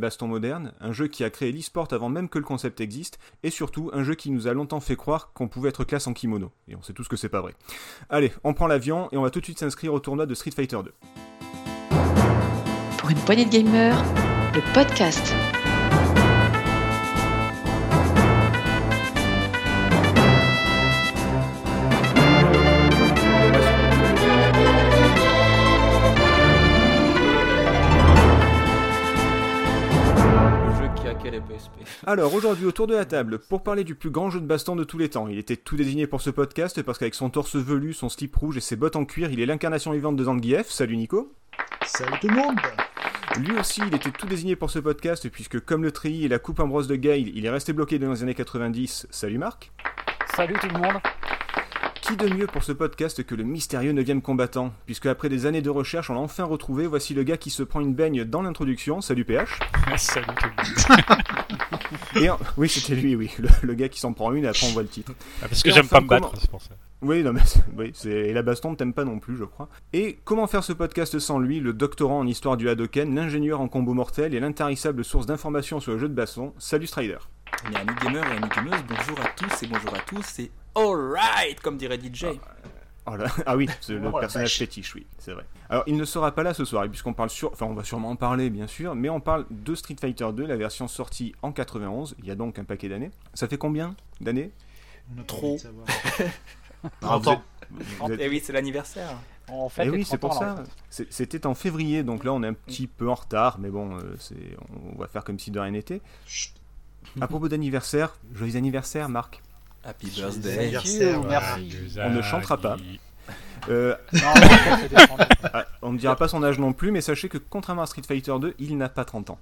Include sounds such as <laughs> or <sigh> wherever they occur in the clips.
baston moderne, un jeu qui a créé l'e-sport avant même que le concept existe, et surtout un jeu qui nous a longtemps fait croire qu'on pouvait être classe en kimono. Et on sait tous que c'est pas vrai. Allez, on prend l'avion et on va tout de suite s'inscrire au tournoi de Street Fighter 2. Pour une poignée de gamers, le podcast. Alors aujourd'hui autour de la table, pour parler du plus grand jeu de baston de tous les temps, il était tout désigné pour ce podcast parce qu'avec son torse velu, son slip rouge et ses bottes en cuir, il est l'incarnation vivante de Zangief. Salut Nico. Salut tout le monde. Lui aussi, il était tout désigné pour ce podcast puisque comme le treillis et la coupe Ambrose de Gail, il est resté bloqué dans les années 90. Salut Marc. Salut tout le monde. Qui de mieux pour ce podcast que le mystérieux 9 combattant? Puisque après des années de recherche, on l'a enfin retrouvé. Voici le gars qui se prend une baigne dans l'introduction. Salut PH. Salut tout le monde. <laughs> Et Oui, c'était lui, oui. Le, gars qui s'en prend une et après on voit le titre. Ah, parce que j'aime pas me battre, c'est pour ça. Oui, non, mais oui, et la baston, t'aimes pas non plus, je crois. Et comment faire ce podcast sans lui, le doctorant en histoire du Hadoken, l'ingénieur en combo mortel et l'intarissable source d'informations sur le jeu de baston? Salut Strider. Mais amis gamers et amis gameuses, bonjour à tous et bonjour à tous, c'est alright, comme dirait DJ. Ah, oh ah oui, c'est le personnage fétiche, oui, c'est vrai. Alors, il ne sera pas là ce soir, puisqu'on parle sur. Enfin, on va sûrement en parler, bien sûr, mais on parle de Street Fighter 2, la version sortie en 91, il y a donc un paquet d'années. Ça fait combien d'années? Trop. 30 <laughs> ans. Et oui, c'est l'anniversaire. En fait, oui, c'est pour ça. C'était en février, donc là on est un petit peu en retard, mais bon, euh, on va faire comme si de rien n'était. À propos d'anniversaire, joyeux anniversaire, Marc. Happy birthday. Merci. On ne chantera pas. Euh, <laughs> ah, on ne dira pas son âge non plus, mais sachez que contrairement à Street Fighter 2, il n'a pas 30 ans.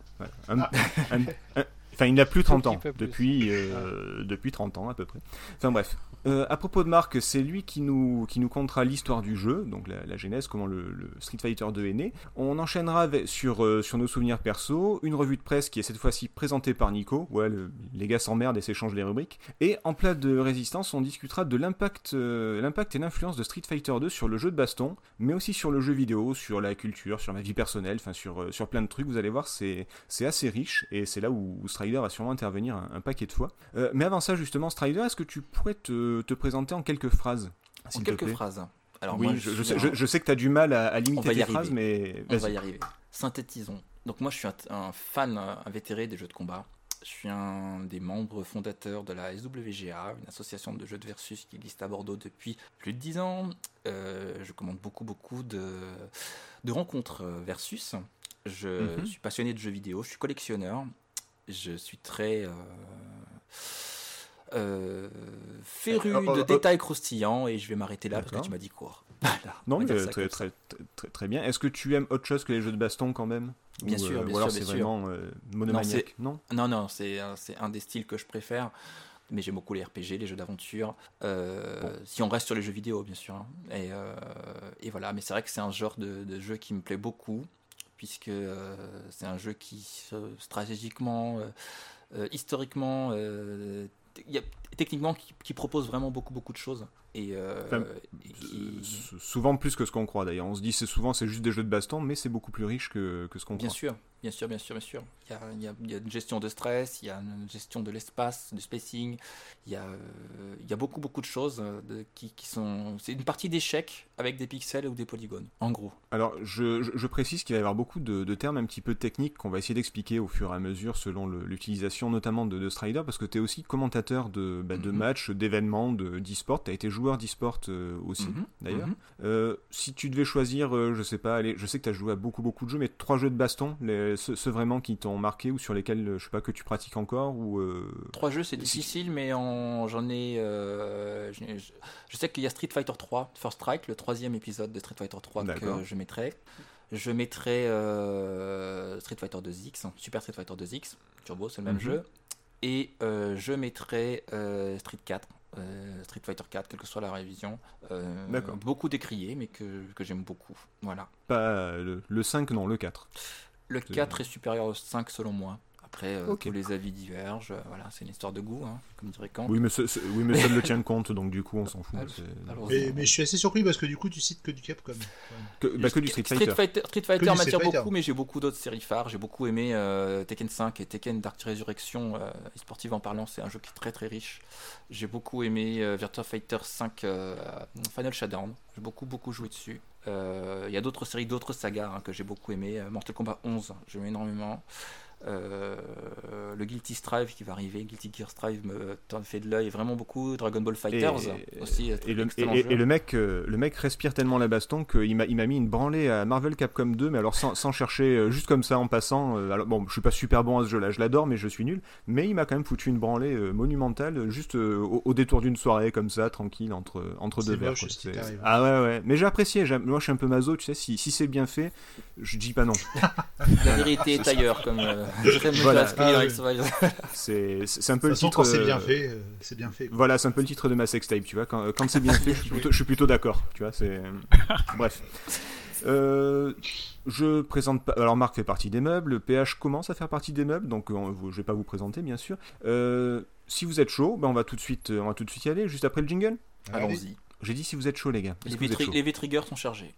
Enfin, il n'a plus 30 ans, depuis, euh, depuis 30 ans à peu près. Enfin bref, euh, à propos de Marc, c'est lui qui nous, qui nous contera l'histoire du jeu, donc la, genèse, comment le, Street Fighter 2 est né. On enchaînera sur, euh, sur nos souvenirs perso, une revue de presse qui est cette fois-ci présentée par Nico, ouais, les gars s'emmerdent et s'échangent les rubriques. Et en plat de résistance, on discutera de l'impact euh, et l'influence de Street Fighter 2 sur le jeu de baston, mais aussi sur le jeu vidéo, sur la culture, sur ma vie personnelle, enfin sur, sur plein de trucs. Vous allez voir, c'est assez riche, et c'est là où, Strider va sûrement intervenir un, un paquet de fois. mais avant ça, justement, Strider, est-ce que tu pourrais te te, présenter en quelques phrases En quelques phrases. Alors oui, je, sais, que tu as du mal à, limiter tes phrases, mais. On va y arriver. Synthétisons. Donc, moi, je suis un, fan invétéré des jeux de combat. Je suis un des membres fondateurs de la SWGA, une association de jeux de versus qui existe à Bordeaux depuis plus de 10 ans. Euh, je commande beaucoup, beaucoup de, de rencontres euh, versus. Je mhm. suis passionné de jeux vidéo, je suis collectionneur. Je suis très. Euh, euh, féru euh, de euh, détails croustillants et je vais m'arrêter là parce que tu m'as dit court. <laughs> non, mais très, très, très, bien. Est-ce que tu aimes autre chose que les jeux de baston quand même Bien sûr, bien ou alors c'est vraiment monomaniaque? Non, non, non, c'est un des styles que je préfère. Mais j'aime beaucoup les RPG, les jeux d'aventure. Si on reste sur les jeux vidéo, bien sûr. Hein. Et, et, voilà, mais c'est vrai que c'est un genre de, de, jeu qui me plaît beaucoup, puisque c'est un jeu qui, stratégiquement, historiquement, il y a techniquement qui, propose vraiment beaucoup beaucoup de choses. Et, euh, souvent plus que ce qu'on croit d'ailleurs. On se dit c'est souvent c'est juste des jeux de baston mais c'est beaucoup plus riche que, que ce qu'on croit. bien sûr bien sûr bien sûr bien sûr. Il y, a, il, y a, une gestion de stress il y a une gestion de l'espace du spacing. Il y a, euh, il y a beaucoup beaucoup de choses euh, de, qui, qui, sont c'est une partie d'échecs avec des pixels ou des polygones en gros. Alors je, je, précise qu'il va y avoir beaucoup de, termes un petit peu techniques qu'on va essayer d'expliquer au fur et à mesure selon l'utilisation notamment de, de Strider parce que tu es aussi commentateur de, bah, de mm-hmm. matchs d'événements d'e-sport tu as été joueur d'e-sport euh, aussi, mhm. d'ailleurs. Mhm. Euh, si tu devais choisir, euh, je sais pas, allez, je sais que tu as joué à beaucoup, beaucoup de jeux, mais trois jeux de baston, les, ceux, vraiment qui t'ont marqué ou sur lesquels, je sais pas, que tu pratiques encore ou Trois jeux, c'est difficile, mais j'en ai. je, sais qu'il y a Street Fighter 3, First Strike, le troisième épisode de Street Fighter 3 que je mettrai. Je mettrai Street Fighter 2X, hein, Super Street Fighter 2X, Turbo, c'est le même mhm. jeu. Et je mettrai Street 4, euh, Street Fighter 4, quelle que soit la révision. Euh, beaucoup décrié, mais que, que j'aime beaucoup. Voilà. Pas le, 5, non, le 4. Le 4 est supérieur au 5 selon moi. Après, tous les avis divergent. voilà, c'est une histoire de goût, hein, comme dirait Kant. Oui, mais, oui, mais ça ne le tient <laughs> compte, donc du coup, on s'en fout. mais, mais, je suis assez surpris parce que du coup, tu cites que du Capcom. Que, bah, que du Street Fighter. Street Fighter, m'attire beaucoup, mais j'ai beaucoup d'autres séries phares. J'ai beaucoup aimé Tekken 5 et Tekken Dark Resurrection, sportive en parlant. C'est un jeu qui est très très riche. J'ai beaucoup aimé Virtua Fighter 5 Final Showdown. J'ai beaucoup beaucoup joué dessus. Euh, il y a d'autres séries, d'autres sagas hein, que j'ai beaucoup aimé. Euh, Mortal Kombat 11, j'aime énormément. Euh, le Guilty Strive qui va arriver, Guilty Gear Strive me fait de l'œil vraiment beaucoup, Dragon Ball Fighters aussi. Et le, et, le, mec, euh, le mec respire tellement la baston qu'il m'a, il m'a mis une branlée à Marvel Capcom 2, mais alors sans, sans chercher, euh, juste comme ça en passant. alors, bon, je suis pas super bon à ce jeu-là, je l'adore, mais je suis nul. Mais il m'a quand même foutu une branlée monumentale, juste au, détour d'une soirée comme ça, tranquille, entre, entre deux verres. Ah ouais, ouais. Mais j'ai apprécié, moi je suis un peu mazo, tu sais, si, si c'est bien fait, je dis pas non. <laughs> la vérité est ailleurs, comme voilà. <laughs> C'est un peu le titre. Quand c'est bien euh, fait, euh, c'est bien fait. Voilà, c'est un peu le titre de ma sextape, tu vois. Quand, quand c'est bien fait, je suis plutôt, d'accord, tu vois. C'est bref. Euh, je présente pas. Alors Marc fait partie des meubles, PH commence à faire partie des meubles, donc je vais pas vous présenter bien sûr. si vous êtes chaud, ben on va tout de suite, on va tout de suite y aller, juste après le jingle. Allons-y. J'ai dit si vous êtes chaud les gars. Les, V-triggers sont chargés.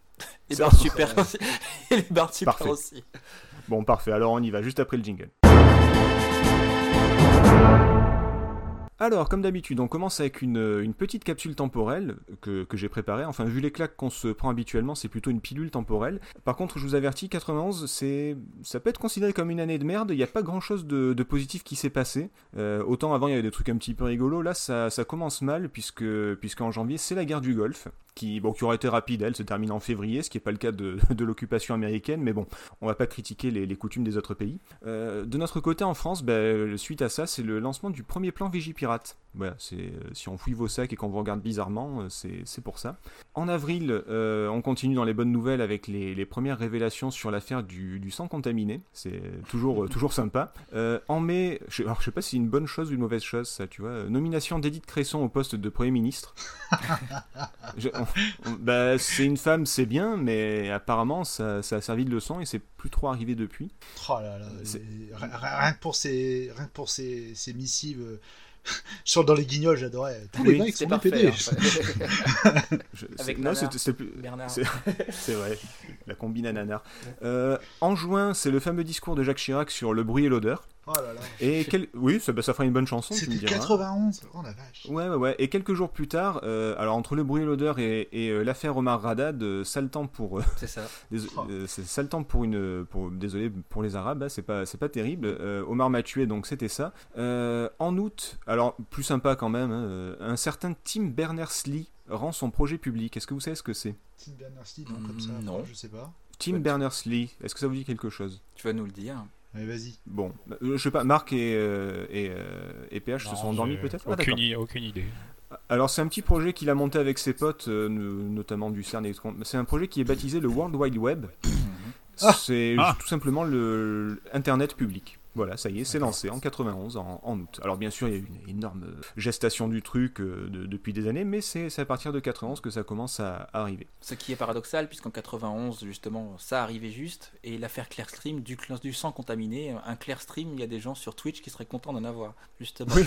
Les <laughs> barres super aussi. les barres super aussi. Bon, parfait. Alors on y va juste après le jingle. Alors, comme d'habitude, on commence avec une, petite capsule temporelle que, j'ai préparée. Enfin, vu les claques qu'on se prend habituellement, c'est plutôt une pilule temporelle. Par contre, je vous avertis, 91, c'est, ça peut être considéré comme une année de merde. Il n'y a pas grand chose de, positif qui s'est passé. Euh, autant avant, il y avait des trucs un petit peu rigolos. Là, ça, commence mal, puisque, puisqu'en janvier, c'est la guerre du Golfe qui, bon, qui aurait été rapide, elle se termine en février, ce qui n'est pas le cas <laughs> de, l'occupation américaine, mais bon, on va pas critiquer les, coutumes des autres pays. Euh, de notre côté en France, ben, suite à ça, c'est le lancement du premier plan Vigipirate. Voilà, c'est euh, si on fouille vos sacs et qu'on vous regarde bizarrement, euh, c'est pour ça. En avril, on continue dans les bonnes nouvelles avec les, premières révélations sur l'affaire du, sang contaminé. C'est toujours, toujours sympa. en mai, je, alors je sais pas si c'est une bonne chose ou une mauvaise chose, ça, tu vois. Nomination d'Edith Cresson au poste de Premier ministre. <laughs> bah, c'est une femme, c'est bien, mais apparemment ça, a servi de leçon et c'est plus trop arrivé depuis. Oh là là, rien que pour ces, rien pour ces, ces missives. <laughs> sur dans les guignols, j'adorais. Tous les mecs sont parfait, hein. <laughs> Avec non, c'était plus. <laughs> C'est vrai, la combine à nanar. Euh, en juin, c'est le fameux discours de Jacques Chirac sur le bruit et l'odeur. Oh là là. Et quel... oui, ça, bah, ça fera une bonne chanson. C'était 91. Oh la vache. Ouais, ouais, ouais. Et quelques jours plus tard, euh, alors entre le bruit et l'odeur et, et euh, l'affaire Omar Radad, euh, sale temps pour. Euh, c'est ça. <laughs> Oh. sale temps pour une. Pour, désolé pour les Arabes, hein, c'est pas, c'est pas terrible. Omar m'a tué, donc c'était ça. en août, alors plus sympa quand même, hein, un certain Tim Berners-Lee rend son projet public. Est-ce que vous savez ce que c'est? Tim Berners-Lee, non, comme ça, non. je sais pas. Tim Berners-Lee, est-ce que ça vous dit quelque chose? Tu vas nous le dire. Allez, vas-y. Bon, euh, je sais pas, Marc et, euh, et, euh, PH se sont endormis peut-être? Ah, aucune, aucune idée. Alors c'est un petit projet qu'il a monté avec ses potes, notamment du CERN. C'est un projet qui est baptisé le World Wide Web. <coughs> C'est ah. tout simplement le Internet public. Voilà, ça y est, c'est lancé en 91, en, août. Alors bien sûr, il y a eu une énorme gestation du truc euh, depuis des années, mais c'est à partir de 91 que ça commence à, arriver. Ce qui est paradoxal, puisqu'en 91, justement, ça arrivait juste, et l'affaire Clearstream, du, du sang contaminé, un Clearstream, il y a des gens sur Twitch qui seraient contents d'en avoir, justement. Oui,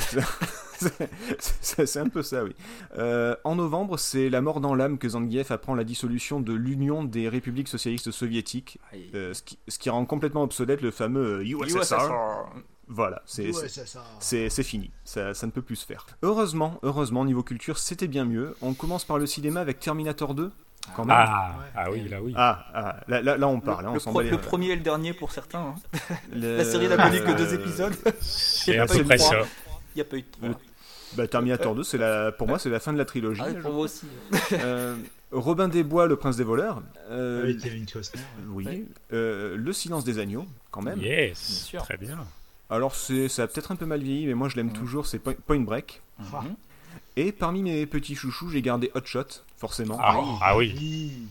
<laughs> c'est un peu ça, oui. Euh, en novembre, c'est la mort dans l'âme que Zangief apprend la dissolution de l'Union des républiques socialistes soviétiques, euh, ce, qui, ce, qui, rend complètement obsolète le fameux USSR. Voilà, c'est fini, ça, ça, ne peut plus se faire. Heureusement, heureusement, niveau culture, c'était bien mieux. On commence par le cinéma avec Terminator 2. Quand même. Ah, ah oui, là oui. Ah, ah là, là, on parle. Le, hein, le, premier et le dernier pour certains. Hein. <laughs> La série n'a connu que deux épisodes. <laughs> C'est à peu près ça. Il n'y a pas eu de trois. Bah, Terminator 2, la, pour moi, c'est la fin de la trilogie. Ah, pour moi aussi. Euh, <laughs> Robin des Bois, le prince des voleurs. Euh, Avec Kevin Costner. Oui. Euh, le silence des agneaux, quand même. Yes, très bien. Alors, ça a peut-être un peu mal vieilli, mais moi je l'aime toujours, c'est Point Break. Mhm. Et parmi mes petits chouchous, j'ai gardé Hot Shot, forcément. Ah, ah oui.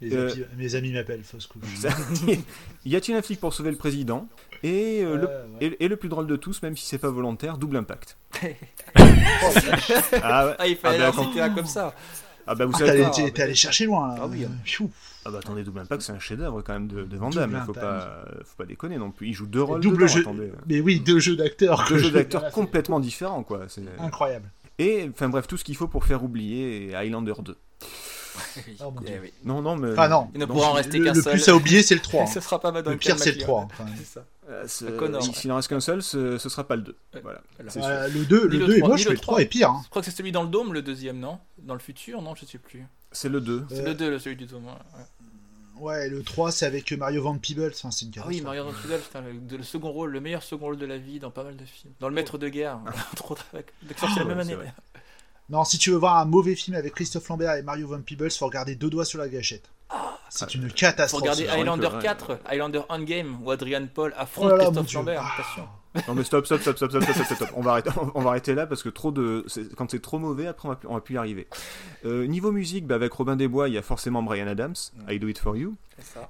Magnifique. Euh, mes, amis m'appellent fausse couche. <laughs> y a-t-il un flic pour sauver le président et, euh, le, Et, le plus drôle de tous, même si c'est pas volontaire, double impact. <laughs> ah, il fallait ah, ben, comme ça. Ah bah vous ah, savez, t'es allé chercher loin. Là. Ah oui. Ah bah attendez, Double Impact, c'est un chef-d'œuvre quand même de, de Van Damme. Faut pas, faut pas déconner non plus. Il joue deux rôles. Double jeu. Mais oui, deux jeux d'acteurs. Deux jeux d'acteurs complètement différents, quoi. Incroyable. Et enfin bref, tout ce qu'il faut pour faire oublier Highlander 2. <laughs> Oh, eh non, non, mais. Enfin, non. Il ne pourra en rester qu'un seul. Le plus à oublier, c'est le 3. <laughs> ce sera pas Le pire, c'est le 3. Enfin. <laughs> Euh, S'il n'en reste qu'un seul, ce, ce sera pas le 2. Voilà. Euh, le 2, le 2 est moche, mais le 3 est pire. Hein. Je crois que c'est celui dans le dôme, le deuxième, non? Dans le futur, non Je sais plus. C'est le 2. C'est le 2, celui du dôme. Ouais, le 3, c'est avec Mario Van Peebles. Enfin, c'est une ah oui, Mario Van Peebles, le, le, second rôle, le meilleur second rôle de la vie dans pas mal de films. Dans Le Maître de guerre, trop avec, sorti la même année. Non, si tu veux voir un mauvais film avec Christophe Lambert et Mario Van Peebles, faut regarder deux doigts sur la gâchette. Ah, c'est ah, une catastrophe. Faut regarder Highlander 4, Highlander Endgame, où Adrian Paul affronte oh Christophe Lambert. Attention. Non mais stop, stop, stop, stop, stop, stop, stop, On va arrêter, <laughs> on va arrêter là parce que trop de, quand c'est trop mauvais, après on va plus, on va plus y arriver. Euh, niveau musique, bah, avec Robin des Bois, il y a forcément Brian Adams, I Do It For You.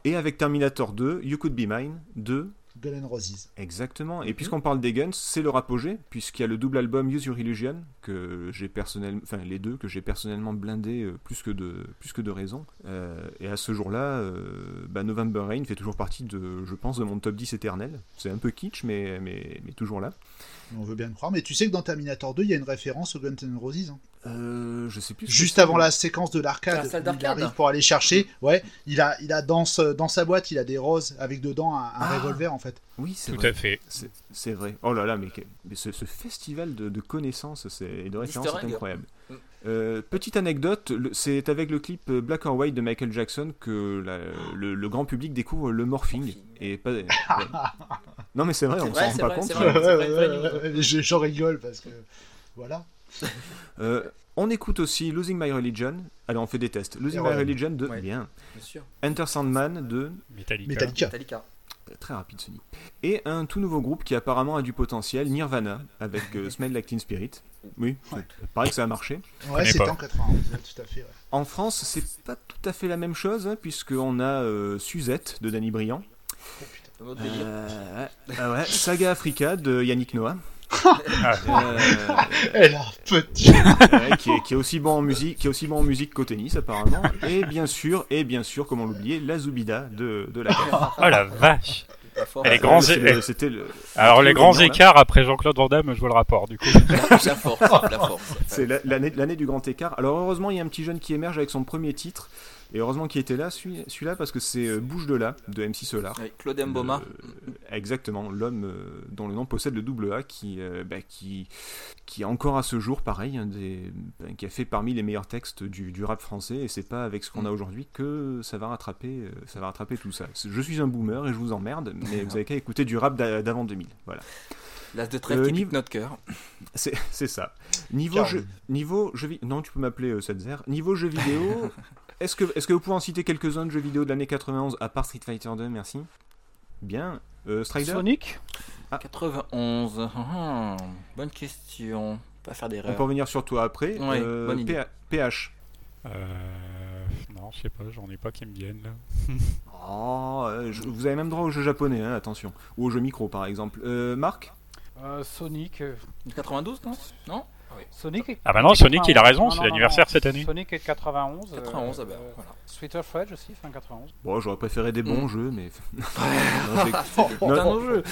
Et avec Terminator 2, You Could Be Mine 2, Guns Roses. Exactement. Et puisqu'on parle des Guns, c'est leur apogée, puisqu'il y a le double album Use Your Illusion, que j'ai personnellement, enfin les deux, que j'ai personnellement blindé euh, plus que de, plus que de raison. Euh, et à ce jour-là, euh, bah, November Rain fait toujours partie de, je pense, de mon top 10 éternel. C'est un peu kitsch, mais, mais, mais toujours là. On veut bien le croire, mais tu sais que dans Terminator 2, il y a une référence au Guns N' Roses. Hein. Euh, je sais plus. Juste avant la séquence de l'arcade, il arrive pour aller chercher. Ouais, il a, il a dans, dans sa boîte, il a des roses avec dedans un, ah. revolver en fait. Oui, c'est tout à fait. C'est vrai. Oh là là, mais, ce, festival de, connaissances et de références est incroyable. Mm. Euh, petite anecdote, c'est avec le clip Black or White de Michael Jackson que le, grand public découvre le morphing. Et pas... <laughs> non mais c'est vrai, on s'en rend pas compte. J'en rigole parce que voilà. <laughs> Euh, on écoute aussi Losing My Religion. Allez, on fait des tests. Losing My Religion de bien. Enter Sandman de Metallica. Très rapide, Sony. Et un tout nouveau groupe qui apparemment a du potentiel, Nirvana, avec euh, <laughs> Smell Like Teen Spirit. Oui, pareil que ça a marché. Ouais, c'était en 91, tout à fait. En France, c'est pas tout à fait la même chose, hein, puisqu'on a euh, Suzette de Danny Briand. Oh, putain. Euh, ah ouais, Saga Africa de Yannick Noah. Euh, Elle a petit. qui, est, qui, est, aussi bon en musique, qui est aussi bon en musique qu'au tennis apparemment. Et bien sûr, et bien sûr, comment l'oublier, la Zubida de, de la. oh la vache. Les grands le... Alors les grands écarts après Jean-Claude Van Damme, je vois le rapport du coup. la force, la force. C'est l'année l'année du grand écart. Alors heureusement, il y a un petit jeune qui émerge avec son premier titre. Et heureusement qu'il était là, celui-là, parce que c'est euh, Bouche de là, de MC Solar. Claude Mboma. exactement, l'homme euh, dont le nom possède le double A, qui, euh, bah, qui, qui encore à ce jour, pareil, des, bah, qui a fait parmi les meilleurs textes du, du rap français, et c'est pas avec ce qu'on a mm. aujourd'hui que ça va, rattraper, ça va rattraper tout ça. Je suis un boomer et je vous emmerde, mais vous avez qu'à écouter du rap d'avant 2000. Voilà. L'as de trêve qui niveau... notre cœur. C'est ça. Niveau jeu, niveau jeu Non, tu peux m'appeler euh, Setzer. Niveau jeu vidéo, <laughs> est-ce que, est que vous pouvez en citer quelques-uns de jeux vidéo de l'année 91 à part Street Fighter 2 Merci. Bien. Euh, Strider Sonic 91. Ah. Ah, bonne question. Pas faire d'erreur. On peut revenir sur toi après. euh, PH. Euh, non, je sais pas, j'en ai pas qui me viennent là. <laughs> oh, euh, vous avez même droit aux jeux japonais, hein, attention. Ou aux jeux micro par exemple. Euh, Marc euh, Sonic. 92, non? Non? Sonic Ah bah non, Sonic il a raison, c'est l'anniversaire cette année. Sonic est 91. 91, ah bah, voilà. Sweeter Fudge aussi, fin 91. Bon, j'aurais préféré des bons mm. jeux, mais. <laughs> <laughs> non, <laughs> non, jeu.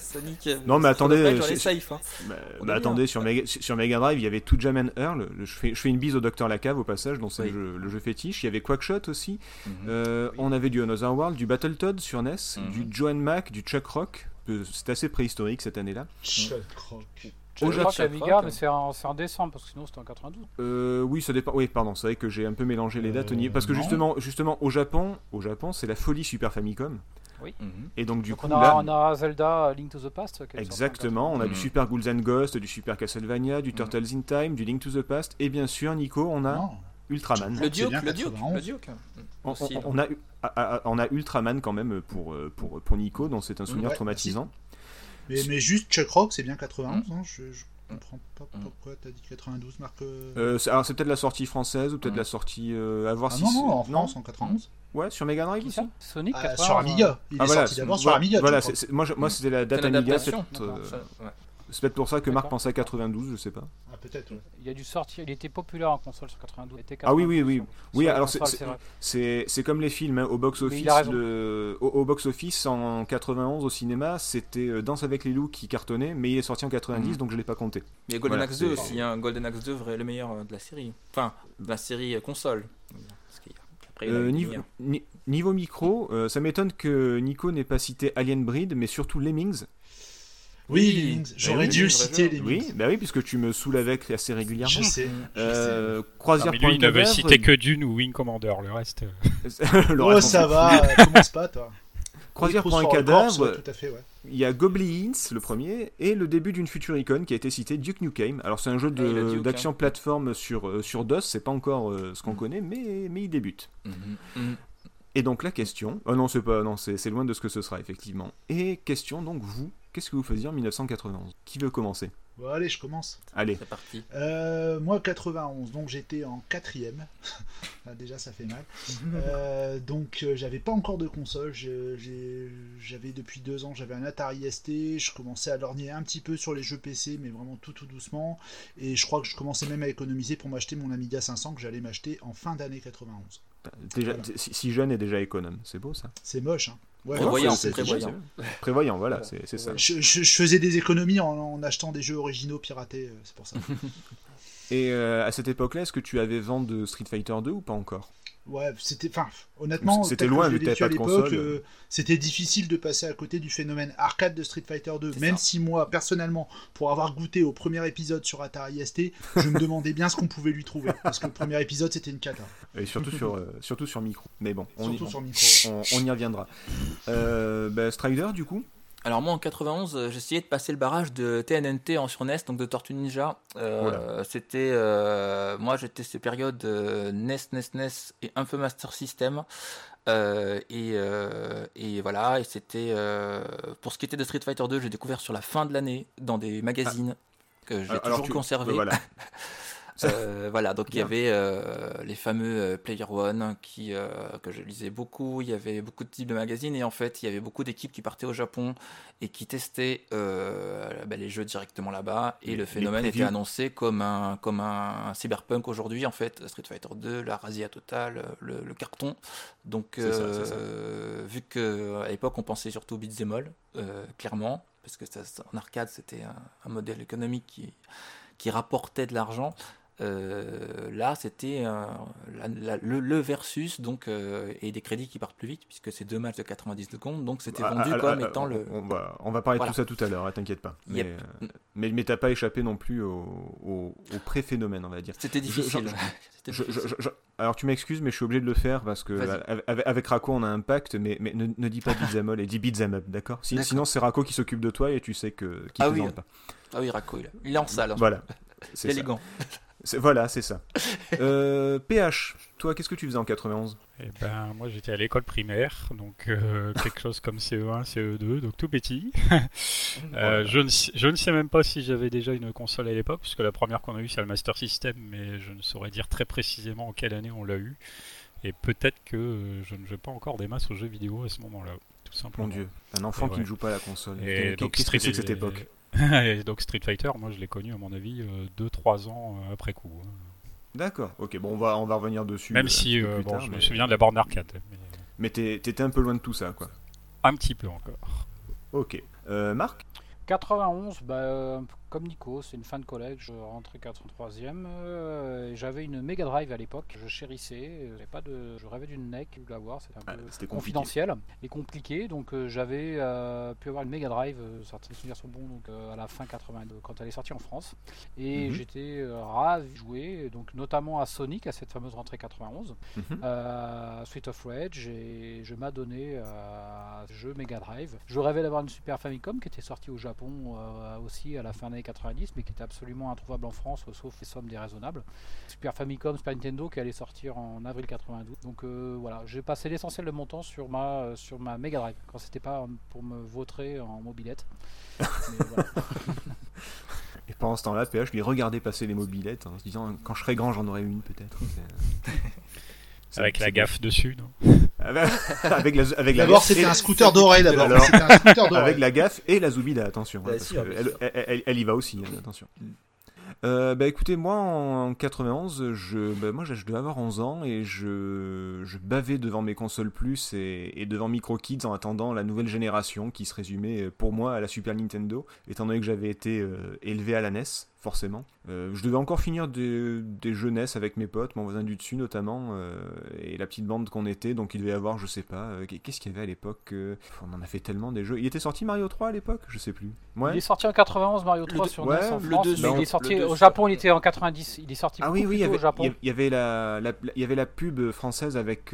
Sonic. Non, mais attendez. safe, hein. bah, bah, attendez, sur Mega, sur Mega Drive, il y avait tout Jam Earl. Je fais, je fais une bise au Docteur Lacave au passage, dont c'est le, jeu fétiche. Il y avait Quackshot aussi. Mm-hmm. euh, On avait du Another World, du Battletoad sur NES, mm-hmm. du Joan Mac, du Chuck Rock. C'est assez préhistorique cette année-là. Chuck Rock. Au Japon, Amiga, mais c'est en, en, décembre parce que sinon c'était en 92. Euh, oui, ça dépend. Oui, pardon, c'est vrai que j'ai un peu mélangé les dates. Euh, parce que justement, justement, au Japon, au Japon, c'est la folie Super Famicom. Oui. Mhm. Et donc du coup, on a, on a, Zelda Link to the Past. Exactement. On a du Super Ghouls and Ghosts, du Super Castlevania, du mhm. Turtles in Time, du Link to the Past, et bien sûr, Nico, on a Ultraman. Le Duke, le Duke, le Duke. On, on, a, on a Ultraman quand même pour, pour, pour Nico, dont c'est un souvenir traumatisant. Mais, mais, juste Chuck Rock, c'est bien 91. Hein, je, comprends pas mm. pourquoi t'as dit 92, Marc. Euh, euh alors c'est peut-être la sortie française ou peut-être mm. la sortie euh, à voir ah si. Non, non, en France, en 91. Ouais, sur Mega Drive ici Sonic ah, Sur Amiga. Il ah, est voilà, sorti d'abord sur Amiga. Voilà, moi, moi c'était la date Amiga. Euh, C'est peut-être pour ça que Marc pensait à 92, je sais pas. Ah, peut-être, Il a dû sortir, il était populaire en console sur 92. ah oui, oui, oui. Oui, alors c'est comme les films, hein. au box-office. Au, box-office, en 91, au cinéma, c'était euh, Danse avec les loups qui cartonnait, mais il est sorti en 90, mhm. donc je l'ai pas compté. A Golden Axe 2 aussi, hein. Golden Axe 2, le meilleur euh, de la série. Enfin, de la série console. niveau, micro, ça m'étonne que Nico n'ait pas cité Alien Breed, mais surtout Lemmings, oui, j'aurais dû citer les Oui, bah oui, puisque tu me saoules avec assez régulièrement. Je sais. Euh, Croisière lui, il ne veut citer que Dune ou Wing Commander, le reste. Euh. <laughs> le oh, ça va, commence pas, toi. <laughs> Croisière pour un cadavre. tout à fait, ouais. Il y a Goblins, le premier, et le début d'une future icône qui a été cité, Duke Nukem. Alors c'est un jeu ah, d'action hein. plateforme sur, euh, sur DOS, c'est pas encore euh, ce qu'on mm. connaît, mais, mais il débute. Mm-hmm. Mm. Et donc la question, oh non c'est pas, non c'est loin de ce que ce sera effectivement. Et question donc vous, Qu'est-ce que vous faisiez en 1991 Qui veut commencer? Bon, allez, je commence. Allez. C'est parti. Euh, moi, 91, donc j'étais en quatrième. <laughs> Ah, déjà, ça fait mal. <laughs> Euh, donc, euh, j'avais pas encore de console. J'avais depuis deux ans, j'avais un Atari ST. Je commençais à lorgner un petit peu sur les jeux PC, mais vraiment tout, tout doucement. Et je crois que je commençais même à économiser pour m'acheter mon Amiga 500 que j'allais m'acheter en fin d'année 91. Déjà, si jeune et déjà économe, c'est beau ça. C'est moche, hein. Prévoyant, prévoyant. prévoyant, voilà, c'est ça. Je, faisais des économies en, achetant des jeux originaux piratés, euh, c'est pour ça. <laughs> Et euh, à cette époque-là, est-ce que tu avais vent de Street Fighter 2 ou pas encore? Ouais, c'était. Enfin, honnêtement, c'était loin vu que pas de console. Euh, c'était difficile de passer à côté du phénomène arcade de Street Fighter 2. Même si moi, personnellement, pour avoir goûté au premier épisode sur Atari ST, je me demandais bien ce qu'on pouvait lui trouver. Parce que le premier épisode, c'était une cata. Et surtout sur, euh, surtout sur micro. Mais bon, on, y, sur micro. On, y reviendra. Euh, bah, Strider, du coup alors moi en 91, euh, j'essayais de passer le barrage de TNNT en sur NES, donc de Tortue Ninja. Euh, c'était euh, moi j'étais ces périodes NES, NES, NES et un peu Master System. et, et, voilà, et c'était pour ce qui était de Street Fighter 2, j'ai découvert sur la fin de l'année dans des magazines que j'ai toujours conservé. Voilà. <laughs> Euh, <laughs> voilà, donc il y avait euh, les fameux euh, Player One qui, que je lisais beaucoup. Il y avait beaucoup de types de magazines et en fait, il y avait beaucoup d'équipes qui partaient au Japon et qui testaient bah, les jeux directement là-bas. Et le phénomène était annoncé comme un, comme un, cyberpunk aujourd'hui, en fait. Street Fighter 2, la Razia Total, le, carton. Donc, vu qu'à l'époque, on pensait surtout au beat'em all, clairement, parce que ça, en arcade, c'était un, un modèle économique qui qui rapportait de l'argent. Euh, là, c'était le, versus donc euh, et des crédits qui partent plus vite puisque c'est deux matchs de 90 secondes, donc c'était ah, vendu ah, comme ah, étant le. On va, on va parler de tout ça tout à l'heure, hein, t'inquiète pas. Mais, euh, mais, t'as pas échappé non plus au, au, pré-phénomène, on va dire. C'était difficile. alors tu m'excuses, mais je suis obligé de le faire parce que avec, avec, Rako on a un pacte, mais, mais ne, dis pas <laughs> beat'em et dis up, d'accord? Sinon c'est Rako qui s'occupe de toi et tu sais que qui ah oui. pas. Ah oui, Rako, il est en salle. Voilà. C'est <laughs> élégant. Voilà, c'est ça. <laughs> Euh, PH, toi, qu'est-ce que tu faisais en 91 Eh ben, moi, j'étais à l'école primaire, donc euh, <laughs> quelque chose comme CE1, CE2, donc tout petit. <laughs> Euh, je, ne, je, ne, sais même pas si j'avais déjà une console à l'époque, puisque la première qu'on a eue, c'est le Master System, mais je ne saurais dire très précisément en quelle année on l'a eu. Et peut-être que je ne joue pas encore des masses aux jeux vidéo à ce moment-là, tout simplement. Mon Dieu, un enfant qui ne joue pas à la console. Et donc, qu'est-ce que c'est que cette époque? Et <laughs> donc Street Fighter, moi je l'ai connu à mon avis 2-3 euh, ans euh, après coup. Hein. D'accord, ok, bon on va, on va revenir dessus. Même euh, si bon, je me souviens de la borne arcade. Mais, mais t'étais un peu loin de tout ça quoi. Un petit peu encore. Ok. Marc? 91, bah, comme Nico, c'est une fin de collège, je rentrais 83e. Euh, j'avais une Mega Drive à l'époque, je chérissais. Euh, pas de, je rêvais d'une NEC, de l'avoir, c'était un ah, peu confidentiel et compliqué. Donc euh, j'avais pu avoir une Mega Drive, certains souvenirs sont bons, donc à la fin 82, quand elle est sortie en France. Et mhm. j'étais ravi de jouer, donc notamment à Sonic, à cette fameuse rentrée 91, mhm. à Sweet of Rage, et je m'adonnais à ce jeu Mega Drive. Je rêvais d'avoir une Super Famicom qui était sortie au Japon aussi à la fin des 90, mais qui était absolument introuvable en France, sauf les sommes déraisonnables. Super Famicom, Super Nintendo, qui allait sortir en avril 92. Donc euh, voilà, j'ai passé l'essentiel de mon temps sur ma, euh, sur ma Mega Drive, quand c'était pas pour me vautrer en mobilette. <laughs> Et pendant ce temps-là, PH lui regardait passer les mobilettes en se disant quand je serai grand, j'en aurai une peut-être. <laughs> Avec la gaffe dessus, non? <laughs> avec la, avec D'abord, c'était un scooter doré, d'abord. Avec la gaffe et la Zoubida, attention. Hein, bah, elle, elle, y va aussi, hein, attention. Euh, bah écoutez, moi en 91, je, bah, moi je devais avoir 11 ans et je, je bavais devant mes consoles plus et, et devant Micro Kids en attendant la nouvelle génération qui se résumait pour moi à la Super Nintendo, étant donné que j'avais été euh, élevé à la NES forcément. Euh, je devais encore finir des, des jeunesses avec mes potes, mon voisin du dessus notamment, euh, et la petite bande qu'on était, donc il devait y avoir, je sais pas, euh, qu'est-ce qu'il y avait à l'époque On en a fait tellement des jeux. Il était sorti Mario 3 à l'époque Je sais plus. Ouais. Il est sorti en 91 Mario 3 sur NES en France, mais il est sorti au Japon, il était en 90. Il est sorti ah oui, oui, au Japon. Il y avait la, il y avait la pub française avec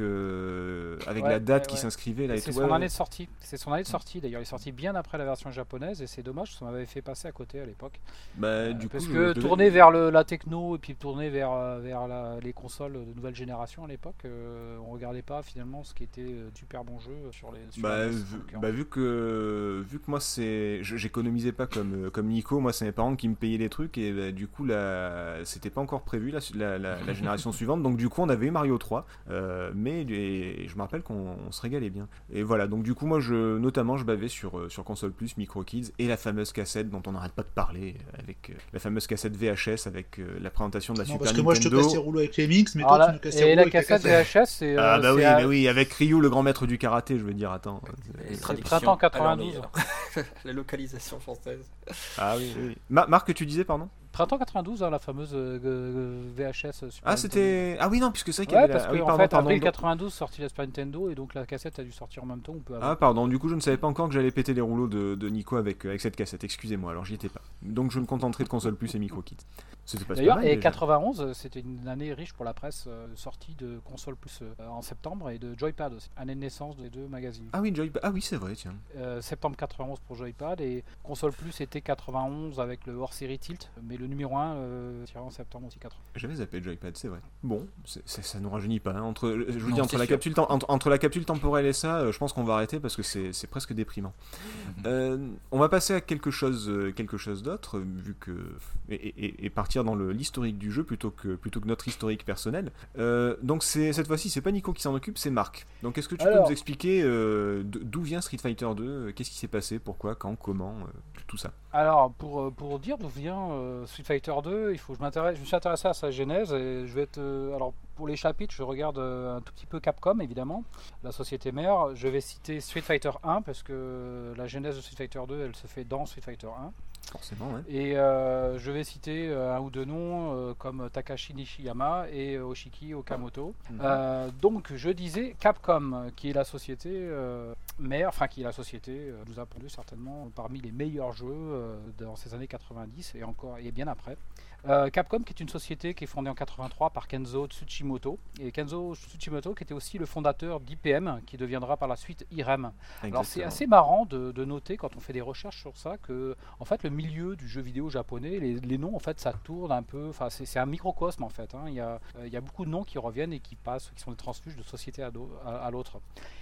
avec la date qui s'inscrivait là. C'est son année de sortie. C'est son année de sortie. D'ailleurs, il est sorti bien après la version japonaise et c'est dommage, ça m'avait fait passer à côté à l'époque. Bah, du parce que tourner vers le, la techno et puis tourner vers, euh, les consoles de nouvelle génération à l'époque, euh, on regardait pas finalement ce qui était euh, super bon jeu sur les. bah, vu, bah, vu, que vu que moi c'est, j'économisais pas comme comme Nico, moi c'est mes parents qui me payaient les trucs et bah, du coup là c'était pas encore prévu la, la, <laughs> génération suivante, donc du coup on avait eu Mario 3, mais je me rappelle qu'on se régalait bien. Et voilà, donc du coup moi je notamment je bavais sur sur console plus, Micro Kids et la fameuse cassette dont on n'arrête pas de parler avec la fameuse cassette VHS avec euh, la présentation de la non, Super parce que moi je te casse les rouleaux avec les mix, mais toi tu me casses les rouleaux Et la cassette VHS, c'est. ah bah oui, mais oui, avec Ryu, le grand maître du karaté, je veux dire, attends. C'est printemps 92. <laughs> la localisation française. Ah oui, oui. Marc, tu disais, pardon? Printemps 92, hein, la fameuse euh, VHS Super Ah, c'était. Ah oui, non, puisque c'est vrai qu'il y avait parce la... qu'en fait, avril 92 sorti la Super Nintendo et donc la cassette a dû sortir en même temps. Ah, pardon, du coup, je ne savais pas encore que j'allais péter les rouleaux de, de Nico avec, avec cette cassette. Excusez-moi, alors j'y étais pas. Donc je me contenterai de console plus et micro kit. D'ailleurs, et 91, c'était une année riche pour la presse, euh, sortie de console plus euh, en septembre et de Joypad aussi, année de naissance des deux magazines. Ah oui, Joypad, ah oui, c'est vrai, tiens. Euh, septembre 91 pour Joypad et console plus était 91 avec le hors série Tilt, mais le numéro 1 tiré en septembre aussi 80. J'avais zappé Joypad, c'est vrai. Bon, ça nous rajeunit pas. Hein. Entre, je vous dis, entre la, capsule, entre, la capsule temporelle et ça, je pense qu'on va arrêter parce que c'est presque déprimant. <laughs> On va passer à quelque chose, quelque chose d'autre, vu que. Et, et partir dans l'historique du jeu plutôt que, plutôt que notre historique personnel. Euh, donc cette fois-ci, c'est pas Nico qui s'en occupe, c'est Marc. Donc est-ce que tu peux nous expliquer euh, d'où vient Street Fighter 2 euh, Qu'est-ce qui s'est passé Pourquoi Quand Comment Tout ça? Alors pour, pour dire d'où vient Street Fighter 2, il faut je m'intéresse, je me suis intéressé à sa genèse et je vais être alors pour les chapitres, je regarde un tout petit peu Capcom évidemment, la société mère. Je vais citer Street Fighter 1 parce que la genèse de Street Fighter 2, elle se fait dans Street Fighter 1. Forcément, ouais. Et euh, je vais citer euh, un ou deux noms euh, comme Takashi Nishiyama et Oshiki Okamoto. Mhm. donc je disais Capcom, qui est la société mère, enfin qui est la société, nous a pondu certainement parmi les meilleurs jeux dans ces années 90 et encore et bien après. Euh, Capcom, qui est une société qui est fondée en 83 par Kenzo Tsuchimoto. Et Kenzo Tsuchimoto, qui était aussi le fondateur d'IPM, qui deviendra par la suite IREM. Alors c'est assez marrant de, noter quand on fait des recherches sur ça que, en fait, le milieu du jeu vidéo japonais, les, noms, en fait, ça tourne un peu. Enfin, c'est un microcosme en fait. Hein. Il, y a, il, y a, beaucoup de noms qui reviennent et qui passent, qui sont des transfuges de société à, à, l'autre.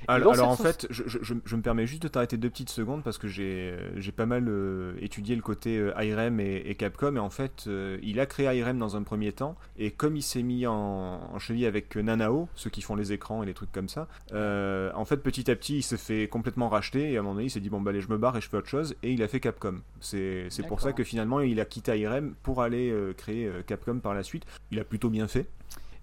Alors, en fait, je, je, je, me permets juste de t'arrêter deux petites secondes parce que j'ai pas mal euh, étudié le côté euh, IREM et, et, Capcom et en fait, euh, il a créé IRM dans un premier temps, et comme il s'est mis en, cheville avec Nanao, ceux qui font les écrans et les trucs comme ça, euh, en fait petit à petit il s'est fait complètement racheter, et à un moment donné il s'est dit bon bah allez je me barre et je fais autre chose, et il a fait Capcom. C'est pour ça que finalement il a quitté IRM pour aller euh, créer euh, Capcom par la suite. Il a plutôt bien fait.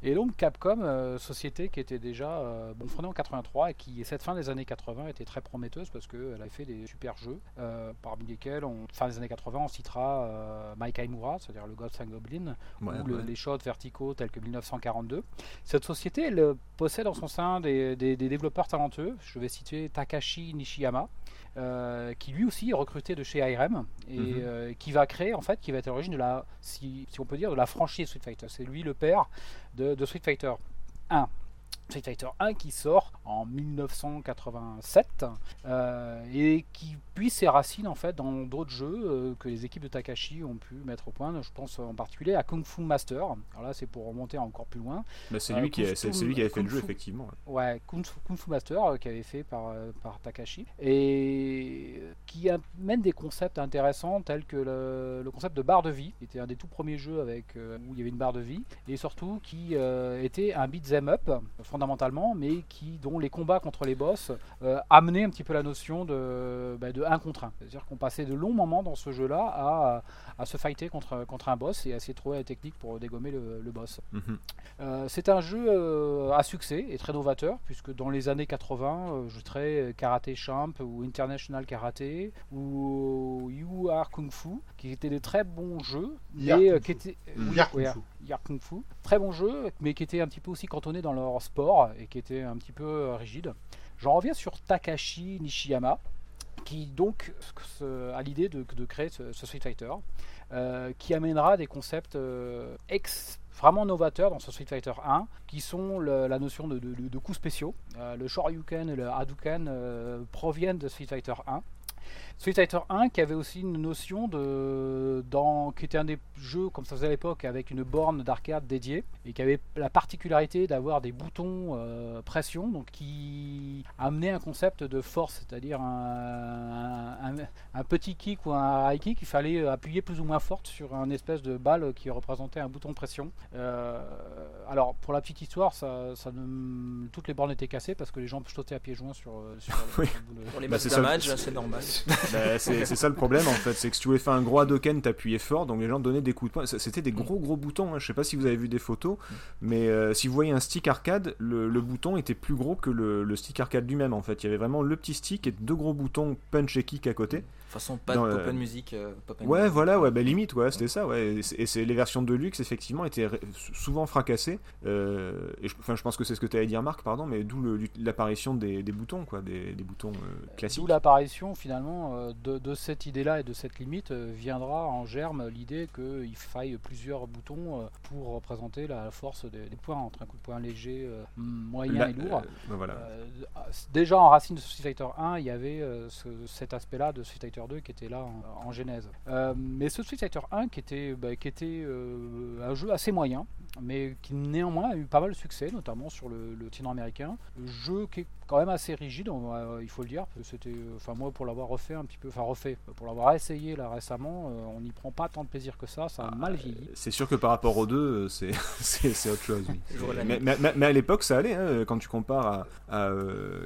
Et donc Capcom, euh, société qui était déjà euh, bon, fondée en 83 et qui, cette fin des années 80, était très prometteuse parce qu'elle a fait des super jeux, euh, parmi lesquels, on, fin des années 80, on citera Mike Aimura, c'est-à-dire le Ghost and Goblin, ou les shots verticaux tels que 1942. Cette société, elle possède en son sein des, des développeurs talentueux. Je vais citer Takashi Nishiyama, euh, qui lui aussi est recruté de chez ARM et mhm. euh, qui va créer en fait, qui va être à l'origine de la, si, on peut dire, de la franchise Street Fighter. C'est lui le père de, de Street Fighter 1. Street Fighter 1 qui sort en 1987 euh, et qui puise ses racines en fait dans d'autres jeux euh, que les équipes de Takashi ont pu mettre au point. Je pense en particulier à Kung Fu Master. Alors là, c'est pour remonter encore plus loin. c'est lui, qui, c'est lui qui avait fait le jeu, effectivement. Ouais, Kung Fu, Master qui avait fait par, par Takashi et qui amène des concepts intéressants tels que le, concept de barre de vie, qui était un des tout premiers jeux avec euh, où il y avait une barre de vie, et surtout qui euh, était un beat'em up fondamentalement, mais qui dont les combats contre les boss amenaient un petit peu la notion de, bah, de 1 contre 1. C'est-à-dire qu'on passait de longs moments dans ce jeu-là à, à, se fighter contre, contre un boss et à essayer de trouver la technique pour dégommer le, boss. Mhm. c'est un jeu à succès et très novateur, puisque dans les années 80, je traite Karaté Champ ou International Karaté ou You Are Kung Fu, qui étaient des très bons jeux, mais euh, qui étaient Kung Fu. très bons jeux, mais qui étaient un petit peu aussi cantonnés dans leur sport et qui étaient un petit peu euh, rigides. J'en reviens sur Takashi Nishiyama, qui donc a l'idée de, créer ce, Street Fighter, euh, qui amènera des concepts ex vraiment novateurs dans ce Street Fighter 1, qui sont la notion de, de, coups spéciaux. le Shoryuken et le Hadouken proviennent de Street Fighter 1. Street Fighter 1 qui avait aussi une notion de dans qui était un des jeux comme ça faisait à l'époque avec une borne d'arcade dédiée et qui avait la particularité d'avoir des boutons euh, pression donc qui amenait un concept de force c'est-à-dire un, un, petit kick ou un high kick. Il fallait appuyer plus ou moins fort sur un espèce de balle qui représentait un bouton de pression. Euh, alors pour la petite histoire ça, ça toutes les bornes étaient cassées parce que les gens sautaient à pieds joints sur, <laughs> sur le, pour les bah, c'est normal <laughs> bah, c'est ça le problème en fait, c'est que si tu voulais faire un gros Hadoken, t'appuyais fort, donc les gens donnaient des coups de poing. C'était des gros gros boutons, hein. je sais pas si vous avez vu des photos, mais euh, si vous voyez un stick arcade, le, bouton était plus gros que le, stick arcade lui-même en fait. Il y avait vraiment le petit stick et deux gros boutons punch et kick à côté façon, pas de pop euh, music. Euh, ouais, voilà, ouais, bah, limite, ouais, c'était ça, ouais. Et c'est les versions de luxe, effectivement, étaient souvent fracassées. Euh, et je, enfin, je pense que c'est ce que tu allais dire, Marc, pardon, mais d'où l'apparition des, des, boutons, quoi, des, des boutons classiques. D'où l'apparition, finalement, de, de cette idée-là et de cette limite viendra en germe l'idée qu'il faille plusieurs boutons pour représenter la force des, points entre un coup de poing léger, moyen et lourd. Bah, voilà. déjà en racine de Street Fighter 1, il y avait cet aspect-là de Street Fighter 2 qui était là en, genèse. Euh, mais ce Street Fighter 1 qui était, bah, qui était euh, un jeu assez moyen, mais qui néanmoins a eu pas mal de succès, notamment sur le, le américain. Jeu qui est quand même assez rigide, il faut le dire. C'était, euh, enfin moi pour l'avoir refait un petit peu, enfin refait, pour l'avoir essayé là récemment, on n'y prend pas tant de plaisir que ça, ça a ah, mal vieilli. C'est sûr que par rapport aux deux, <laughs> c'est, c'est, autre chose. mais, mais, à l'époque ça allait, hein, quand tu compares à,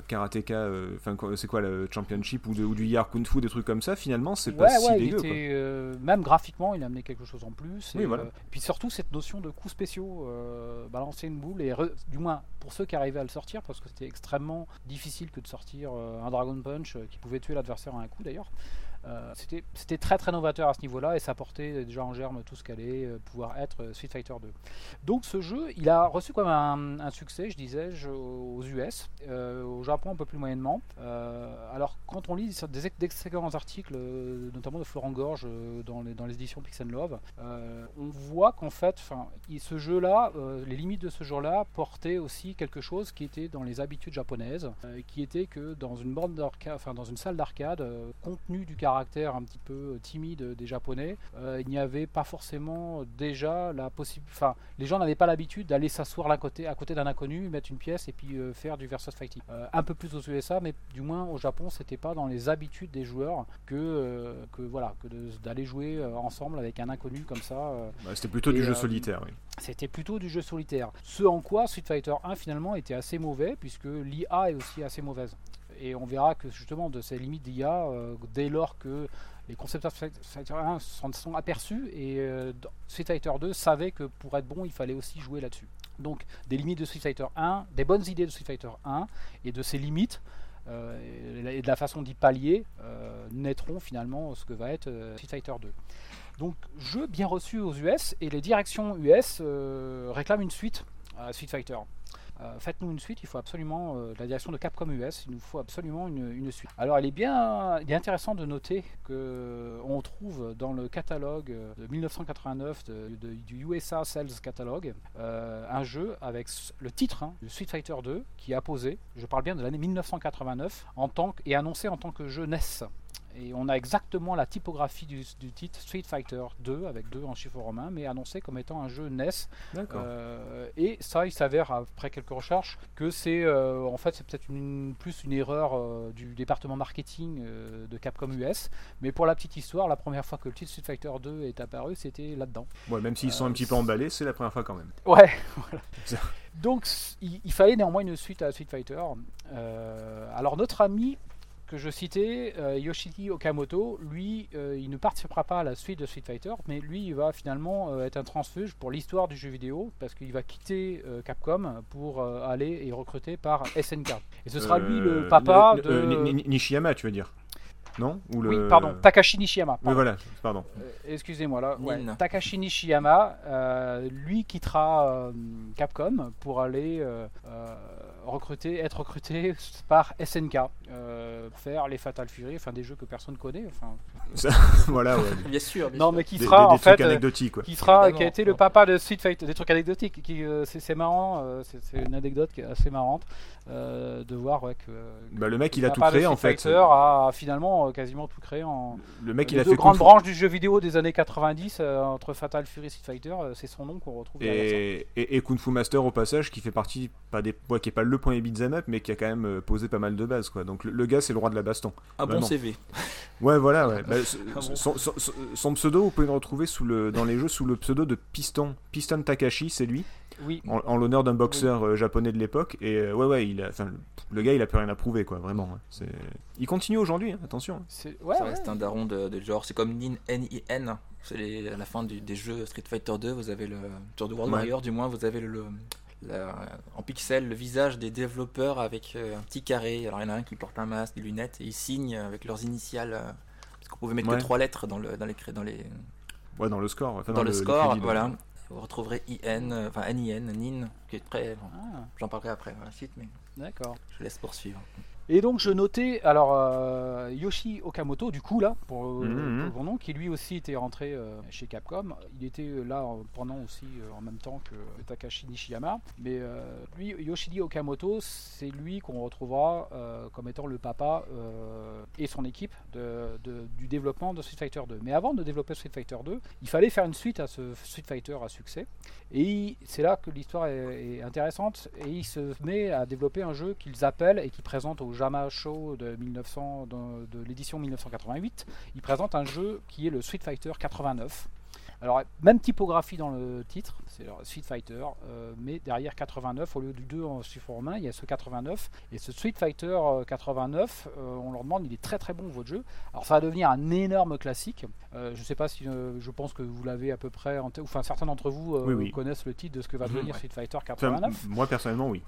Karateka, enfin c'est quoi le Championship ou, de, ou du Yar Kung Fu, des trucs comme ça, finalement c'est pas si dégueu. Euh, même graphiquement, il a amené quelque chose en plus. Et, euh, puis surtout cette notion de coups spéciaux, euh, balancer une boule et du moins pour ceux qui arrivaient à le sortir, parce que c'était extrêmement difficile que de sortir un Dragon Punch qui pouvait tuer l'adversaire à un coup d'ailleurs. Euh, c'était très très novateur à ce niveau-là et ça portait déjà en germe tout ce qu'allait euh, pouvoir être euh, Street Fighter 2. Donc ce jeu, il a reçu comme un, un succès, je disais, aux US, au Japon un peu plus moyennement. alors quand on lit des excellents articles, notamment de Florent Gorge dans les, dans les éditions Pixel Love, on voit qu'en fait, ce jeu-là, les limites de ce jeu-là portaient aussi quelque chose qui était dans les habitudes japonaises, qui était que dans une borne dans une salle d'arcade, contenu du caractère un petit peu euh, timide des Japonais, euh, il n'y avait pas forcément déjà la possibilité. Enfin, les gens n'avaient pas l'habitude d'aller s'asseoir à côté, à côté d'un inconnu, mettre une pièce et puis euh, faire du versus fighting. un peu plus aux USA, mais du moins au Japon, c'était pas dans les habitudes des joueurs que, que voilà, que d'aller jouer ensemble avec un inconnu comme ça. Bah, c'était plutôt du jeu solitaire, oui. C'était plutôt du jeu solitaire. Ce en quoi Street Fighter 1 finalement était assez mauvais, puisque l'IA est aussi assez mauvaise et on verra que justement de ces limites d'IA, euh, dès lors que les concepteurs de Fighter 1 s'en sont aperçus et euh, Street Fighter 2 savait que pour être bon, il fallait aussi jouer là-dessus. Donc des limites de Street Fighter 1, des bonnes idées de Street Fighter 1 et de ses limites euh, et de la façon d'y pallier naîtront finalement ce que va être Street Fighter 2. Donc jeu bien reçu aux US et les directions US réclament une suite à Street Fighter. Euh, faites-nous une suite, il faut absolument, euh, la direction de Capcom US, il nous faut absolument une, suite. Alors, il est bien il intéressant de noter qu'on trouve dans le catalogue de 1989 du USA Sales Catalogue euh, un jeu avec le titre hein, de Street Fighter 2 qui est apposé, je parle bien de l'année 1989, en tant et annoncé en tant que jeu NES Et on a exactement la typographie du, titre Street Fighter 2 avec 2 en chiffre romain, mais annoncé comme étant un jeu NES. Euh, et ça, il s'avère après quelques recherches que c'est euh, en fait c'est peut-être une, plus une erreur euh, du département marketing de Capcom US. Mais pour la petite histoire, la première fois que le titre Street Fighter 2 est apparu, c'était là-dedans. Ouais, même s'ils sont un petit peu emballés, c'est la première fois quand même. Ouais. <laughs> <laughs> Donc il, fallait néanmoins une suite à Street Fighter. alors notre ami que je citais, euh, Yoshiki Okamoto, lui, euh, il ne participera pas à la suite de Street Fighter, mais lui, il va finalement euh, être un transfuge pour l'histoire du jeu vidéo, parce qu'il va quitter Capcom pour aller et recruter par SNK. Et ce sera lui le papa de... Nishiyama, tu veux dire? Non? Ou le... Oui, pardon, Takashi Nishiyama. Oui, voilà, pardon. Excusez-moi là. Takashi Nishiyama, lui quittera Capcom pour aller recruter, être recruté <laughs> par SNK euh, pour faire les Fatal Fury, enfin des jeux que personne connaît. Enfin... <laughs> voilà, <laughs> bien sûr. non, mais qui sera en fait, anecdotiques, qui sera, qui a été le papa de Street Fighter, des trucs anecdotiques. Qui, euh, c'est, marrant, euh, c'est, une anecdote qui est assez marrante de voir ouais, que. Bah, le mec, il a tout créé en fait. Fighter a finalement quasiment tout créé en. Le mec, il a deux fait grandes branches du jeu vidéo des années 90 entre Fatal Fury et Street Fighter. c'est son nom qu'on retrouve. Et, et, et, Kung Fu Master au passage, qui fait partie pas des, ouais, qui est pas le point beat'em up, mais qui a quand même euh, posé pas mal de bases. Quoi. Donc le, gars, c'est le roi de la baston. Un bon CV. <laughs> Ouais, voilà. Ouais. <laughs> Bah, son, pseudo, vous pouvez le retrouver sous le, dans les jeux sous le pseudo de Piston. Piston Takashi, c'est lui. Oui. En, l'honneur d'un boxeur euh, japonais de l'époque. Et euh, ouais, ouais, il a, le, gars, il a plus rien à prouver, quoi, vraiment. Hein. Il continue aujourd'hui, hein, attention. C'est, ouais, ça reste un daron de, genre. C'est comme Nin, N-I-N. C'est à la fin du, des jeux Street Fighter 2, vous avez le. Sur de World Warrior, du moins, vous avez le en pixel le visage des développeurs avec euh, un petit carré. Alors il y en a un qui porte un masque, des lunettes, et ils signent avec leurs initiales. Euh, parce qu'on pouvait mettre que trois lettres dans, le, dans, les, dans les. Ouais, dans le score. dans, le, score, voilà. Vous retrouverez IN, euh, enfin NIN, NIN, qui est très. Ah. J'en parlerai après la suite, mais. D'accord. Je laisse poursuivre. Et donc je notais, alors euh, Yoshi Okamoto, du coup là, pour, euh, mhm, mhm. nom, qui lui aussi était rentré euh, chez Capcom. Il était là pendant aussi en même temps que Takashi Nishiyama. Mais lui, Yoshidi Okamoto, c'est lui qu'on retrouvera comme étant le papa et son équipe de, du développement de Street Fighter 2. Mais avant de développer Street Fighter 2, il fallait faire une suite à ce Street Fighter à succès. Et c'est là que l'histoire est, est, intéressante. Et il se met à développer un jeu qu'ils appellent et qu'ils présentent aux Jama Show de, 1900, de, l'édition 1988, il présente un jeu qui est le Street Fighter 89. Alors, même typographie dans le titre, c'est Street Fighter, euh, mais derrière 89, au lieu du 2 en chiffre romain, il y a ce 89. Et ce Street Fighter 89, euh, on leur demande, il est très très bon votre jeu. Alors, ça va devenir un énorme classique. Euh, je ne sais pas si, je pense que vous l'avez à peu près en enfin certains d'entre vous connaissent le titre de ce que va devenir Street Fighter 89. moi personnellement, oui.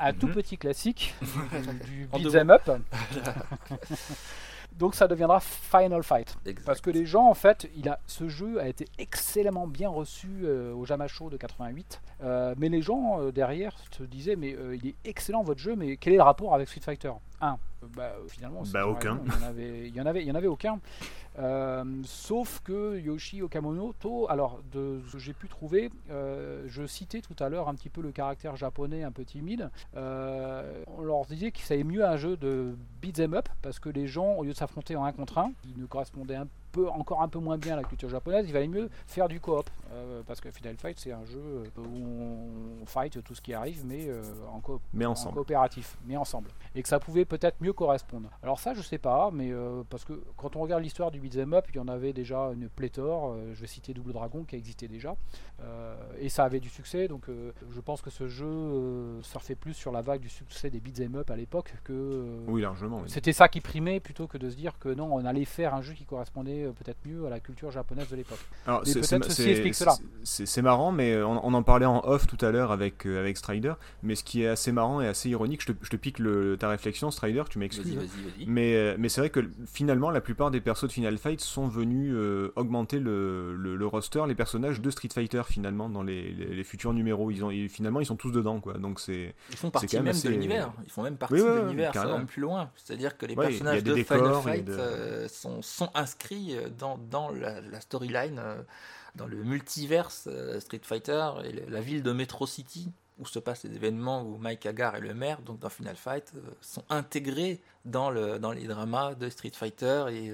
Un, tout mhm. petit classique <laughs> du beat'em up. <laughs> Donc ça deviendra Final Fight. Parce que les gens, en fait, il a, ce jeu a été excellemment bien reçu euh, au Jamasho de 88. Euh, mais les gens euh, derrière se disaient, mais il est excellent votre jeu, mais quel est le rapport avec Street Fighter? 1 bah, finalement, bah, aucun. Il y, en avait, il, y en avait, il y en avait aucun. sauf que Yoshi Okamoto, alors de ce que j'ai pu trouver, je citais tout à l'heure un petit peu le caractère japonais un peu timide. on leur disait qu'il savait mieux un jeu de beat'em up parce que les gens, au lieu de s'affronter en un contre un, qui ne correspondait un peu, encore un peu moins bien la culture japonaise, il valait mieux faire du coop. Euh, parce que Final Fight, c'est un jeu euh, où on fight tout ce qui arrive, mais, euh, en, mais ensemble. coopératif, mais ensemble. Et que ça pouvait peut-être mieux correspondre. Alors ça, je sais pas, mais parce que quand on regarde l'histoire du beat'em up, il y en avait déjà une pléthore. je vais citer Double Dragon qui existait déjà. et ça avait du succès, donc je pense que ce jeu surfait plus sur la vague du succès des beat'em up à l'époque que... oui, largement. C'était ça qui primait plutôt que de se dire que non, on allait faire un jeu qui correspondait peut-être mieux à la culture japonaise de l'époque. Alors, peut-être ceci explique cela. C'est marrant, mais on, en parlait en off tout à l'heure avec, euh, avec Strider. Mais ce qui est assez marrant et assez ironique, je te, je te pique le, ta réflexion, Strider, tu m'excuses. Mais, euh, mais c'est vrai que finalement, la plupart des persos de Final Fight sont venus euh, augmenter le, le, roster, les personnages de Street Fighter finalement dans les, les, futurs numéros. Ils ont, finalement, ils sont tous dedans, quoi. Donc c'est. Ils font partie même, de l'univers. Ils font même partie de l'univers. Ça va même plus loin. C'est-à-dire que les personnages de Final Fight sont, sont inscrits dans, dans la, storyline, euh, dans le multiverse euh, Street Fighter et la ville de Metro City où se passent les événements où Mike Hagar et le maire, donc dans Final Fight, sont intégrés dans, le, dans les dramas de Street Fighter. Et,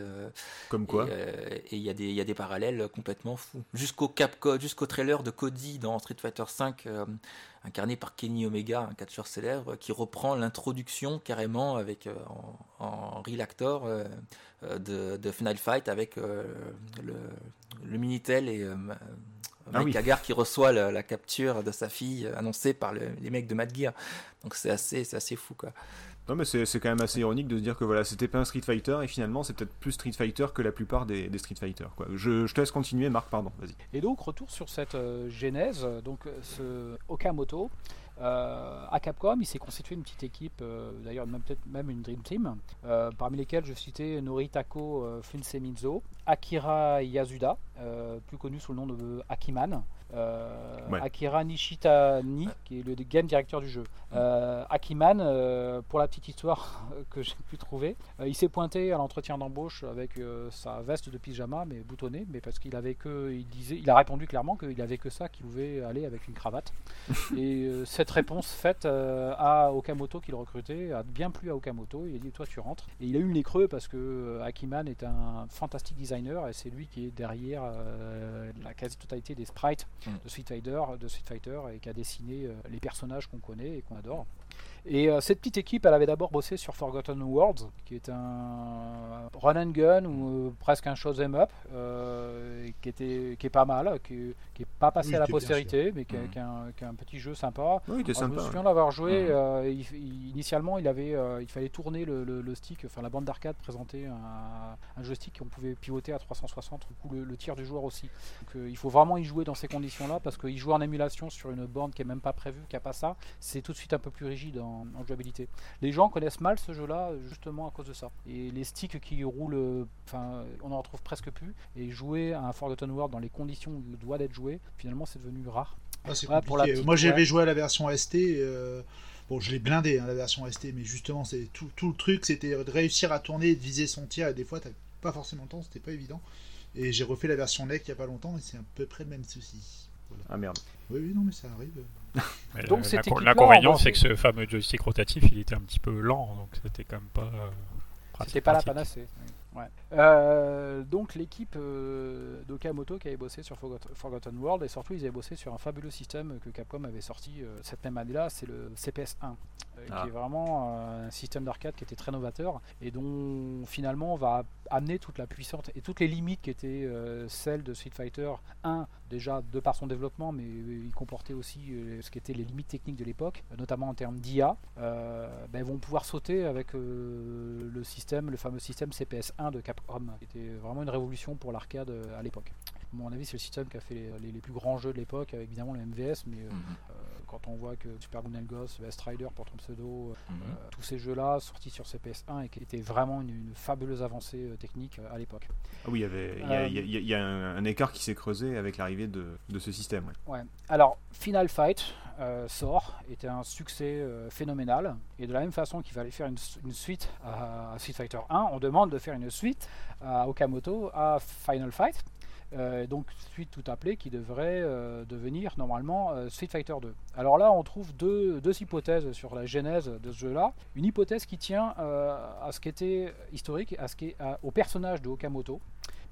Comme quoi Et il y, a des, y a des parallèles complètement fous. Jusqu'au jusqu'au trailer de Cody dans Street Fighter V incarné par Kenny Omega, un catcheur célèbre, qui reprend l'introduction carrément avec en, en, real actor de, de, Final Fight avec le, le Minitel et ah Mike Hagar qui reçoit la, capture de sa fille annoncée par les mecs de Mad Gear. Donc c'est assez, assez fou quoi. Non mais c'est quand même assez ironique de se dire que voilà c'était pas un Street Fighter et finalement c'est peut-être plus Street Fighter que la plupart des, Street Fighter quoi. Je, te laisse continuer Marc pardon vas-y. Et donc retour sur cette euh, genèse donc ce Okamoto euh, à Capcom, il s'est constitué une petite équipe, euh, d'ailleurs même peut-être même une Dream Team, parmi lesquelles je citais Noritako Funsemizo, Akira Yasuda, plus connu sous le nom de Akiman, Akira Nishitani, qui est le game directeur du jeu. Akiman, pour la petite histoire <laughs> que j'ai pu trouver, il s'est pointé à l'entretien d'embauche avec sa veste de pyjama, mais boutonnée, mais parce qu'il avait que, il disait, il a répondu clairement qu'il avait que ça qui pouvait aller avec une cravate. <laughs> Et cette réponse faite euh, à Okamoto qu'il recrutait a bien plu à Okamoto. Il a dit Toi, tu rentres. Et il a eu les creux parce que euh, Akiman est un fantastique designer et c'est lui qui est derrière euh, la quasi-totalité des sprites mm. de Street Fighter, de Street Fighter et qui a dessiné les personnages qu'on connaît et qu'on adore. Et euh, cette petite équipe, elle avait d'abord bossé sur Forgotten Worlds, qui est un run and gun ou euh, presque un show them up, euh, qui était qui est pas mal, qui, qui est pas passé à la postérité, mais qui, est un, petit jeu sympa. Oui, il sympa. Je me souviens d'avoir joué. initialement, il avait, il fallait tourner le, stick, enfin la bande d'arcade présentait un, un, joystick qu'on pouvait pivoter à 360, du coup le, tir du joueur aussi. Donc, il faut vraiment y jouer dans ces conditions-là, parce qu'il joue en émulation sur une bande qui est même pas prévue, qui a pas ça. C'est tout de suite un peu plus rigide en, jouabilité. Les gens connaissent mal ce jeu-là justement à cause de ça. Et les sticks qui roulent, enfin, on en retrouve presque plus. Et jouer à un Forgotten World dans les conditions où il doit d'être joué, finalement, c'est devenu rare. Ah, pour la Moi, j'avais joué à la version ST. Euh, bon, je l'ai blindé, hein, la version ST, mais justement, c'est tout, tout, le truc, c'était de réussir à tourner de viser son tir. Et des fois, t'as pas forcément le temps, c'était pas évident. Et j'ai refait la version NEC il y a pas longtemps, et c'est à peu près le même souci. Ah merde. Oui, oui, non, mais ça arrive. donc l'inconvénient, c'est que ce fameux joystick rotatif, il était un petit peu lent, donc c'était quand même pas. Euh, c'était pas la panacée. Ouais. Euh, donc l'équipe euh, d'Okamoto qui avait bossé sur Forgotten World et surtout ils avaient bossé sur un fabuleux système que Capcom avait sorti cette même année-là, c'est le CPS1. Euh, qui ah. est vraiment euh, un système d'arcade qui était très novateur et dont finalement on va amener toute la puissance et toutes les limites qui étaient euh, celles de Street Fighter 1 déjà de par son développement mais il comportait aussi ce qui était les limites techniques de l'époque notamment en termes d'IA ben, vont pouvoir sauter avec le système le fameux système CPS1 de Capcom qui était vraiment une révolution pour l'arcade à l'époque à mon avis c'est le système qui a fait les, les, plus grands jeux de l'époque avec évidemment le MVS mais mhm quand on voit que Super Ghost, Best Rider pour ton pseudo, euh, mhm. euh, tous ces jeux-là sortis sur CPS1 et qui étaient vraiment une, fabuleuse avancée euh, technique à l'époque. Ah oui, il y, a, un, écart qui s'est creusé avec l'arrivée de, ce système. Ouais. Alors, Final Fight sort, était un succès phénoménal, et de la même façon qu'il fallait faire une, suite à, Street Fighter 1, on demande de faire une suite à Okamoto à Final Fight. Euh, donc suite tout appelée qui devrait euh, devenir normalement euh, Street Fighter 2. Alors là on trouve deux, deux, hypothèses sur la genèse de ce jeu là. Une hypothèse qui tient à ce qui était historique, à ce qui est, au personnage de Okamoto.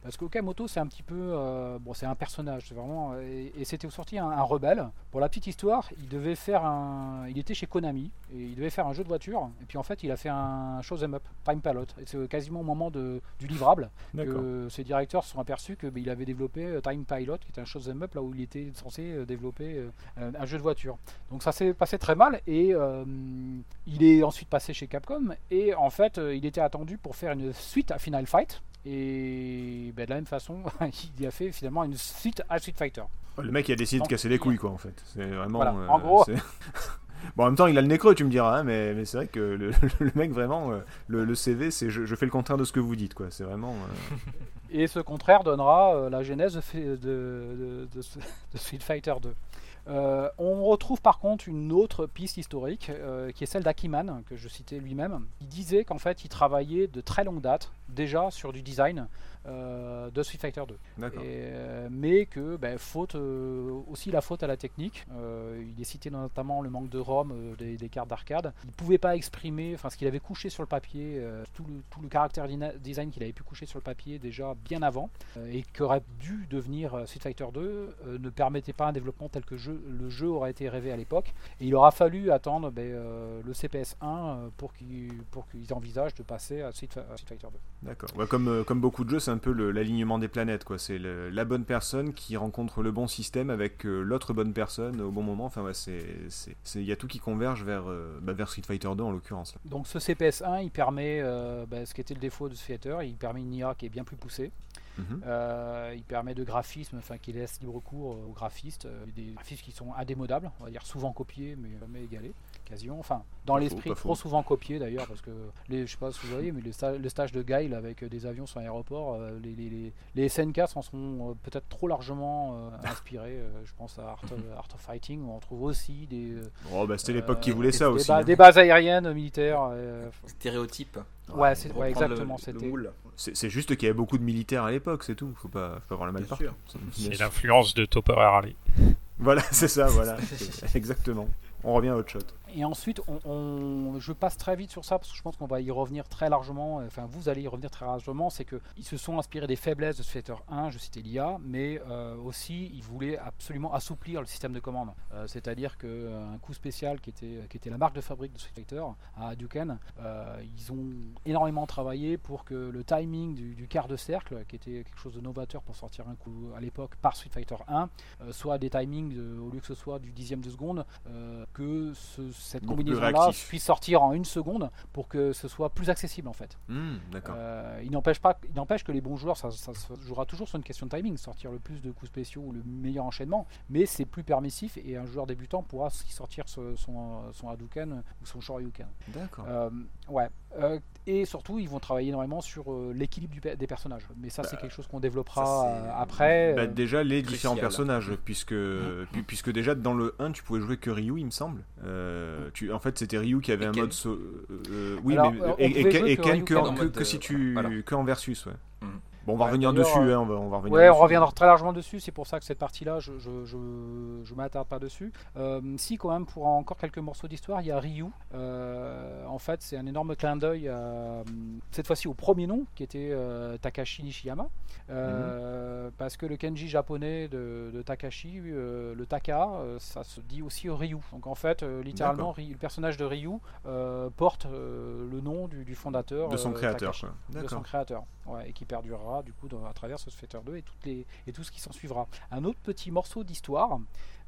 Parce qu'Okamoto, c'est un petit peu. Euh, bon, c'est un personnage, c'est vraiment. Et, c'était sorti un, un, rebelle. Pour la petite histoire, il devait faire un. Il était chez Konami et il devait faire un jeu de voiture. Et puis en fait, il a fait un show up, Time Pilot. Et c'est quasiment au moment de, du livrable que ses directeurs se sont aperçus qu'il ben, avait développé euh, Time Pilot, qui était un show up là où il était censé euh, développer un jeu de voiture. Donc ça s'est passé très mal et il est ensuite passé chez Capcom. Et en fait, il était attendu pour faire une suite à Final Fight et ben, de la même façon, <laughs> il a fait finalement une suite à Street Fighter. Le mec il a décidé de casser les couilles quoi en fait. C'est vraiment. Euh, en gros. <laughs> bon en même temps il a le nez creux tu me diras hein, mais, mais c'est vrai que le, <laughs> mec vraiment euh, le, CV c'est je, fais le contraire de ce que vous dites quoi. C'est vraiment. Euh, Et ce contraire donnera la genèse de, de, de, Street Fighter 2. On retrouve par contre une autre piste historique qui est celle d'Akiman, que je citais lui-même. Il disait qu'en fait il travaillait de très longue date déjà sur du design euh, de Street Fighter 2. Euh, mais que, ben, faute, euh, aussi la faute à la technique. il est cité notamment le manque de ROM des, cartes d'arcade. Il ne pouvait pas exprimer enfin, ce qu'il avait couché sur le papier, tout, le, tout le caractère design qu'il avait pu coucher sur le papier déjà bien avant, et qu'aurait dû devenir Street Fighter 2, ne permettait pas un développement tel que le jeu aurait été rêvé à l'époque. Et il aura fallu attendre ben, le CPS 1 pour qu'ils envisagent de passer à Street, Fighter 2. D'accord. comme, comme beaucoup de jeux, c'est un peu l'alignement des planètes, quoi. C'est la bonne personne qui rencontre le bon système avec euh, l'autre bonne personne au bon moment. Enfin, ouais, c'est, il y a tout qui converge vers, euh, bah, vers Street Fighter 2 en l'occurrence. Donc ce CPS1, il permet, euh, bah, ce qui était le défaut de ce Fighter, il permet une IA qui est bien plus poussée. Mhm. il permet de graphisme, enfin qui laisse libre cours aux graphistes, des graphismes qui sont indémodables, on va dire souvent copiés mais jamais égalés. Enfin, dans l'esprit, trop souvent copié d'ailleurs, parce que les, je sais pas si vous voyez, mais le, stage de Guile avec euh, des avions sur l'aéroport, euh, les, les, les, SNK s'en sont euh, peut-être trop largement inspirés. je pense à Art of, Fighting, où on trouve aussi des. Oh, bah, c'était l'époque qui voulait ça aussi. Hein. Des, bases aériennes militaires. Stéréotypes. Ouais, c'est exactement. C'était. C'est juste qu'il y avait beaucoup de militaires à l'époque, c'est tout. Faut pas, faut pas avoir le mal partout. C'est l'influence de Topper Harley. Voilà, c'est ça, voilà. <laughs> Exactement. On revient à autre chose. Et ensuite, on, je passe très vite sur ça parce que je pense qu'on va y revenir très largement. Enfin, vous allez y revenir très largement. C'est qu'ils se sont inspirés des faiblesses de Street Fighter 1, je citais l'IA, mais euh, aussi ils voulaient absolument assouplir le système de commande. Euh, c'est-à-dire qu'un euh, coup spécial qui était, qui était la marque de fabrique de Street Fighter à Hadouken, ils ont énormément travaillé pour que le timing du, quart de cercle, qui était quelque chose de novateur pour sortir un coup à l'époque par Street Fighter 1, soit des timings au lieu que ce soit du dixième de seconde, que ce cette combinaison-là puisse sortir en une seconde pour que ce soit plus accessible en fait. Hmm. Euh, il n'empêche pas, il n'empêche que les bons joueurs, ça, ça, jouera toujours sur une question de timing, sortir le plus de coups spéciaux ou le meilleur enchaînement, mais c'est plus permissif et un joueur débutant pourra sortir son, son, Hadouken ou son Shoryuken. D'accord. Euh, ouais. Euh, et surtout, ils vont travailler énormément sur euh, l'équilibre des personnages. Mais ça, c'est bah, quelque chose qu'on développera euh, après. Bah, déjà, les différents personnages, puisque, mm. puisque déjà dans le 1, tu pouvais jouer que Ryu, il me semble. tu, en fait, c'était Ryu qui avait un mode. oui, mais. Et, Ken que, si tu. que en versus, ouais. Bon, on va revenir dessus. Hein, on va, on va revenir ouais, on reviendra très largement dessus. C'est pour ça que cette partie-là, je je, je, je m'attarde pas dessus. Euh, si, quand même, pour encore quelques morceaux d'histoire, il y a Ryu. Euh, en fait, c'est un énorme clin d'œil, cette fois-ci au premier nom, qui était euh, Takashi Nishiyama. Mhm. Parce que le kanji japonais de, de Takashi, le Taka, ça se dit aussi Ryu. Donc, en fait, littéralement, le personnage de Ryu porte le nom du, du fondateur. De son créateur. De son créateur. Ouais, et qui perdurera du coup à travers ce Fighter 2 et, toutes les, et tout ce qui s'en suivra. Un autre petit morceau d'histoire,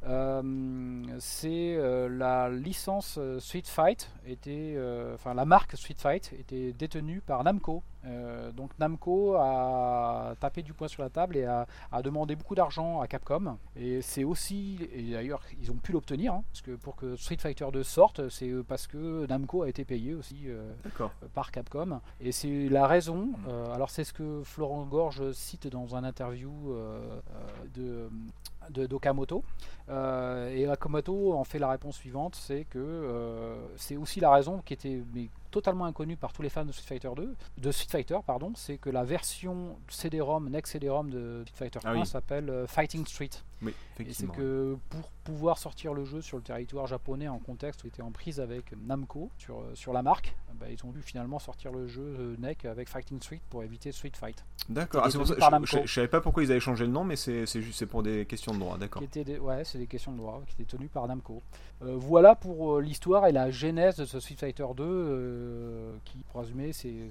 euh, c'est euh, la licence euh, Street Fight était, enfin la marque Street Fight était détenue par Namco. Donc Namco a tapé du poing sur la table et a, demandé beaucoup d'argent à Capcom. Et c'est aussi, et d'ailleurs ils ont pu l'obtenir, hein, parce que pour que Street Fighter 2 sorte, c'est parce que Namco a été payé aussi par Capcom. Et c'est la raison. alors c'est ce que Florent Gorge cite dans un interview de de d'Okamoto. Euh, et Okamoto en fait la réponse suivante, c'est que euh, c'est aussi la raison qui était mais, totalement inconnue par tous les fans de Street Fighter 2, de Street Fighter pardon, c'est que la version CD-ROM, next CD-ROM de Street Fighter 1 ah s'appelle euh, Fighting Street. Et c'est que pour pouvoir sortir le jeu sur le territoire japonais en contexte où il était en prise avec Namco sur, sur la marque, bah, ils ont dû finalement sortir le jeu NEC avec Fighting Street pour éviter Street Fight. D'accord, ah, je, je, savais pas pourquoi ils avaient changé le nom, mais c'est juste pour des questions de droit, d'accord. Ouais, c'est des questions de droit qui étaient tenues par Namco. Euh, voilà pour euh, l'histoire et la genèse de ce Street Fighter 2 euh, qui, pour résumer, c'est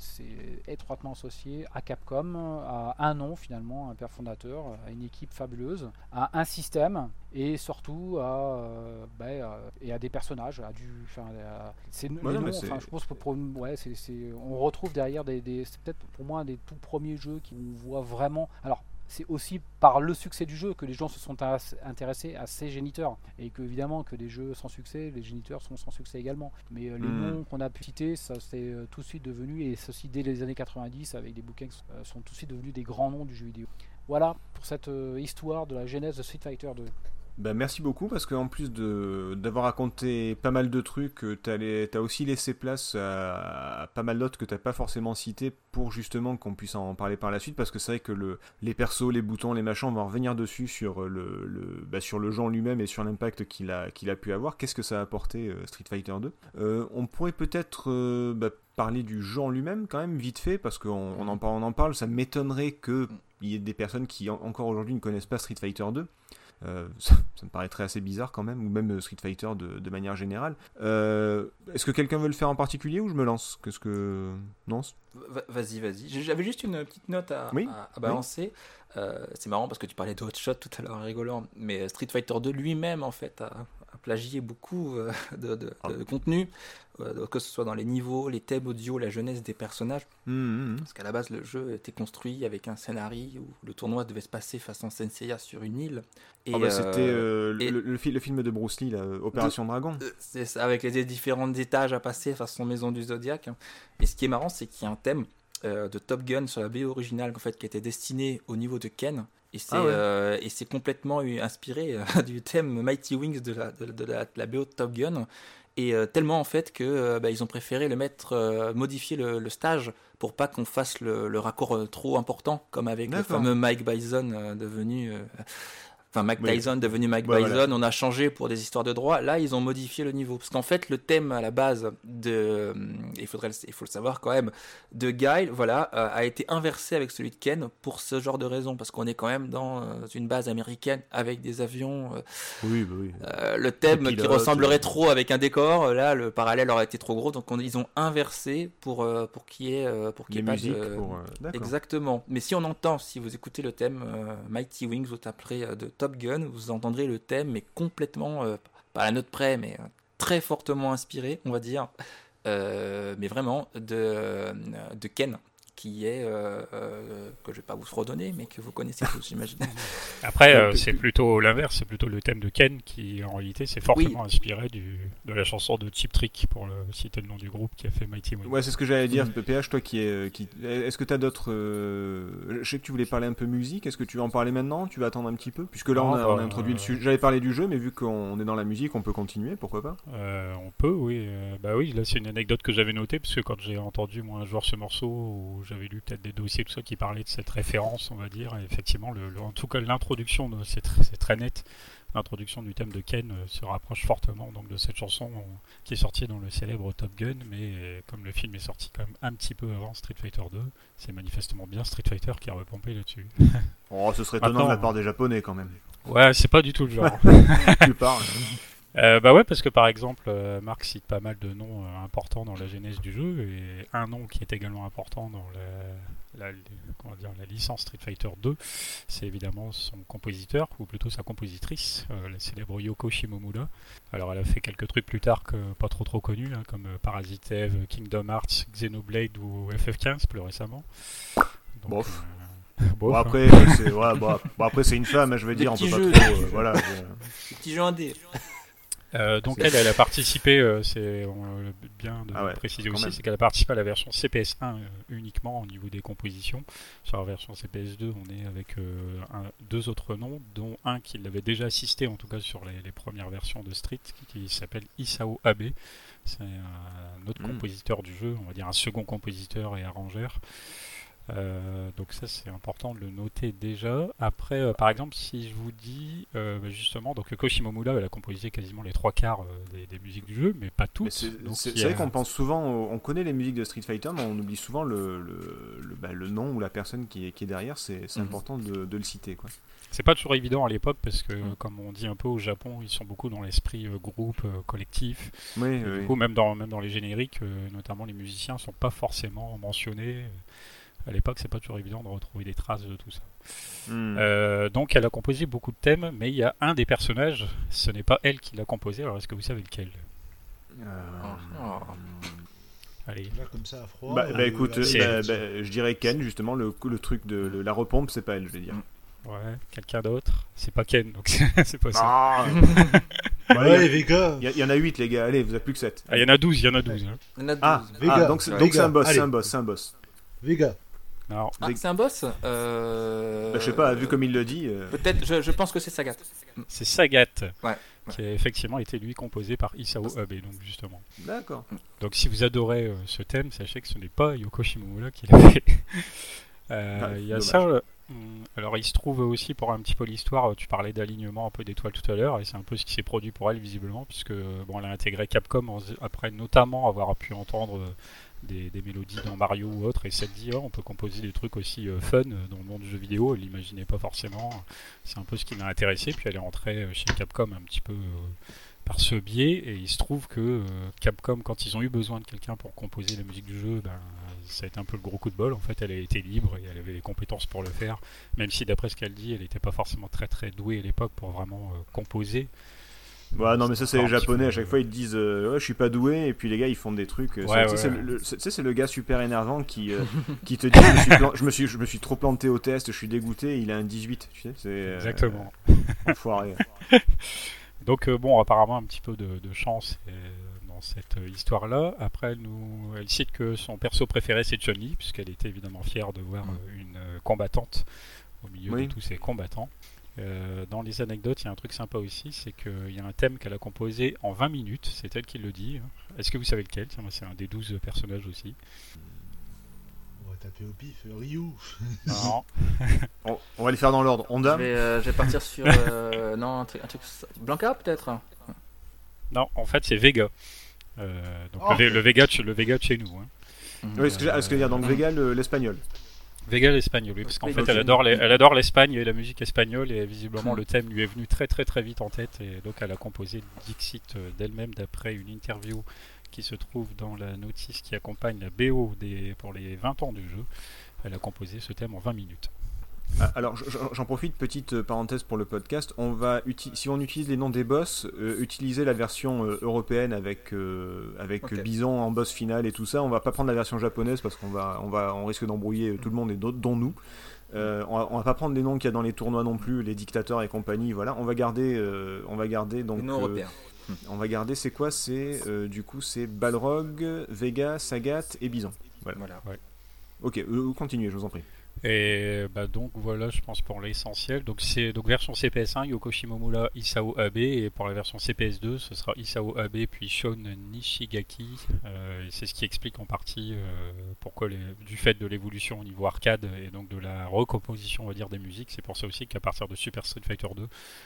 étroitement associé à Capcom, à un nom finalement, un père fondateur, à une équipe fabuleuse, à un système et surtout à, bah, et à des personnages. À du, c'est je pense pour, ouais, on retrouve derrière des, des c'est peut-être pour moi un des tout premiers jeux qui on voit vraiment. Alors c'est aussi par le succès du jeu que les gens se sont intéressés à ces géniteurs. Et que évidemment que des jeux sans succès, les géniteurs sont sans succès également. Mais euh, les hmm. noms qu'on a pu citer, ça c'est euh, tout de suite devenu, et ceci dès les années 90 avec des bouquins euh, sont tout de suite devenus des grands noms du jeu vidéo. Voilà pour cette histoire de la genèse de Street Fighter 2. Bah, merci beaucoup parce qu'en plus d'avoir raconté pas mal de trucs, euh, tu as, aussi laissé place à, pas mal d'autres que tu pas forcément cités pour justement qu'on puisse en parler par la suite parce que c'est vrai que le, les persos, les boutons, les machins, on va revenir dessus sur le, le, bah, sur le genre lui-même et sur l'impact qu'il a, qu'il a pu avoir. Qu'est-ce que ça a apporté euh, Street Fighter 2 euh, On pourrait peut-être bah, parler du genre lui-même quand même vite fait parce qu'on on en, on en parle, ça m'étonnerait qu'il y ait des personnes qui encore aujourd'hui ne connaissent pas Street Fighter 2. Euh, <laughs> ça, me paraîtrait assez bizarre quand même, ou même euh, Street Fighter de, manière générale. Euh, est-ce que quelqu'un veut le faire en particulier ou je me lance? Qu'est-ce que non Vas-y, vas-y. J'avais juste une petite note à, balancer. c'est marrant parce que tu parlais de tout à l'heure, rigolant, mais Street Fighter 2 lui-même en fait a, plagié beaucoup <laughs> de, ah. contenu. Euh, que ce soit dans les niveaux, les thèmes audio, la jeunesse des personnages. Mmh, mmh. Parce qu'à la base, le jeu était construit avec un scénario où le tournoi devait se passer face à Senseiya sur une île. Et, ah bah, c'était euh, le, le, film de Bruce Lee, Opération Dragon. Euh, c'est ça, avec les différents étages à passer face à Maison du Zodiac. Et ce qui est marrant, c'est qu'il y a un thème de Top Gun sur la BO originale en fait, qui était destiné au niveau de Ken. Et c'est ah complètement inspiré <laughs> du thème Mighty Wings de la, de, la, de la BO de Top Gun et euh, tellement en fait que euh, bah, ils ont préféré le mettre euh, modifier le, stage pour pas qu'on fasse le, le, raccord trop important comme avec le fameux Mike Bison devenu enfin Mike Tyson devenu Mike Bison, on a changé pour des histoires de droit. Là, ils ont modifié le niveau parce qu'en fait, le thème à la base de, il faudrait, il faut le savoir quand même, de Guile, voilà, a été inversé avec celui de Ken pour ce genre de raison parce qu'on est quand même dans une base américaine avec des avions. oui, bah oui. le thème qui ressemblerait trop avec un décor, là, le parallèle aurait été trop gros, donc ils ont inversé pour pour qu'il y ait pour qu'il pas de... exactement. Mais si on entend, si vous écoutez le thème Mighty Wings, vous taperez de Vous entendrez le thème, mais complètement, euh, pas à la note près, mais euh, très fortement inspiré, on va dire, euh, mais vraiment de, de Ken qui est euh, euh, que je vais pas vous redonner, mais que vous connaissez tous, j'imagine. <laughs> Après, euh, c'est plutôt l'inverse, c'est plutôt le thème de Ken qui, en réalité, c'est fortement inspiré du, de la chanson de Chip Trick, pour le, citer le nom du groupe qui a fait Mighty Wing. Ouais, c'est ce que j'allais dire, PPH, toi qui est, qui, est-ce que tu as d'autres, je sais que tu voulais parler un peu musique, est-ce que tu veux en parler maintenant Tu vas attendre un petit peu, puisque là on, a, on a, introduit le sujet. J'avais parlé du jeu, mais vu qu'on est dans la musique, on peut continuer, pourquoi pas? On peut, oui. bah oui, là c'est une anecdote que j'avais notée, parce que quand j'ai entendu moi un joueur ce morceau j'avais lu peut-être des dossiers tout ça qui parlaient de cette référence, on va dire. Et effectivement, le, en tout cas, l'introduction, c'est très, net. L'introduction du thème de Ken euh, se rapproche fortement donc de cette chanson euh, qui est sortie dans le célèbre Top Gun, mais euh, comme le film est sorti quand même un petit peu avant Street Fighter 2, c'est manifestement bien Street Fighter qui a repompé là-dessus. oh, ce serait étonnant de la part des Japonais quand même. Ouais, c'est pas du tout le genre. <laughs> tu parles. <laughs> Euh, bah ouais, parce que par exemple, euh, Marc cite pas mal de noms euh, importants dans la genèse du jeu, et un nom qui est également important dans la, comment dire, la licence Street Fighter 2, c'est évidemment son compositeur, ou plutôt sa compositrice, la célèbre Yoko Shimomura. Alors elle a fait quelques trucs plus tard que pas trop trop connus, hein, comme Parasite Eve, Kingdom Hearts, Xenoblade ou FF15 plus récemment. Donc, <laughs> bon, après, c'est ouais, bon, après c'est une femme, je veux dire, on peut pas trop. voilà. Petit jeu indé. Euh, donc elle, elle a participé, euh, c'est bien de ah préciser aussi, c'est qu'elle a participé à la version CPS1 euh, uniquement au niveau des compositions. Sur la version CPS2, on est avec deux autres noms, dont un qui l'avait déjà assisté en tout cas sur les, premières versions de Street, qui, s'appelle Isao Abe. C'est un autre hmm. compositeur du jeu, on va dire un second compositeur et arrangeur. Euh, donc ça c'est important de le noter déjà. Après, euh, par exemple, si je vous dis euh, bah, justement, donc Koshimomura elle a composé quasiment les trois quarts des, musiques du jeu, mais pas toutes. C'est vrai qu'on pense souvent, on connaît les musiques de Street Fighter, mais on oublie souvent le, le, bah, le nom ou la personne qui est, qui est derrière. C'est mhm. important de, de, le citer. quoi. C'est pas toujours évident à l'époque parce que, mhm. comme on dit un peu au Japon, ils sont beaucoup dans l'esprit groupe, collectif. Oui, Du coup, même dans, même dans les génériques, notamment les musiciens sont pas forcément mentionnés à l'époque, c'est pas toujours évident de retrouver des traces de tout ça. Hmm. Euh, donc, elle a composé beaucoup de thèmes, mais il y a un des personnages, ce n'est pas elle qui l'a composé. Alors, est-ce que vous savez lequel? Euh... Oh. Allez. Là, comme ça, à froid. Bah, bah écoute, bah, bah, je dirais Ken, justement, le, le truc de la repompe, c'est pas elle, je vais dire. Ouais, quelqu'un d'autre? C'est pas Ken, donc <laughs> c'est pas ça. Ah. ouais, Vega Il y, en a 8, les gars, allez, vous avez plus que 7. Ah, il y en a 12, il y en a 12. Hein. Il y en a 12. Ah, ah, donc c'est un boss, c'est un boss, c'est un boss. Vega. Ah, c'est un boss euh... bah, Je sais pas, vu comme il le dit. Euh. Peut-être, je, pense que c'est Sagat. C'est Sagat. Ouais. Qui a effectivement été lui composé par Isao Abe, donc justement. D'accord. Donc si vous adorez euh, ce thème, sachez que ce n'est pas Yoko Shimomura qui l'a fait. <laughs> Euh, ah, il y a ça. alors il se trouve aussi pour un petit peu l'histoire, tu parlais d'alignement un peu d'étoiles tout à l'heure, et c'est un peu ce qui s'est produit pour elle visiblement, puisque bon, elle a intégré Capcom après notamment avoir pu entendre des, mélodies dans Mario ou autre, et s'est dit oh, on peut composer des trucs aussi euh, fun euh, dans le monde du jeu vidéo, elle l'imaginait pas forcément. C'est un peu ce qui m'a intéressé, puis elle est entrée euh, chez Capcom un petit peu par ce biais, et il se trouve que Capcom, quand ils ont eu besoin de quelqu'un pour composer la musique du jeu, ben, ça a été un peu le gros coup de bol. En fait, elle a été libre et elle avait les compétences pour le faire, même si d'après ce qu'elle dit, elle n'était pas forcément très très douée à l'époque pour vraiment composer. Ouais, non, mais ça, c'est les japonais. À chaque fois, ils te disent euh, Ouais, je suis pas doué. Et puis les gars, ils font des trucs. Euh, tu sais, c'est le, gars super énervant qui, euh, <laughs> qui te dit je me, suis je, me suis, trop planté au test, je suis dégoûté. Il a un 18. Tu sais, c'est. Exactement. <laughs> <laughs> Donc, bon, apparemment, un petit peu de, chance dans cette histoire-là. Après, elle, nous, elle cite que son perso préféré, c'est Johnny, puisqu'elle était évidemment fière de voir mm. une combattante au milieu de tous ces combattants. Euh, dans les anecdotes, il y a un truc sympa aussi, c'est qu'il y a un thème qu'elle a composé en 20 minutes, c'est elle qui le dit. Est-ce que vous savez lequel? C'est un des 12 personnages aussi. On va taper au pif, Ryu Non. <laughs> on, va les faire dans l'ordre. Honda? Je vais, euh, je vais partir sur. <laughs> Euh, non, un truc, Blanca peut-être? Non, en fait c'est Vega. donc oh. le, Vega, le Vega de chez nous. Hein. Oui, ce que, ce que dire, donc Vega l'espagnol. Vega l'espagnol, oui, parce qu'en fait elle adore, elle adore l'Espagne et la musique espagnole et visiblement le thème lui est venu très très très vite en tête et donc elle a composé Dixit euh, d'elle-même d'après une interview qui se trouve dans la notice qui accompagne la BO des, pour les 20 ans du jeu. Elle a composé ce thème en 20 minutes. Ah, alors j'en profite, petite euh, parenthèse pour le podcast. On va si on utilise les noms des boss, euh, utiliser la version euh, européenne avec avec Bison en boss final et tout ça. On va pas prendre la version japonaise parce qu'on va on va on risque d'embrouiller tout le monde et d'autres dont nous. on, va, va pas prendre les noms qu'il y a dans les tournois non plus, les dictateurs et compagnie. Voilà, on va garder on va garder donc les noms européens. On va garder c'est quoi? C'est du coup c'est Balrog, Vega, Sagat et Bison. Voilà. Ouais. Ok, continuez, je vous en prie. Et bah donc voilà, je pense pour l'essentiel. Donc c'est donc version CPS1 Yoko Shimomura, Isao Abe et pour la version CPS2 ce sera Isao Abe puis Shon Nishigaki. Euh, c'est ce qui explique en partie euh, pourquoi les, du fait de l'évolution au niveau arcade et donc de la recomposition on va dire des musiques. C'est pour ça aussi qu'à partir de Super Street Fighter 2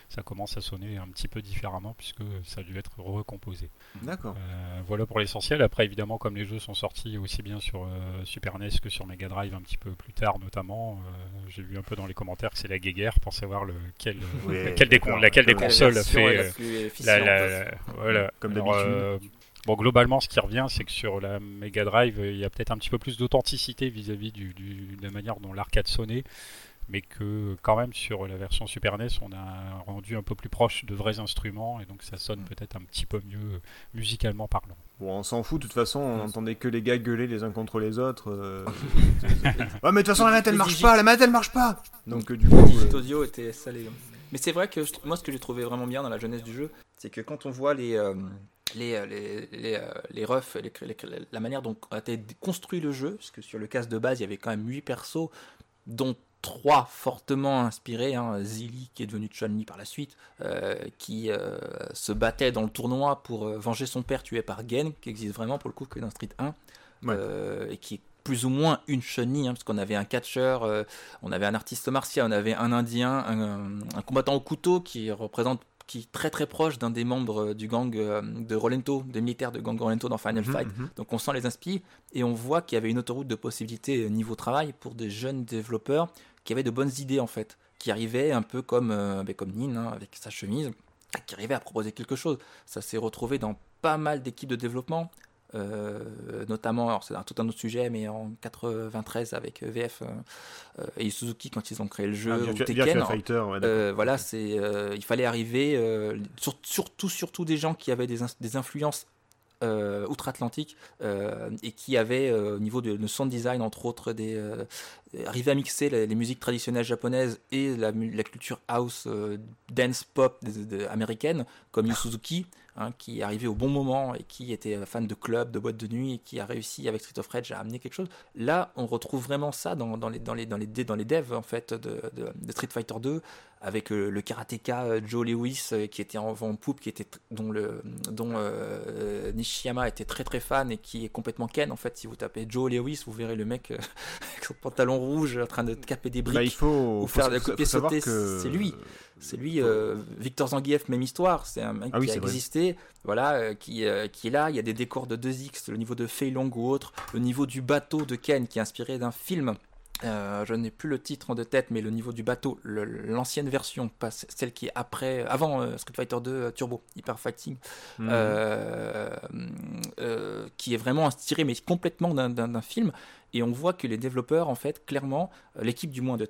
ça commence à sonner un petit peu différemment puisque ça a dû être recomposé. D'accord. Euh, voilà pour l'essentiel. Après évidemment comme les jeux sont sortis aussi bien sur Super NES que sur Mega Drive un petit peu plus tard notamment euh, j'ai vu un peu dans les commentaires que c'est la guéguerre pour savoir lequel, laquelle des, laquelle des consoles a fait. La, voilà. Comme d'habitude. Euh, bon, globalement, ce qui revient, c'est que sur la Mega Drive, il y a peut-être un petit peu plus d'authenticité vis-à-vis du, de la manière dont l'arcade sonnait mais que quand même sur la version Super NES on a rendu un peu plus proche de vrais instruments et donc ça sonne mm. peut-être un petit peu mieux musicalement parlant. Bon, on s'en fout, de toute façon, on entendait que les gars gueuler les uns contre les autres. Euh, <laughs> ouais, mais de toute façon, la manette elle marche pas, la manette elle marche pas Donc, euh, du coup. Le euh, audio était salé. Mais c'est vrai que moi, ce que j'ai trouvé vraiment bien dans la jeunesse du jeu, c'est que quand on voit les. les, les, les, les refs, la manière dont a été construit le jeu, parce que sur le casque de base, il y avait quand même 8 persos, dont trois fortement inspirés, hein, Zilly qui est devenu chun par la suite, euh, qui euh, se battait dans le tournoi pour euh, venger son père tué par Gen, qui existe vraiment pour le coup que dans Street 1, et qui est plus ou moins une chun hein, parce qu'on avait un catcheur, on avait un artiste martial, on avait un indien, un combattant au couteau qui représente qui est très très proche d'un des membres euh, du gang euh, de Rolento, des militaires de gang Rolento dans Final mhm, Fight. Mhm. Donc on sent les inspire et on voit qu'il y avait une autoroute de possibilités euh, niveau travail pour des jeunes développeurs qui avaient de bonnes idées en fait, qui arrivaient un peu comme, ben, comme Nin hein, avec sa chemise, qui arrivaient à proposer quelque chose. Ça s'est retrouvé dans pas mal d'équipes de développement. Euh, notamment, c'est tout un autre sujet, mais en 93 avec VF euh, et Suzuki quand ils ont créé le jeu, ah, ou Tekken, euh, voilà, c'est, il fallait arriver, surtout surtout des gens qui avaient des, des influences outre-Atlantique et qui avaient au niveau de, sound design entre autres des arriver à mixer les, musiques traditionnelles japonaises et la, la culture house dance pop américaine comme Yu <laughs> Suzuki hein, qui est arrivé au bon moment et qui était fan de club, de boîte de nuit et qui a réussi avec Street of Rage à amener quelque chose. Là, on retrouve vraiment ça dans, les, dans, les, dans, les, devs en fait, de, de, Street Fighter 2 avec euh, le karatéka euh, Joe Lewis euh, qui était en vent poupe, qui était, dont, le, dont Nishiyama était très très fan et qui est complètement ken en fait. Si vous tapez Joe Lewis, vous verrez le mec son pantalon rouge en train de caper des briques bah, il faut, ou faire des copier sauter. C'est lui. C'est lui, Victor Zangief, même histoire. C'est un mec ah qui a existé, voilà, qui, qui est là. Il y a des décors de 2X, le niveau de Fei Long ou autre, le niveau du bateau de Ken qui est inspiré d'un film euh, je n'ai plus le titre de tête, mais le niveau du bateau, l'ancienne version, pas celle qui est après, avant euh, Street Fighter 2 euh, Turbo, Hyper Fighting, mhm. qui est vraiment inspiré, mais complètement d'un film. Et on voit que les développeurs, en fait, clairement, euh, l'équipe du moins de,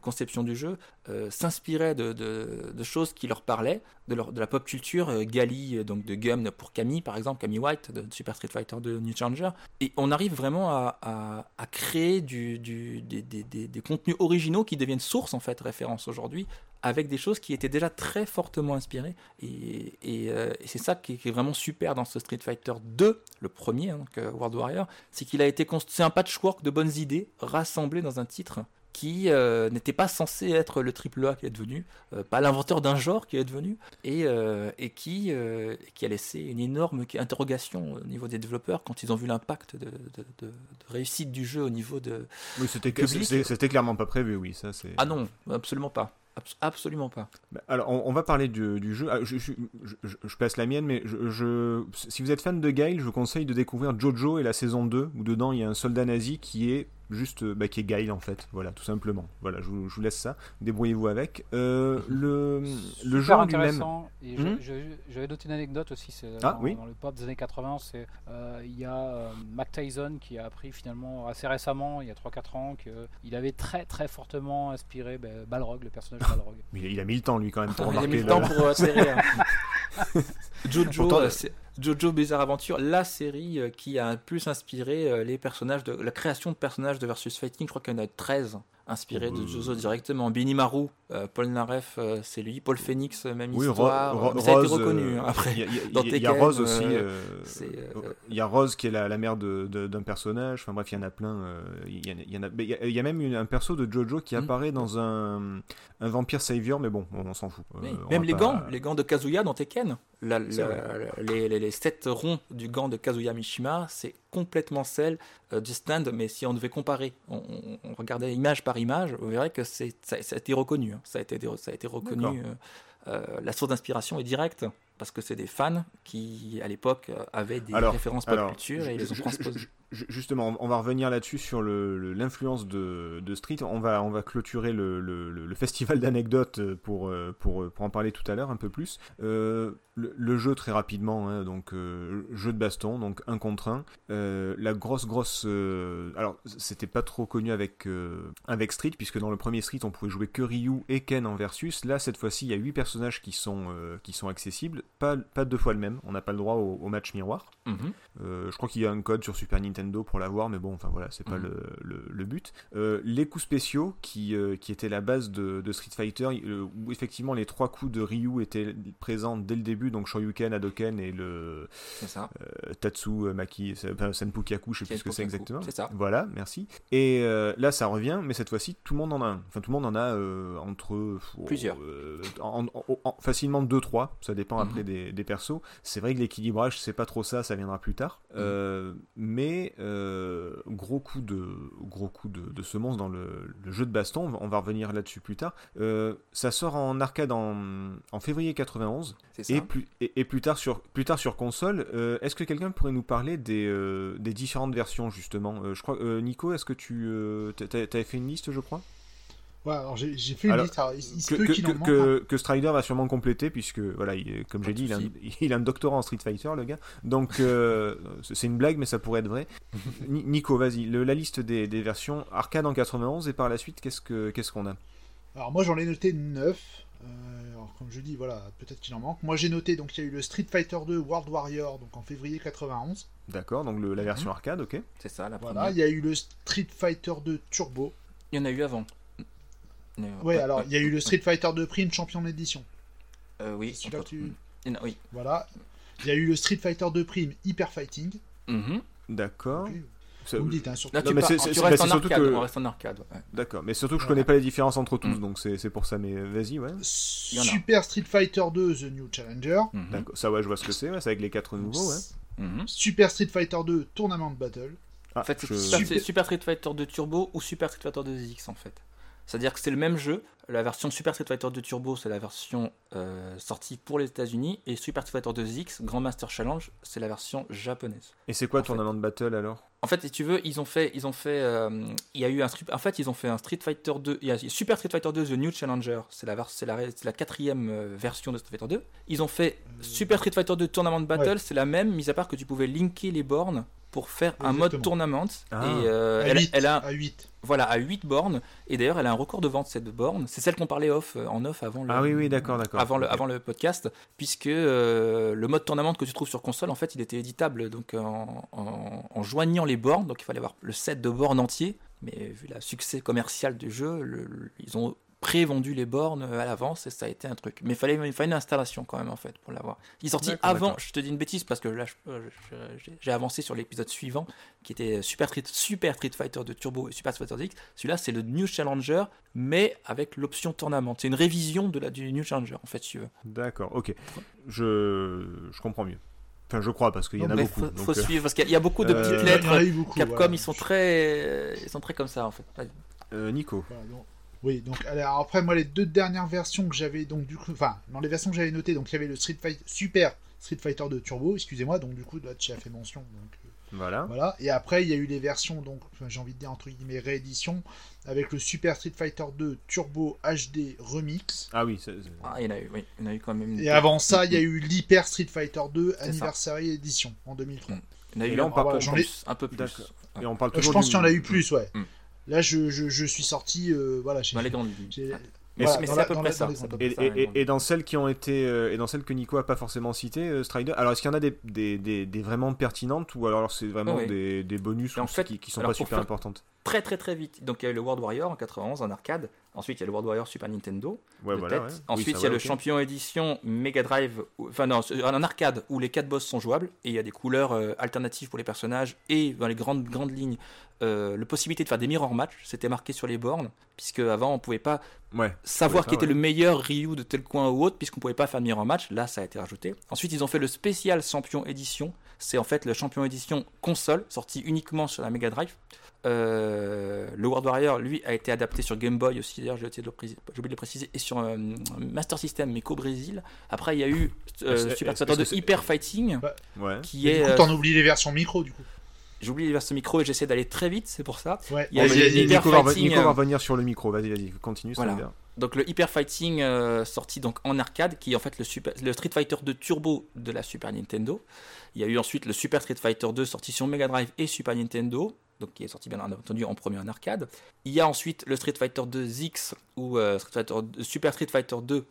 conception du jeu, euh, s'inspirait de, choses qui leur parlaient, de, la pop culture, euh, Gali, donc de Gum pour Camille, par exemple, Camille White de Super Street Fighter de New Challenger. Et on arrive vraiment à, créer des, des, contenus originaux qui deviennent source, en fait, référence aujourd'hui, avec des choses qui étaient déjà très fortement inspirées. Et, euh, c'est ça qui est, vraiment super dans ce Street Fighter 2, le premier, hein, donc, euh, World Warrior, c'est qu'il a été c'est un patchwork de bonnes idées rassemblées dans un titre qui euh, n'était pas censé être le triple A qui est devenu, pas l'inventeur d'un genre qui est devenu, et, et qui, qui a laissé une énorme interrogation au niveau des développeurs quand ils ont vu l'impact de, de, réussite du jeu au niveau de. Oui, c'était clairement pas prévu, oui, ça c'est. Ah non, absolument pas. Absolument pas. Bah, alors, on, va parler du, jeu. Ah, je, je, la mienne, mais je, si vous êtes fan de Guile, je vous conseille de découvrir Jojo et la saison 2, où dedans il y a un soldat nazi qui est juste euh, bah, qui est Guile en fait, voilà, tout simplement. Voilà, je, vous laisse ça, débrouillez-vous avec. Euh, le, le jeu lui-même. J'avais noté une anecdote aussi, c'est ah, dans, le pop des années 80, c'est euh, il y a Mac Tyson qui a appris finalement assez récemment, il y a 3-4 ans, qu'il avait très très fortement inspiré bah, Balrog, le personnage de Balrog. <laughs> Mais il a mis le temps lui quand même pour Il a mis le temps pour <laughs> Jojo, Jojo Bizarre Adventure, la série euh, qui a plus inspiré euh, les personnages de la création de personnages de Versus Fighting. Je crois qu'il y en a 13 inspiré de Jojo directement. Benny Maru, euh, Paul Naref, euh, c'est lui. Paul Phoenix, euh, même histoire. ça a été reconnu hein, après. Il y, a Rose aussi. Il y a Rose qui est la, mère d'un personnage. Enfin bref, il y en a plein. Il y, il y a même un perso de Jojo qui hmm. apparaît dans un, un vampire savior, mais bon, on, s'en fout. même les gants, les gants de Kazuya dans Tekken. Les, les, les, sept ronds du gant de Kazuya Mishima, c'est complètement celle du stand, mais si on devait comparer, on, on regardait image par image, vous verrez que ça, ça, a été reconnu. Hein. Ça, a été, ça a été reconnu. Euh, euh, la source d'inspiration est directe parce que c'est des fans qui, à l'époque, avaient des références pop culture et ils les ont transposées justement, on va revenir là-dessus sur l'influence de, Street. On va, on va clôturer le, festival d'anecdotes pour, pour, pour, en parler tout à l'heure un peu plus. Euh, le, jeu très rapidement, hein, donc euh, jeu de baston, donc un contre un. Euh, la grosse grosse, alors c'était pas trop connu avec avec Street puisque dans le premier Street on pouvait jouer que Ryu et Ken en versus. Là cette fois-ci il y a 8 personnages qui sont qui sont accessibles, pas pas deux fois le même. On n'a pas le droit au, match miroir. Mhm. je crois qu'il y a un code sur Super Nintendo pour l'avoir, mais bon, enfin voilà, c'est pas mhm. le, but. Euh, les coups spéciaux qui, euh, qui étaient la base de, Street Fighter, euh, où effectivement les trois coups de Ryu étaient présents dès le début, donc Shoryuken, Hadoken et le Tatsu Maki, Senpu Kyaku, je sais plus ce que c'est exactement. Ça. Voilà, merci. Et là, ça revient, mais cette fois-ci, tout le monde en a un. Enfin, tout le monde en a entre plusieurs, facilement 2-3, ça dépend après mhm. des, des persos. C'est vrai que l'équilibrage, c'est pas trop ça, ça viendra plus tard. Mhm. mais euh, gros coup de gros coup de, semonce dans le, jeu de baston. On va revenir là-dessus plus tard. Euh, ça sort en arcade en, février 91 et plus et, plus tard sur plus tard sur console. Euh, est-ce que quelqu'un pourrait nous parler des, des différentes versions justement? Je crois Nico, est-ce que tu avais fait une liste, je crois? Ouais, alors j'ai fait une liste. que, Strider va sûrement compléter, puisque, voilà, comme j'ai dit, il a, un, il a, un, doctorat en Street Fighter, le gars. Donc, euh, c'est une blague, mais ça pourrait être vrai. <laughs> Nico, vas-y, la liste des, versions arcade en 91, et par la suite, qu'est-ce qu'on a? Alors, moi, j'en ai noté 9. Euh, alors, comme je dis, voilà, peut-être qu'il en manque. Moi, j'ai noté, donc, il y a eu le Street Fighter 2 World Warrior, donc en février 91. D'accord, donc la version mhm. arcade, ok. C'est ça, la première. Voilà, il y a eu le Street Fighter 2 Turbo. Il y en a eu avant. Ouais, alors il y a eu le Street Fighter 2 Prime Champion d'édition. Euh, oui. tu... Oui. Voilà. Il y a eu le Street Fighter 2 Prime Hyper Fighting. Mhm. D'accord. Vous me dites, hein, surtout. Là, tu, mais pars- tu restes bah, en arcade. que- On reste en arcade. ouais. D'accord, mais surtout que je Voilà. connais pas les différences entre tous, Mm. donc c'est c'est pour ça. Mais vas-y, ouais. Super Street Fighter 2 The New Challenger. Mhm. D'accord. Ça, ouais, je vois ce que c'est. ouais, c'est avec les quatre nouveaux, ouais. Mhm. Super Street Fighter 2 Tournament Battle. Ah, En fait, c'est je- Super, Super- c'est Super Street Fighter 2 Turbo ou Super Street Fighter 2 ZX en fait. C'est-à-dire que c'est le même jeu. La version Super Street Fighter 2 Turbo, c'est la version euh, sortie pour les États-Unis. Et Super Street Fighter 2 ZX, Grand Master Challenge, c'est la version japonaise. Et c'est quoi en fait- Tournament de Battle alors? En fait, si tu veux, ils ont fait, ils ont fait, euh, il y a eu un en fait, ils ont fait un Street Fighter 2, il y a Super Street Fighter 2 The New Challenger, c'est la, la, c'est la quatrième euh, version de Street Fighter 2. Ils ont fait Super Street Fighter 2 Tournament Battle, Ouais. c'est la même, mis à part que tu pouvais linker les bornes pour faire un mode tournament. Ah. Et euh, à, elle, 8, elle a, à 8. voilà, à 8 bornes. Et d'ailleurs, elle a un record de vente cette borne. C'est celle qu'on parlait off, euh, en off avant le, Ah oui, oui, d'accord, d'accord. avant le, avant le podcast, puisque euh, le mode tournament que tu trouves sur console, en fait, il était éditable donc en, en- en joignant les bornes. Donc il fallait avoir le set de bornes entier. Mais vu le succès commercial du jeu, le- le- ils ont pré-vendu les bornes à l'avance et ça a été un truc. Mais il fallait, il fallait une installation quand même en fait pour l'avoir. Il est sorti avant, je te dis une bêtise parce que là euh, j'ai- avancé sur l'épisode suivant qui était Super Street, Super Street Fighter de Turbo et Super Street Fighter X. Celui-là c'est le New Challenger mais avec l'option tournament. C'est une révision de la, du New Challenger en fait si tu veux. D'accord, ok. Je, je comprends mieux. Enfin, je crois parce qu'il y en a beaucoup. faut, donc, faut euh, suivre parce qu'il y a beaucoup de euh, petites Il y en a lettres. beaucoup, Capcom voilà. ils sont très ils sont très comme ça en fait. euh, Nico. Oui, donc alors, après moi les deux dernières versions que j'avais donc du coup, enfin dans les versions que j'avais notées, donc il y avait le Street Fighter Super Street Fighter 2 Turbo, excusez-moi, donc du coup là tu as fait mention. Donc, euh, Voilà. voilà. Et après il y a eu les versions donc j'ai envie de dire entre guillemets réédition avec le Super Street Fighter 2 Turbo HD Remix. Ah oui, Ah, il y en a eu, oui, il y en a eu quand même. Et avant ça il y a eu l'Hyper Street Fighter 2 ça. Anniversary Edition en 2003. Mm. Il y en a eu là, on parle ai- plus, un peu plus. Et on parle Euh, je pense du- qu'il y en a eu plus, ouais. Mm. Là je, je, je suis sorti euh, voilà, j'ai- Dans les grandes lignes. voilà, mais c'est à peu près ça, Et, dans celles qui ont été euh, et dans celles que Nico a pas forcément citées, euh, Strider. Alors est-ce qu'il y en a des, des, des, des vraiment pertinentes ou alors c'est vraiment oui. des, des bonus ou en fait, qui, qui sont pas super faire- importantes? Très très très vite. Donc il y a eu le World Warrior en 91 en arcade. Ensuite il y a le World Warrior Super Nintendo. Ouais, de voilà. tête. ouais. Oui, Ensuite il y a va, le champion édition Mega Drive. Enfin non, un arcade où les quatre boss sont jouables et il y a des couleurs euh, alternatives pour les personnages et dans les grandes grandes lignes euh, la possibilité de faire des mirror match. C'était marqué sur les bornes puisque avant on pouvait pas Ouais. savoir qui était le meilleur Ryu de tel coin ou autre, puisqu'on pouvait pas faire de mirror match. Là, ça a été rajouté. Ensuite, ils ont fait le spécial champion édition. C'est en fait le champion édition console, sorti uniquement sur la Mega Drive. Euh, le World Warrior, lui, a été adapté sur Game Boy aussi, d'ailleurs, j'ai oublié de le préciser, et sur euh, Master System, mais qu'au Brésil. Après, il y a eu euh, Est-ce- Super de Hyper Fighting, Ouais. qui Du est. coup, euh, t'en oublies les versions micro du coup. j'ai oublié les versions micro et j'essaie d'aller très vite, c'est pour ça. Ouais. Il y a Bon, Nico, va, Fighting, Nico va revenir sur le micro. Vas-y, vas-y, continue. Voilà. Donc le Hyper Fighting euh, sorti donc en arcade, qui est en fait le, super, le Street Fighter 2 Turbo de la Super Nintendo. Il y a eu ensuite le Super Street Fighter 2 sorti sur Mega Drive et Super Nintendo, donc qui est sorti bien entendu en premier en arcade. Il y a ensuite le Street Fighter 2 X ou euh, Street Fighter, Super Street Fighter 2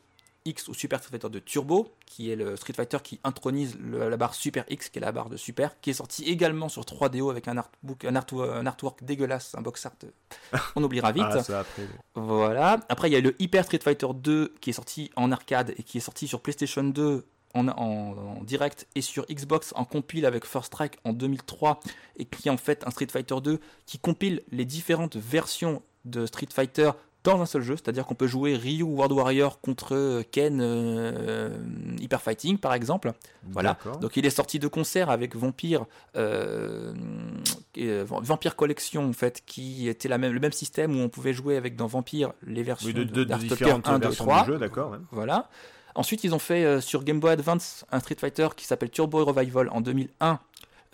X ou Super Street Fighter 2 Turbo, qui est le Street Fighter qui intronise le- la barre Super X, qui est la barre de Super, qui est sorti également sur 3DO avec un, artbook, un, art- un artwork dégueulasse, un box art. euh, On oubliera vite. <laughs> Ah, ça après. Voilà. Après, il y a le Hyper Street Fighter 2 qui est sorti en arcade et qui est sorti sur PlayStation 2 en, en- en direct et sur Xbox en compile avec First Strike en 2003 et qui est en fait un Street Fighter 2 qui compile les différentes versions de Street Fighter dans un seul jeu, c'est-à-dire qu'on peut jouer Ryu World Warrior contre Ken euh, Hyper Fighting par exemple. Voilà. Donc il est sorti de concert avec Vampire, euh, euh, Vampire Collection en fait, qui était la même, le même système où on pouvait jouer avec dans Vampire les versions Oui, de, de- de Talker 1, 2, versions 3. du jeu, d'accord. Voilà. Ensuite, ils ont fait euh, sur Game Boy Advance un Street Fighter qui s'appelle Turbo Revival en 2001,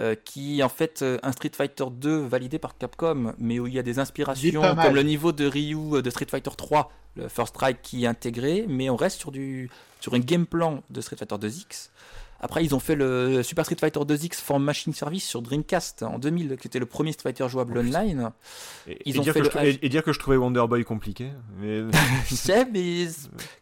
euh, qui est en fait euh, un Street Fighter 2 validé par Capcom, mais où il y a des inspirations comme le niveau de Ryu euh, de Street Fighter 3, le First Strike qui est intégré, mais on reste sur, du, sur un game plan de Street Fighter 2X. Après, ils ont fait le Super Street Fighter 2X for Machine Service sur Dreamcast en 2000, qui était le premier Street Fighter jouable online. Et, Ils et ont dire fait que le je, trou- et- et dire que je trouvais Wonder Boy compliqué. Mais... <laughs> Sais, mais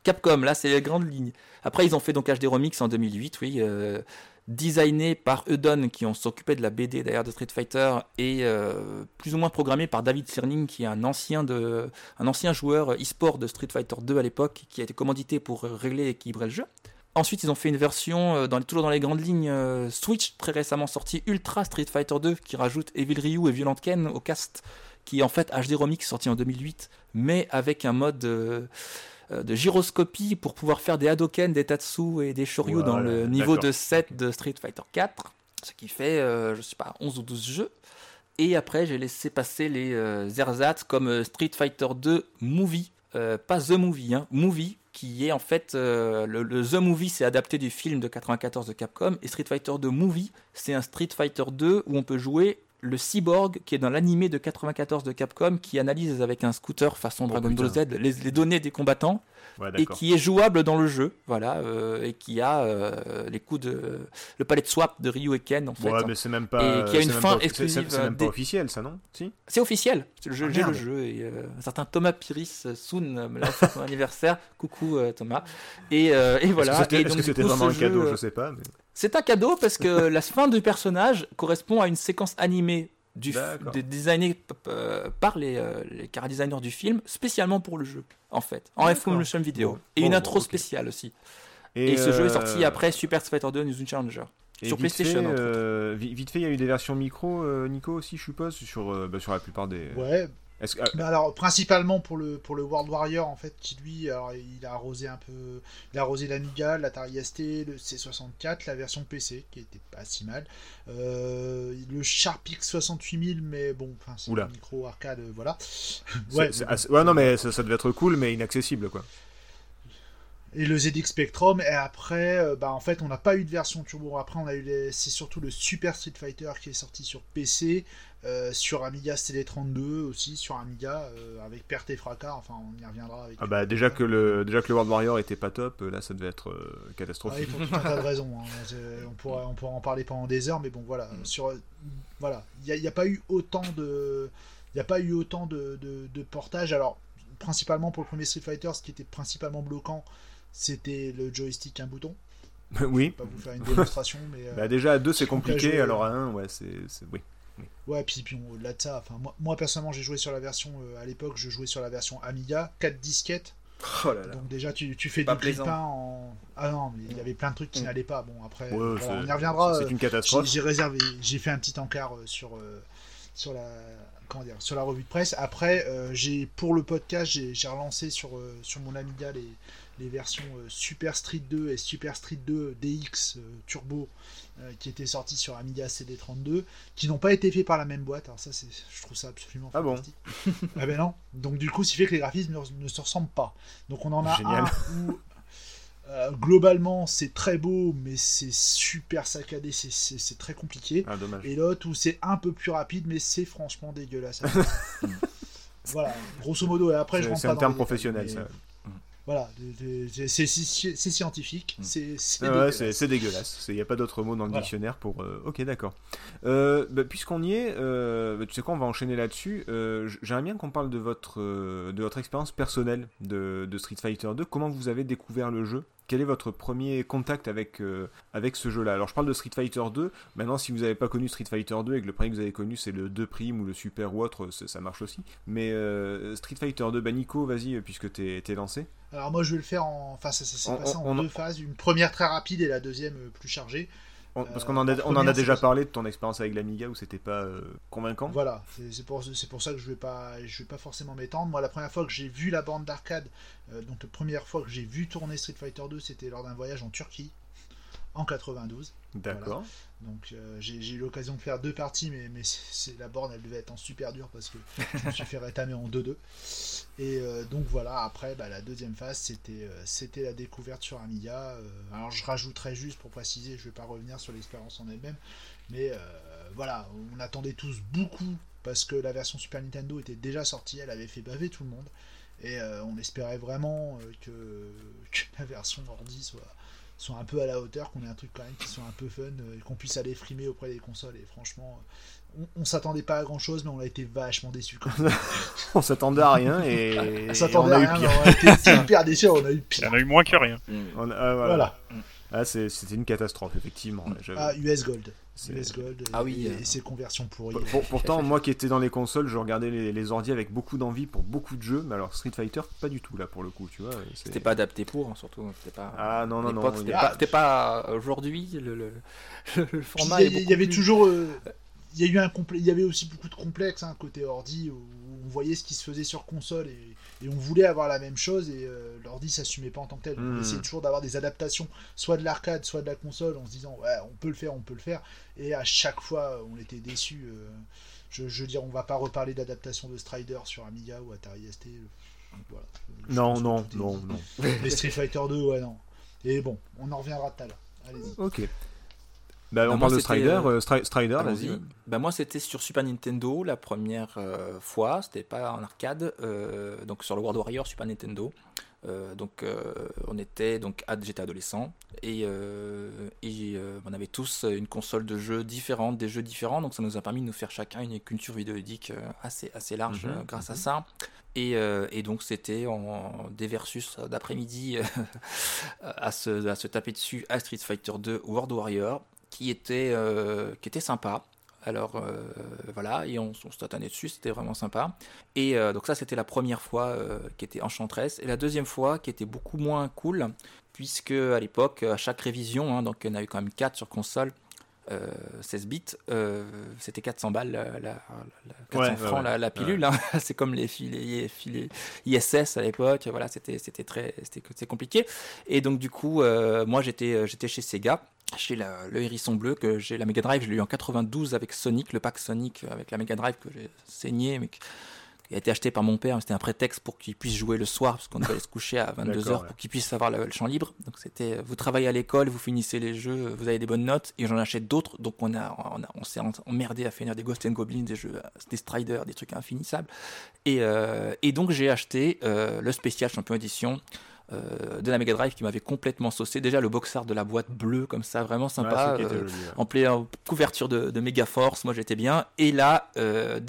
Capcom, là, c'est les grandes lignes. Après, ils ont fait donc HD Remix en 2008, oui, euh, designé par Eudon, qui ont s'occupé de la BD d'ailleurs de Street Fighter, et euh, plus ou moins programmé par David Sirling, qui est un ancien, de, un ancien joueur e-sport de Street Fighter 2 à l'époque, qui a été commandité pour régler et équilibrer le jeu. Ensuite, ils ont fait une version, dans, toujours dans les grandes lignes, Switch, très récemment sortie, Ultra Street Fighter 2, qui rajoute Evil Ryu et Violent Ken au cast, qui est en fait HD Remix sorti en 2008, mais avec un mode de gyroscopie pour pouvoir faire des Hadoken, des Tatsu et des Shoryu dans le niveau de 7 de Street Fighter 4, ce qui fait, je sais pas, 11 ou 12 jeux. Et après, j'ai laissé passer les euh, ersatz comme euh, Street Fighter 2 Movie, euh, pas The Movie, hein, Movie, qui est en fait le, le, The Movie, c'est adapté du film de 94 de Capcom, et Street Fighter 2 Movie, c'est un Street Fighter 2 où on peut jouer le cyborg qui est dans l'animé de 94 de Capcom qui analyse avec un scooter façon oh, Dragon Ball Z les, données des combattants et qui est jouable dans le jeu voilà euh, et qui a euh, les coups de le palais de swap de Ryu et Ken en fait ouais, mais c'est même pas et qui a une fin exclusive c'est même pas officiel ça non? Si? C'est officiel. J'ai ah, le jeu et euh, un certain Thomas Piris Soon me l'a fait mon <laughs> anniversaire. Coucou Thomas. Et, et voilà. est-ce que c'était vraiment un cadeau? Je sais pas mais... C'est un cadeau parce que <laughs> la fin du personnage correspond à une séquence animée du euh, par les, euh, les designers du film, spécialement pour le jeu, en fait, en information vidéo. et une intro spéciale aussi. Et, ce jeu est sorti euh, après Super Fighter 2 New Challenger. sur PlayStation. vite fait, il y a eu des versions micro, Nico aussi, je suppose, sur, bah, sur la plupart des. Ouais, ah, mais alors principalement pour le pour le World Warrior en fait qui lui alors, il a arrosé un peu il a arrosé l'Amiga, l'Atari ST, le C64, la version PC qui était pas si mal, euh, le Sharpix 68000 mais bon enfin c'est un micro arcade voilà. ouais, ouais non mais ça, ça devait être cool mais inaccessible quoi et le ZX Spectrum et après euh, bah en fait on n'a pas eu de version turbo après on a eu les... c'est surtout le Super Street Fighter qui est sorti sur PC euh, sur Amiga CD32 aussi, sur Amiga, euh, avec perte et fracas, enfin on y reviendra. Avec ah bah déjà que, le, déjà que le World Warrior était pas top, là ça devait être euh, catastrophique. Ah, pour tout un tas de raisons, hein. <laughs> on, pourra, on pourra en parler pendant des heures, mais bon voilà, mm. sur, voilà, il n'y a, a, pas eu autant de... Il n'y a pas eu autant de, de, portage, alors principalement pour le premier Street Fighter, ce qui était principalement bloquant, c'était le joystick un bouton. <laughs> oui. pas vous faire une démonstration, mais. <laughs> bah déjà à deux c'est compliqué, alors à un, ouais, c'est. Oui. Ouais, puis, puis au-delà de ça, enfin, moi, moi personnellement j'ai joué sur la version, euh, à l'époque je jouais sur la version Amiga, 4 disquettes. Oh là là. Donc déjà tu, tu fais du clipin en... Ah non, mais il y avait plein de trucs qui mm. n'allaient pas. Bon après, on y reviendra. C'est une catastrophe. J'ai réservé, j'ai fait un petit encart euh, sur, euh, sur la... Comment dire, sur la revue de presse. Après, j'ai pour le podcast, j'ai relancé sur, sur mon Amiga les, les versions Super Street 2 et Super Street 2 DX Turbo euh, qui étaient sortis sur Amiga CD32, qui n'ont pas été faits par la même boîte. Alors ça, c'est, je trouve ça absolument ah fantastique. Bon ah ben non. Donc du coup, ce qui fait que les graphismes ne, se ressemblent pas. Donc on en a un où euh, globalement c'est très beau, mais c'est super saccadé, c'est, très compliqué. Ah, dommage. Et l'autre où c'est un peu plus rapide, mais c'est franchement dégueulasse. <laughs> voilà, grosso modo. Et après, je rentre c'est un terme professionnel. Ça. Voilà, c'est scientifique, mm. c'est dégueulasse. Il n'y a pas d'autre mot dans le dictionnaire pour. Euh, ok, d'accord. Euh, bah, puisqu'on y est, euh, bah, tu sais quoi, on va enchaîner là-dessus. J'aimerais bien qu'on parle de votre, de votre expérience personnelle de, de, Street Fighter 2. Comment vous avez découvert le jeu? Quel est votre premier contact avec, euh, avec ce jeu-là? Alors je parle de Street Fighter 2. Maintenant, si vous n'avez pas connu Street Fighter 2 et que le premier que vous avez connu c'est le 2 Prime ou le Super ou autre, ça marche aussi. Mais euh, Street Fighter 2, bah Nico, vas-y, puisque tu es, lancé. Alors moi je vais le faire en. Enfin, ça s'est passé en deux phases. Une première très rapide et la deuxième euh, plus chargée parce qu'on en, a, on en a déjà parlé de ton expérience avec l'Amiga où c'était pas euh, convaincant. Voilà, c'est pour, pour ça que je vais pas, je vais pas forcément m'étendre. Moi, la première fois que j'ai vu la bande d'arcade, euh, donc la première fois que j'ai vu tourner Street Fighter 2, c'était lors d'un voyage en Turquie en 92. D'accord. Donc euh, j'ai eu l'occasion de faire deux parties, mais, mais c'est la borne elle devait être en super dur parce que je me suis fait rétamer en 2-2. Et euh, donc voilà, après bah, la deuxième phase c'était euh, c'était la découverte sur Amiga. alors je rajouterai juste pour préciser, je vais pas revenir sur l'expérience en elle-même, mais voilà, on attendait tous beaucoup parce que la version Super Nintendo était déjà sortie, elle avait fait baver tout le monde. Et on espérait vraiment que, que la version ordi soit, sont un peu à la hauteur, qu'on ait un truc quand même qui soit un peu fun, euh, et qu'on puisse aller frimer auprès des consoles. Et franchement, euh, on, s'attendait pas à grand chose, mais on a été vachement déçus. <laughs> on s'attendait à rien et. on s'attendait à rien, on a été <laughs> hyper déçus, on a eu pire. On a eu moins que rien. Ah, voilà. Ah, c'était une catastrophe, effectivement. Ah, US Gold. US Gold ah, oui, et, ses conversions pourries. pourtant, <laughs> moi qui étais dans les consoles, je regardais les, les ordi avec beaucoup d'envie pour beaucoup de jeux, mais alors Street Fighter, pas du tout là pour le coup, tu vois. C'était pas adapté pour, hein, surtout. Pas, ah non, non, non. C'était pas, aujourd'hui le, le, <laughs> format. Il y, avait toujours. Euh, il y a eu un il y avait aussi beaucoup de complexes hein, côté ordi où on voyait ce qui se faisait sur console et, on voulait avoir la même chose et euh, l'ordi s'assumait pas en tant que tel. On hmm. essayait toujours d'avoir des adaptations, soit de l'arcade, soit de la console, en se disant ouais on peut le faire, on peut le faire. Et à chaque fois on était déçus. Euh, je, veux dire, on va pas reparler d'adaptation de Strider sur Amiga ou Atari ST. Voilà. Non, non, non, non. Les Street Fighter 2, ouais, non. Et bon, on en reviendra tout à l'heure. Allez-y. Ok. Bah, on parle de Strider, euh, euh, Strider, vas-y. Bah, moi, c'était sur Super Nintendo la première euh, fois. C'était pas en arcade, donc sur le World Warrior Super Nintendo. donc, on était donc, j'étais adolescent et, et on avait tous une console de jeux différente, des jeux différents. Donc, ça nous a permis de nous faire chacun une culture vidéoludique assez assez large mhm, grâce à mhm. ça. Et, et, donc c'était en des versus d'après-midi <laughs> à, se, à se taper dessus à Street Fighter 2 World Warrior qui était, euh, qui était sympa. Alors euh, voilà, et on, on dessus, c'était vraiment sympa. Et euh, donc ça, c'était la première fois qui était enchantresse. Et la deuxième fois, qui était beaucoup moins cool, puisque à l'époque, à chaque révision, hein, donc il y en a eu quand même 4 sur console, 16 bits, c'était 400 balles, la, 400 francs la, pilule. Hein. <laughs> c'est comme les filets, filets ISS à l'époque. Voilà, c'était c'était très c'était compliqué. Et donc du coup, moi j'étais j'étais chez Sega j'ai le hérisson bleu que j'ai la Mega Drive, je l'ai eu en 92 avec Sonic, le pack Sonic avec la Mega Drive que j'ai saigné, mais qui a été acheté par mon père. C'était un prétexte pour qu'il puisse jouer le soir, parce qu'on devait se coucher à <laughs> 22h pour qu'il puisse avoir le, champ libre. Donc c'était, vous travaillez à l'école, vous finissez les jeux, vous avez des bonnes notes, et j'en achète d'autres. Donc on a, on, on s'est emmerdé à finir des Ghost and Goblins, des jeux, des Striders, des trucs infinissables. Et, euh, et donc j'ai acheté euh, le spécial champion édition euh, de la Mega Drive qui m'avait complètement saucé. Déjà le box art de la boîte bleue comme ça, vraiment sympa, euh, en couverture de, de Mega Force, moi j'étais bien. Et là, euh,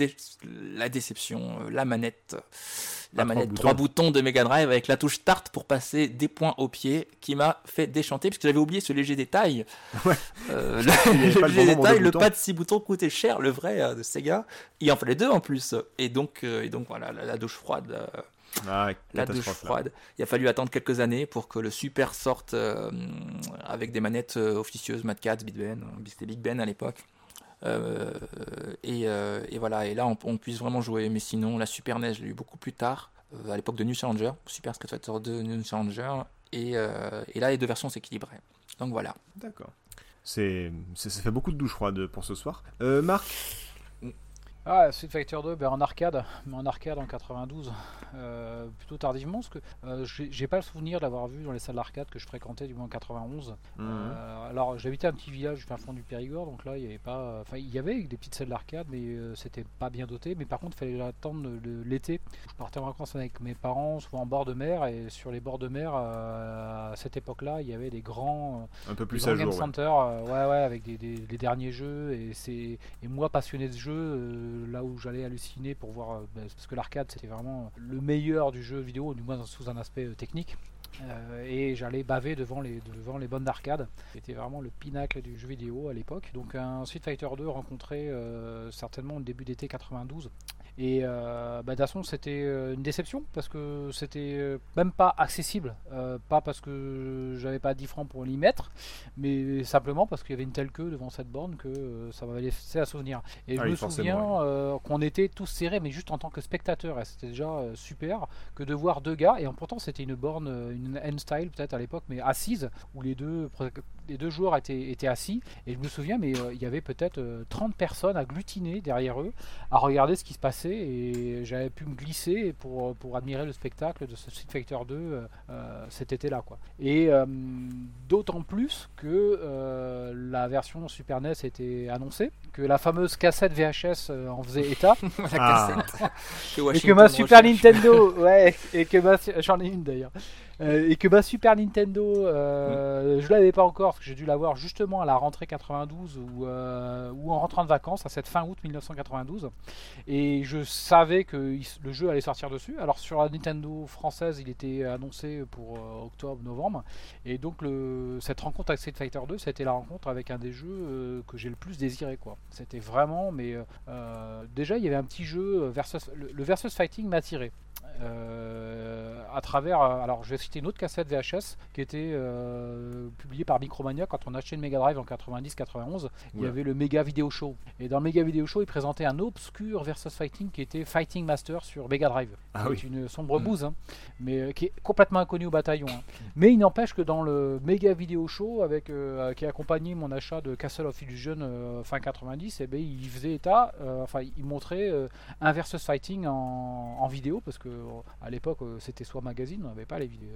la déception, la manette. La manette trois boutons. de Mega Drive avec la touche Start pour passer des points au pied qui m'a fait déchanter parce que j'avais oublié ce léger détail. Ouais. <laughs> le, léger détail, le pas de 6 boutons coûtait cher, le vrai de Sega. Il en fallait deux en plus. Et donc, et donc voilà, la douche froide ah, la douche froide. Il a fallu attendre quelques années pour que le Super sorte euh, avec des manettes euh, officieuses, Mad Cat, Big Ben, c'était Big Ben à l'époque. Euh, et, voilà, et là on, puisse vraiment jouer. Mais sinon, la Super NES, je l'ai eu beaucoup plus tard, à l'époque de New Challenger, Super Street Fighter 2, New Challenger, et, et là les deux versions s'équilibraient. Donc voilà. D'accord. C'est, ça fait beaucoup de douche froide pour ce soir. Marc? Ah, Street Fighter 2 ben en arcade, mais en arcade en 92, euh, plutôt tardivement, parce que euh, j'ai pas le souvenir d'avoir vu dans les salles d'arcade que je fréquentais du moins en 91. Mhm. Euh, alors j'habitais un petit village du fond du Périgord, donc là il y avait pas, enfin il y avait des petites salles d'arcade, mais c'était pas bien doté. Mais par contre, il fallait attendre l'été. Je partais en vacances avec mes parents, souvent en bord de mer, et sur les bords de mer, à cette époque-là, il y avait des grands, un peu plus à Game Center, ouais ouais, avec des, des, derniers jeux, et c'est et moi passionné de ce jeu là où j'allais halluciner pour voir, euh, ben, parce que l'arcade c'était vraiment le meilleur du jeu vidéo, du moins sous un aspect euh, technique. Euh, et j'allais baver devant les, devant les bonnes d'arcade. C'était vraiment le pinacle du jeu vidéo à l'époque. Donc un Street Fighter 2 rencontré certainement au début d'été 92 et euh, bah, c'était euh, une déception parce que c'était euh, même pas accessible. Euh, pas parce que j'avais pas 10 francs pour l'y mettre, mais simplement parce qu'il y avait une telle queue devant cette borne que ça m'avait laissé à souvenir. Et je ah me souviens qu'on était tous serrés, mais juste en tant que spectateur. Et c'était déjà super que de voir deux gars. Et pourtant, c'était une borne, une N-style peut-être à l'époque, mais assise, où les deux, les deux joueurs étaient, étaient assis. Et je me souviens, mais il y avait peut-être 30 personnes agglutinées derrière eux à regarder ce qui se passait et j'avais pu me glisser pour, pour admirer le spectacle de ce Street Fighter 2 euh, euh, cet été-là. Quoi. Et euh, d'autant plus que la version Super NES était annoncée, que la fameuse cassette VHS en faisait état. <laughs> Ah. <laughs> <laughs> et que ma Super Nintendo, ouais, et que ma, j'en ai une d'ailleurs. Euh, et que ma Super Nintendo, euh, je l'avais pas encore, parce que j'ai dû l'avoir justement à la rentrée 92 ou, euh, ou en rentrant de vacances, à cette fin août 1992. Et je savais que le jeu allait sortir dessus. Alors sur la Nintendo française, il était annoncé pour octobre-novembre. Et donc le, cette rencontre avec Street Fighter 2, c'était la rencontre avec un des jeux que j'ai le plus désiré. quoi. C'était vraiment, mais déjà il y avait un petit jeu versus le, versus fighting m'a attiré. Euh, à travers. Euh, alors, je vais citer une autre cassette VHS qui était euh, publiée par Micromania quand on achetait le Mega Drive en 90-91. Il y avait le Mega Video Show. Et dans le Mega Video Show, il présentait un obscur versus fighting qui était Fighting Master sur Mega Drive. Ah oui. une sombre mm. bouse, hein, mais qui est complètement inconnu au bataillon. Hein. Mais il n'empêche que dans le Mega Video Show, avec, qui a accompagné mon achat de Castle of Illusion fin 90, et eh ben, il faisait état, enfin, il montrait un versus fighting en, en vidéo parce que à l'époque, euh, c'était soit magazine, on n'avait pas les vidéos,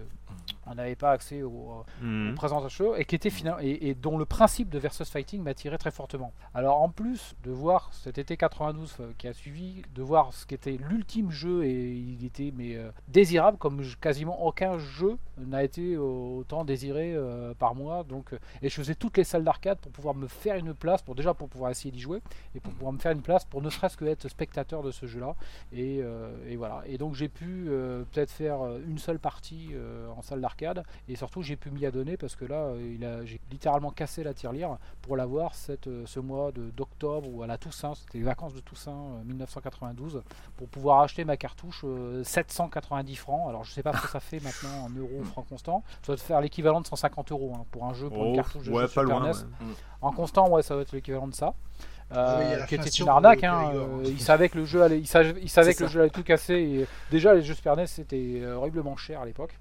on n'avait pas accès aux, mmh. présentations et qui était final, et, dont le principe de versus fighting m'attirait très fortement. Alors en plus de voir cet été 92 euh, qui a suivi, de voir ce qu'était l'ultime jeu et il était mais euh, désirable comme quasiment aucun jeu n'a été autant désiré par moi. Donc et je faisais toutes les salles d'arcade pour pouvoir me faire une place, pour déjà pour pouvoir essayer d'y jouer et pour pouvoir me faire une place pour ne serait-ce que être spectateur de ce jeu-là. Et, et, voilà. Et donc j'ai pu euh, peut-être faire euh, une seule partie euh, en salle d'arcade et surtout j'ai pu m'y adonner parce que là il a, j'ai littéralement cassé la tirelire pour l'avoir cette, ce mois de, d'octobre ou à la Toussaint, c'était les vacances de Toussaint 1992 pour pouvoir acheter ma cartouche 790 francs. Alors je sais pas ce que ça fait maintenant en euros francs constants. Ça doit faire l'équivalent de 150 euros hein, pour un jeu pour une oh, cartouche de jeu Super NES. En constant, ouais, ça va être l'équivalent de ça. Euh, qui était une arnaque. Hein, euh, il savait que le jeu allait, il savait, il savait que le jeu allait tout casser. Et déjà, les jeux Super NES c'était euh, horriblement cher à l'époque.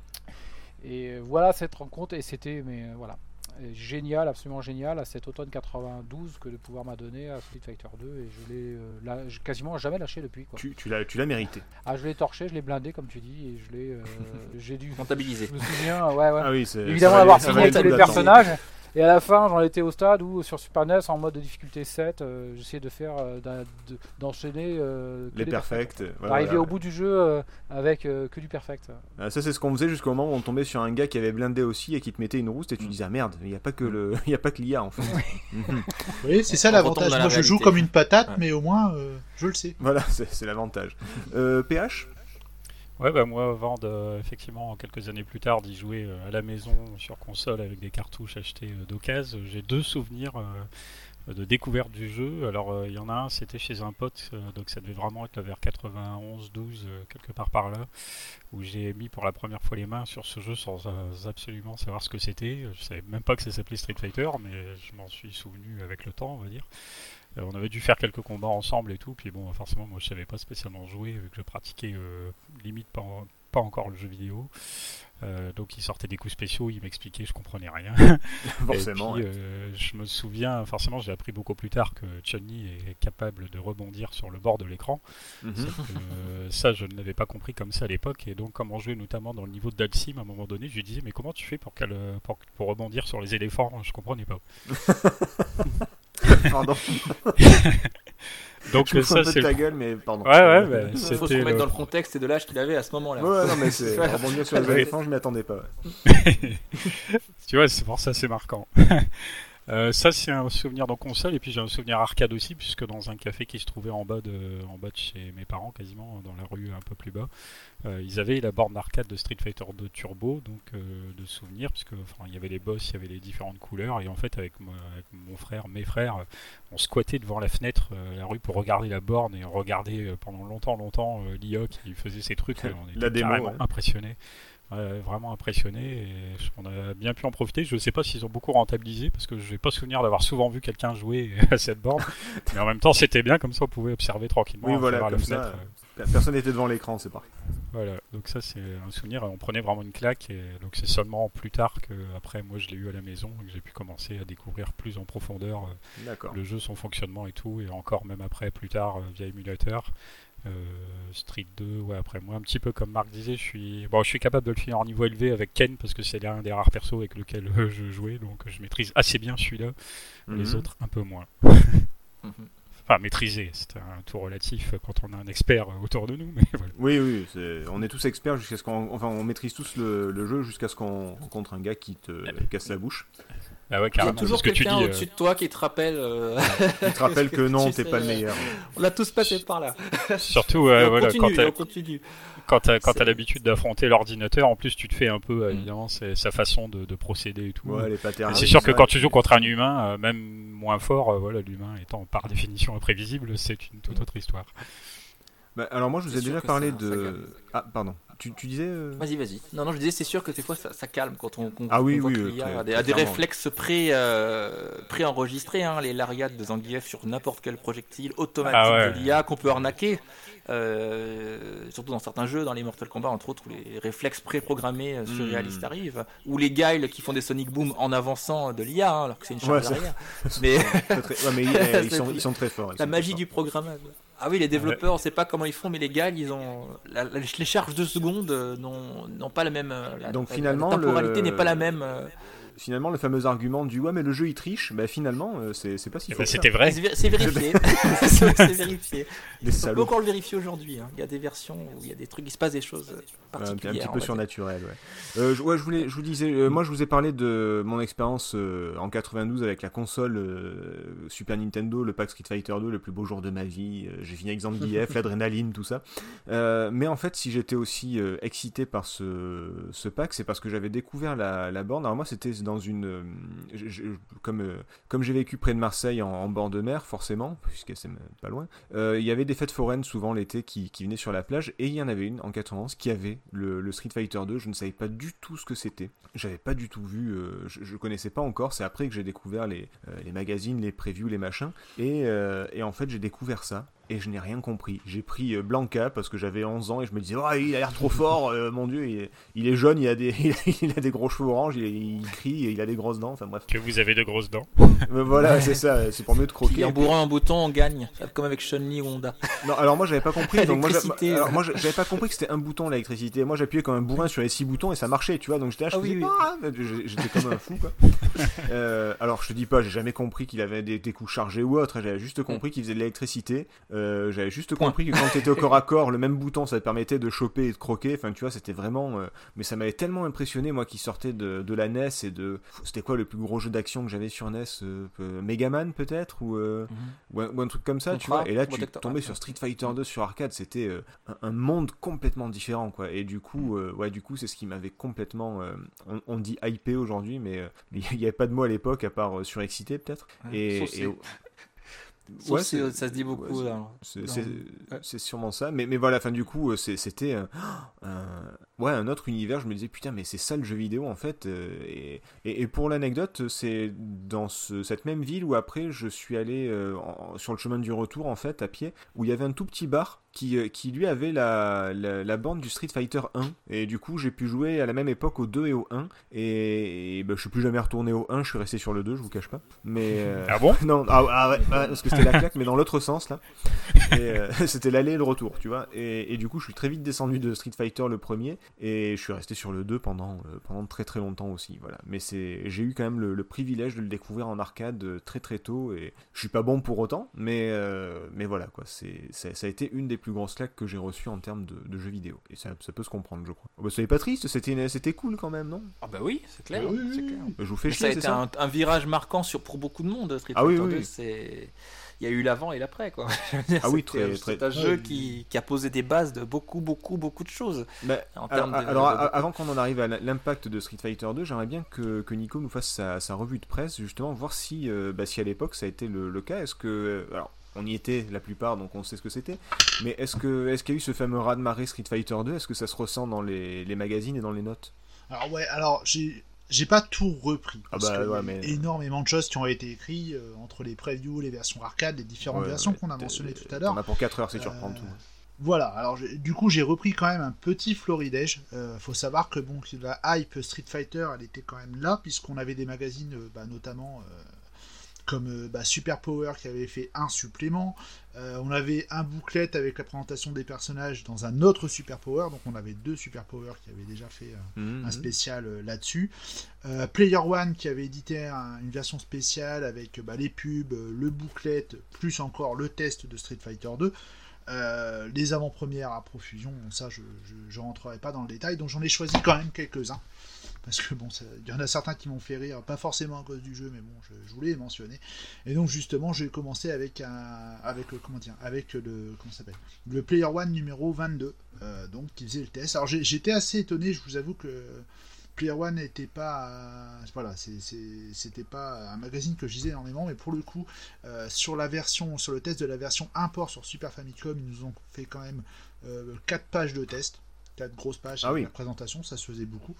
Et voilà cette rencontre et c'était, mais voilà, génial, absolument génial à cet automne 92 que de pouvoir m'a donné à Street Fighter 2 et je l'ai quasiment jamais lâché depuis. Quoi. Tu, tu l'as, tu l'as mérité. Ah, je l'ai torché, je l'ai blindé comme tu dis et je l'ai, <laughs> j'ai dû comptabiliser. Je me souviens, ouais, ouais. Ah oui, Évidemment avoir fini tous les personnages. Et à la fin, j'en étais au stade où sur Super NES, en mode de difficulté 7, euh, j'essayais de faire euh, d'enchaîner euh, les perfects. Arriver au bout du jeu avec que du perfect. Ah, ça, c'est ce qu'on faisait jusqu'au moment où on tombait sur un gars qui avait blindé aussi et qui te mettait une rousse et tu mm. disais ah, merde, il n'y a pas que le, <laughs> il y a pas que l'IA en fait. oui, <laughs> c'est ça l'avantage. Moi, je joue comme une patate, mais au moins, je le sais. Voilà, <laughs> c'est l'avantage. PH Ouais, bah moi, avant de, effectivement, quelques années plus tard, d'y jouer euh, à la maison sur console avec des cartouches achetées euh, d'occasion, j'ai deux souvenirs euh, de découverte du jeu. Alors, il y en a un, c'était chez un pote, donc ça devait vraiment être vers 91-12, quelque part par là, où j'ai mis pour la première fois les mains sur ce jeu sans absolument savoir ce que c'était. Je savais même pas que ça s'appelait Street Fighter, mais je m'en suis souvenu avec le temps, on va dire. Euh, on avait dû faire quelques combats ensemble et tout, puis bon, forcément, moi je savais pas spécialement jouer, vu que je pratiquais euh, limite pas, pas, encore le jeu vidéo. Euh, donc il sortait des coups spéciaux, il m'expliquait, je comprenais rien. <laughs> forcément. je me souviens, forcément, j'ai appris beaucoup plus tard que Chun-Li est capable de rebondir sur le bord de l'écran. Mhm. ça, je ne l'avais pas compris comme ça à l'époque. Et donc, comme on jouait notamment dans le niveau de Dalsim, à un moment donné, je lui disais, mais comment tu fais pour, pour, pour rebondir sur les éléphants? Je comprenais pas. <laughs> Pardon. <laughs> Donc ça c'est ta gueule mais pardon. Ouais ouais, bah, <laughs> il faut se remettre dans le contexte et de l'âge qu'il avait à ce moment-là. Ouais non mais c'est <laughs> rebondir sur les éléphants, je m'y attendais pas. tu vois, c'est pour ça c'est marquant. Euh, ça c'est un souvenir dans console et puis j'ai un souvenir arcade aussi puisque dans un café qui se trouvait en bas de en bas de chez mes parents quasiment dans la rue un peu plus bas euh, ils avaient la borne arcade de Street Fighter 2 Turbo donc euh, de souvenirs puisque enfin il y avait les boss il y avait les différentes couleurs et en fait avec, mon frère mes frères on squattait devant la fenêtre la rue pour regarder la borne et regarder pendant longtemps longtemps l'IA qui faisait ses trucs <laughs> on était la démo, carrément impressionnés vraiment impressionné et on a bien pu en profiter. Je ne sais pas s'ils ont beaucoup rentabilisé parce que je n'ai pas souvenir d'avoir souvent vu quelqu'un jouer <laughs> à cette borne, <laughs> mais en même temps c'était bien comme ça on pouvait observer tranquillement. Oui, voilà, la fenêtre. personne n'était devant l'écran, c'est parfait. Voilà, donc ça c'est un souvenir. On prenait vraiment une claque et donc c'est seulement plus tard que après moi je l'ai eu à la maison et que j'ai pu commencer à découvrir plus en profondeur euh, le jeu, son fonctionnement et tout, et encore même après plus tard euh, via émulateur. Euh, Street 2, ouais, après moi, un petit peu comme Marc disait, je suis, bon, je suis capable de le finir en niveau élevé avec Ken parce que c'est l'un des rares persos avec lequel je jouais, donc je maîtrise assez bien celui-là, les mhm. autres un peu moins. <laughs> <laughs> Enfin, maîtriser, c'est un tout relatif quand on a un expert autour de nous. Mais Oui, oui, on est tous experts jusqu'à ce qu'on, enfin, on maîtrise tous le, jeu jusqu'à ce qu'on rencontre un gars qui te casse la bouche. Ah ouais, carrément. Il y a toujours quelqu'un au-dessus de toi qui te rappelle. <laughs> qui te rappelle que, non, <laughs> t'es pas le meilleur. On l'a tous passé par là. <laughs> Surtout, voilà, quand quand tu as, l'habitude d'affronter l'ordinateur, en plus tu te fais un peu, mm. évidemment, c'est sa façon de, procéder et tout. c'est sûr que quand tu joues contre un humain, euh, même moins fort, euh, voilà, l'humain étant par définition imprévisible, c'est une toute autre histoire. Bah, alors moi je vous ai déjà parlé de... Ah pardon. Tu, disais euh, Vas-y, vas-y. Non, non, je disais, c'est sûr que des fois, ça, calme quand on, ah oui, oui, a des, des, réflexes pré, enregistrés hein, les lariades de Zangief sur n'importe quel projectile automatique ah de l'IA qu'on peut arnaquer. Euh, surtout dans certains jeux, dans les Mortal Kombat entre autres, où les réflexes préprogrammés euh, surréalistes hmm. arrivent, ou les guiles qui font des Sonic Boom en avançant de l'IA, hein, alors que c'est une charge derrière. <laughs> mais, <laughs> ils, sont, très forts. La magie du programmable. Ah oui, les développeurs, on ne sait pas comment ils font, mais les gars, ils ont les charges de secondes euh, n'ont pas la même. Donc finalement, la temporalité n'est pas la même finalement, le fameux argument du ouais, mais le jeu il triche, bah finalement, euh, c'est pas si faux. C'était vrai. C'est vérifié. c'est vérifié. On peut <laughs> <laughs> encore le vérifier aujourd'hui. Hein. Il y a des versions où il y a des trucs, il se passe des choses particulières. un petit peu surnaturelles, ouais. Euh, je, ouais. je, voulais, je vous disais, euh, moi je vous ai parlé de mon expérience en 92 avec la console Super Nintendo, le pack Street Fighter 2, le plus beau jour de ma vie. J'ai fini avec Zangief, <laughs> l'adrénaline, tout ça. mais en fait, si j'étais aussi excité par ce, ce pack, c'est parce que j'avais découvert la, la borne. Alors moi, c'était dans une. Euh, comme euh, comme j'ai vécu près de Marseille en, bord de mer, forcément, puisque c'est pas loin, euh, il y avait des fêtes foraines souvent l'été qui, qui, venaient sur la plage, et il y en avait une en 91 qui avait le, Street Fighter 2. Je ne savais pas du tout ce que c'était. J'avais pas du tout vu, je, je, connaissais pas encore. C'est après que j'ai découvert les, magazines, les previews, les machins, et en fait j'ai découvert ça et je n'ai rien compris. J'ai pris euh, Blanca parce que j'avais 11 ans et je me disais, oh, il a l'air trop fort, euh, mon dieu, il est, il est, jeune, il a, des, <laughs> il a des gros cheveux orange, il, crie, il a des grosses dents, enfin bref. Que vous avez de grosses dents. voilà, c'est ça, c'est pour mieux de croquer. en bourrant un bouton, on gagne, comme avec Chun-Li ou Honda. Non, alors moi j'avais pas compris, donc moi, moi j'avais pas compris que c'était un bouton l'électricité. Moi j'appuyais comme un bourrin sur les 6 boutons et ça marchait, tu vois, donc j'étais là, je ah ah, j'étais comme un fou quoi. Euh, alors je te dis pas, j'ai jamais compris qu'il avait des, des, coups chargés ou autre, j'avais juste compris mm. qu'il faisait de l'électricité, j'avais juste compris que quand tu étais au corps à corps, le même bouton, ça te permettait de choper et de croquer. Enfin, tu vois, c'était vraiment. Euh, mais ça m'avait tellement impressionné, moi qui sortais de, de, la NES et de. C'était quoi le plus gros jeu d'action que j'avais sur NES euh, euh, Megaman peut-être ou, mhm. ou, un, truc comme ça, tu vois. Et là, tu tombais sur Street Fighter 2 sur arcade, c'était un, monde complètement différent, quoi. Et du coup, ouais, du coup, c'est ce qui m'avait complètement. On, dit hypé aujourd'hui, mais <laughs> il n'y avait pas de mot à l'époque à part surexcité peut-être. et, et, ouais, ça se dit beaucoup. c'est sûrement ça. Mais, mais voilà, fin du coup, euh, c'était un, ouais, un autre univers. Je me disais, putain, mais c'est ça le jeu vidéo en fait. Euh, et, et, pour l'anecdote, c'est dans cette même ville où après je suis allé euh, sur le chemin du retour en fait, à pied, où il y avait un tout petit bar qui, euh, qui lui avait la, la, bande du Street Fighter 1. Et du coup, j'ai pu jouer à la même époque au 2 et au 1. Et, ben, je suis plus jamais retourné au 1, je suis resté sur le 2, je vous cache pas. Mais, euh, Ah bon <laughs> Non, ah, ah ouais, parce que c'était la claque, mais dans l'autre sens là. Euh, <laughs> c'était l'aller et le retour, tu vois. Et, et, du coup, je suis très vite descendu de Street Fighter le premier. Et je suis resté sur le 2 pendant, pendant très très longtemps aussi. Voilà. Mais j'ai eu quand même le, privilège de le découvrir en arcade très très tôt. Et je suis pas bon pour autant, mais, mais voilà quoi. c'est ça a été une des plus grosses claques que j'ai reçues en termes de, jeux vidéo. Et ça, ça, peut se comprendre, je crois. Oh bah, soyez pas triste, c'était, c'était cool quand même, non? Ah bah oui, c'est clair. Bah clair. Bah, je vous fais chier, ça a été un, virage marquant sur, pour beaucoup de monde, Street ah, Fighter c'est il y a eu l'avant et l'après quoi. <laughs> ah oui, très, C'est un jeu qui, qui, a posé des bases de beaucoup beaucoup beaucoup de choses. en alors, de, alors avant qu'on en arrive à l'impact de Street Fighter 2, j'aimerais bien que, que, Nico nous fasse sa, sa, revue de presse justement, voir si, euh, bah, si à l'époque ça a été le, le cas. Est-ce que alors on y était la plupart, donc on sait ce que c'était. Mais est-ce que est-ce qu'il y a eu ce fameux raz de marée Street Fighter 2 Est-ce que ça se ressent dans les, magazines et dans les notes? Alors ouais, alors j'ai j'ai pas tout repris. Ah parce bah, y a énormément de choses qui ont été écrites euh, entre les previews, les versions arcade, les différentes versions qu'on a mentionnées tout à l'heure. On a pour 4 heures, c'est euh, tout. Voilà, alors du coup j'ai repris quand même un petit floridège. Euh, faut savoir que bon, la hype Street Fighter elle était quand même là, puisqu'on avait des magazines, bah, notamment comme euh, bah, Super Power qui avait fait un supplément. Euh, on avait un booklet avec la présentation des personnages dans un autre Super Power, donc on avait deux Super Power qui avaient déjà fait euh, mhm. un spécial là-dessus. Player One qui avait édité une version spéciale avec bah, les pubs, le booklet, plus encore le test de Street Fighter 2. les avant-premières à profusion, ça je, je, rentrerai pas dans le détail, donc j'en ai choisi quand même quelques-uns parce que bon, il y en a certains qui m'ont fait rire, pas forcément à cause du jeu, mais bon, je, voulais les mentionner. Et donc justement, j'ai commencé avec un, avec le, comment dire, avec le, comment s'appelle, le Player One numéro 22, euh, donc qui faisait le test. Alors j'étais assez étonné, je vous avoue que Player One n'était pas, voilà, c'était pas un magazine que je lisais énormément, mais pour le coup, euh, sur la version, sur le test de la version import sur Super Famicom, ils nous ont fait quand même 4 pages de test, 4 grosses pages ah de présentation, ça se faisait beaucoup.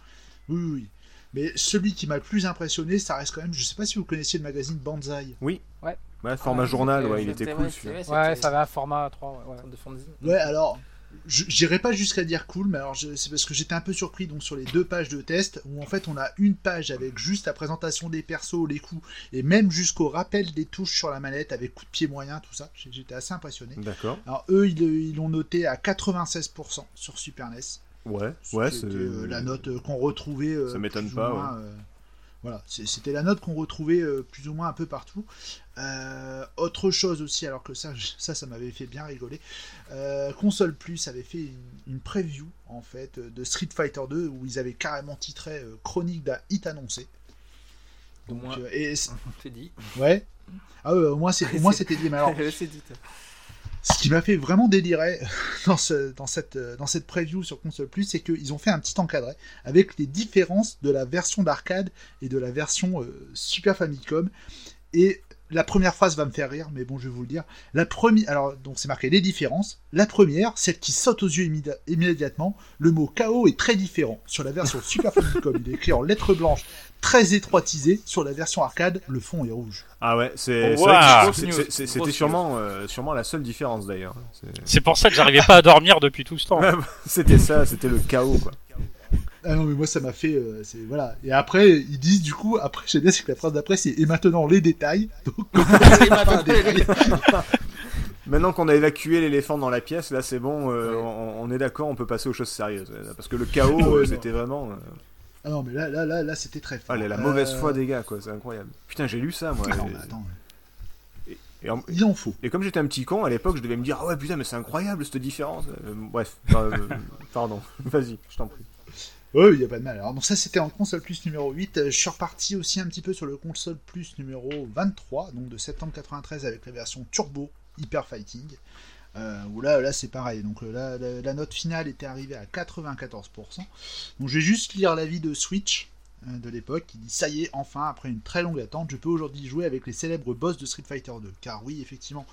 Oui, oui. Mais celui qui m'a le plus impressionné, ça reste quand même. Je sais pas si vous connaissiez le magazine Banzai. Oui. Ouais. Ouais, format ah, journal, ouais, il était cool. Ouais, ça avait un format 3. Ouais, ouais alors. J'irai pas jusqu'à dire cool, mais alors c'est parce que j'étais un peu surpris donc sur les deux pages de test où en fait on a une page avec juste la présentation des persos, les coups et même jusqu'au rappel des touches sur la manette avec coup de pied moyen, tout ça. J'étais assez impressionné. D'accord. Alors eux ils l'ont noté à 96% sur Super NES. Ouais, ouais, c'est euh, la note euh, qu'on retrouvait. Euh, ça m'étonne pas. voilà, c'était la note qu'on retrouvait plus ou moins un peu partout. autre chose aussi, alors que ça, ça, ça m'avait fait bien rigoler. Console Plus avait fait une, preview en fait de Street Fighter 2 où ils avaient carrément titré Chronique d'un hit annoncé. Donc, moins, et <laughs> c'est dit. Ouais. Ah ouais, au moins c'était dit. Mais alors, <laughs> ce qui m'a fait vraiment délirer dans, ce, dans, cette, preview sur Console Plus, c'est qu'ils ont fait un petit encadré avec les différences de la version d'arcade et de la version euh, Super Famicom. Et la première phrase va me faire rire, mais bon, je vais vous le dire. La première, alors donc c'est marqué les différences. La première, celle qui saute aux yeux immédiatement, le mot KO est très différent. Sur la version Super Famicom, <laughs> il est écrit en lettres blanches très étroitisé. Sur la version arcade, le fond est rouge. Ah ouais, c'est c'était sûrement euh, sûrement la seule différence d'ailleurs. C'est pour ça que j'arrivais pas à dormir depuis tout ce temps. <laughs> c'était ça, c'était le chaos quoi. Ah non mais moi ça m'a fait euh, voilà et après ils disent du coup après j'aime bien c'est que la phrase d'après c'est et maintenant les détails <laughs> <laughs> Maintenant qu'on a évacué l'éléphant dans la pièce, là c'est bon, euh, on, est d'accord, on peut passer aux choses sérieuses. Parce que le chaos, c'était vraiment. Ah non, mais là, là, là, là c'était très fort. Ah, la mauvaise foi des gars, quoi, c'est incroyable. Putain, j'ai lu ça, moi. Non, mais attends. Et, en... Il en faut. Et comme j'étais un petit con, à l'époque, je devais me dire Ah ouais, putain, mais c'est incroyable cette différence. Euh, bref, euh, <laughs> pardon, vas-y, je t'en prie. Oui, il n'y a pas de mal. Alors, donc ça, c'était en console plus numéro 8. Je suis reparti aussi un petit peu sur le console plus numéro 23, donc de septembre 93 avec la version Turbo Hyper Fighting. Euh, où là, là c'est pareil. Donc euh, la, note finale était arrivée à 94%. Donc je vais juste lire l'avis de Switch euh, de l'époque qui dit ça y est, enfin, après une très longue attente, je peux aujourd'hui jouer avec les célèbres boss de Street Fighter 2. Car oui, effectivement,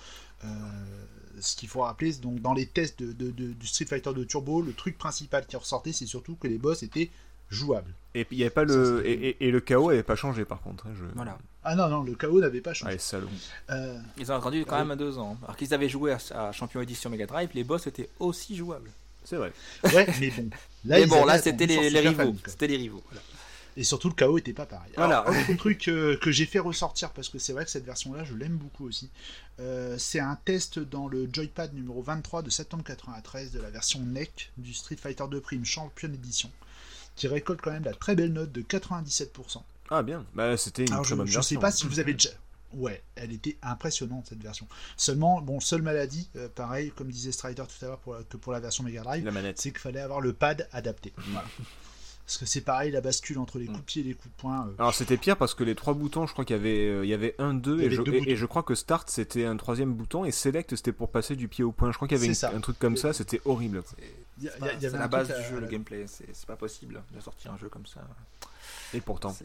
ce qu'il faut rappeler, donc dans les tests de, du Street Fighter 2 Turbo, le truc principal qui ressortait, c'est surtout que les boss étaient jouables. Et il y avait pas le et, le chaos n'avait pas changé par contre. Hein, voilà. Ah non, non, le chaos n'avait pas changé. Euh, Ils ont attendu quand même à deux ans. Alors qu'ils avaient joué à, Champion Edition Mega Drive, les boss étaient aussi jouables. C'est vrai. Ouais, mais bon. <laughs> Là, mais bon, là, c'était les, rivaux. C'était les rivaux. Et surtout, le chaos était pas pareil. Voilà. un truc euh, que j'ai fait ressortir, parce que c'est vrai que cette version-là, je l'aime beaucoup aussi, euh, c'est un test dans le Joypad numéro 23 de septembre 93 de la version NEC du Street Fighter 2 Prime Champion Edition, qui récolte quand même la très belle note de 97%. Ah bien, bah, c'était une très bonne je, ne sais pas si vous avez déjà. Ouais, elle était impressionnante cette version. Seulement, bon, seule maladie, euh, pareil, comme disait Strider tout à l'heure pour, que pour la version Mega Drive, c'est qu'il fallait avoir le pad adapté. Voilà. <laughs> Parce que c'est pareil, la bascule entre les coups de pied et les coups de poing. Euh, Alors c'était pire parce que les trois boutons, je crois qu'il y avait, euh, il y avait un, deux, et, je, et, je crois que Start c'était un troisième bouton et Select c'était pour passer du pied au point. Je crois qu'il y avait un truc comme ça, c'était horrible. C'est la base du jeu, le gameplay. C'est pas possible de sortir un jeu comme ça. Et pourtant.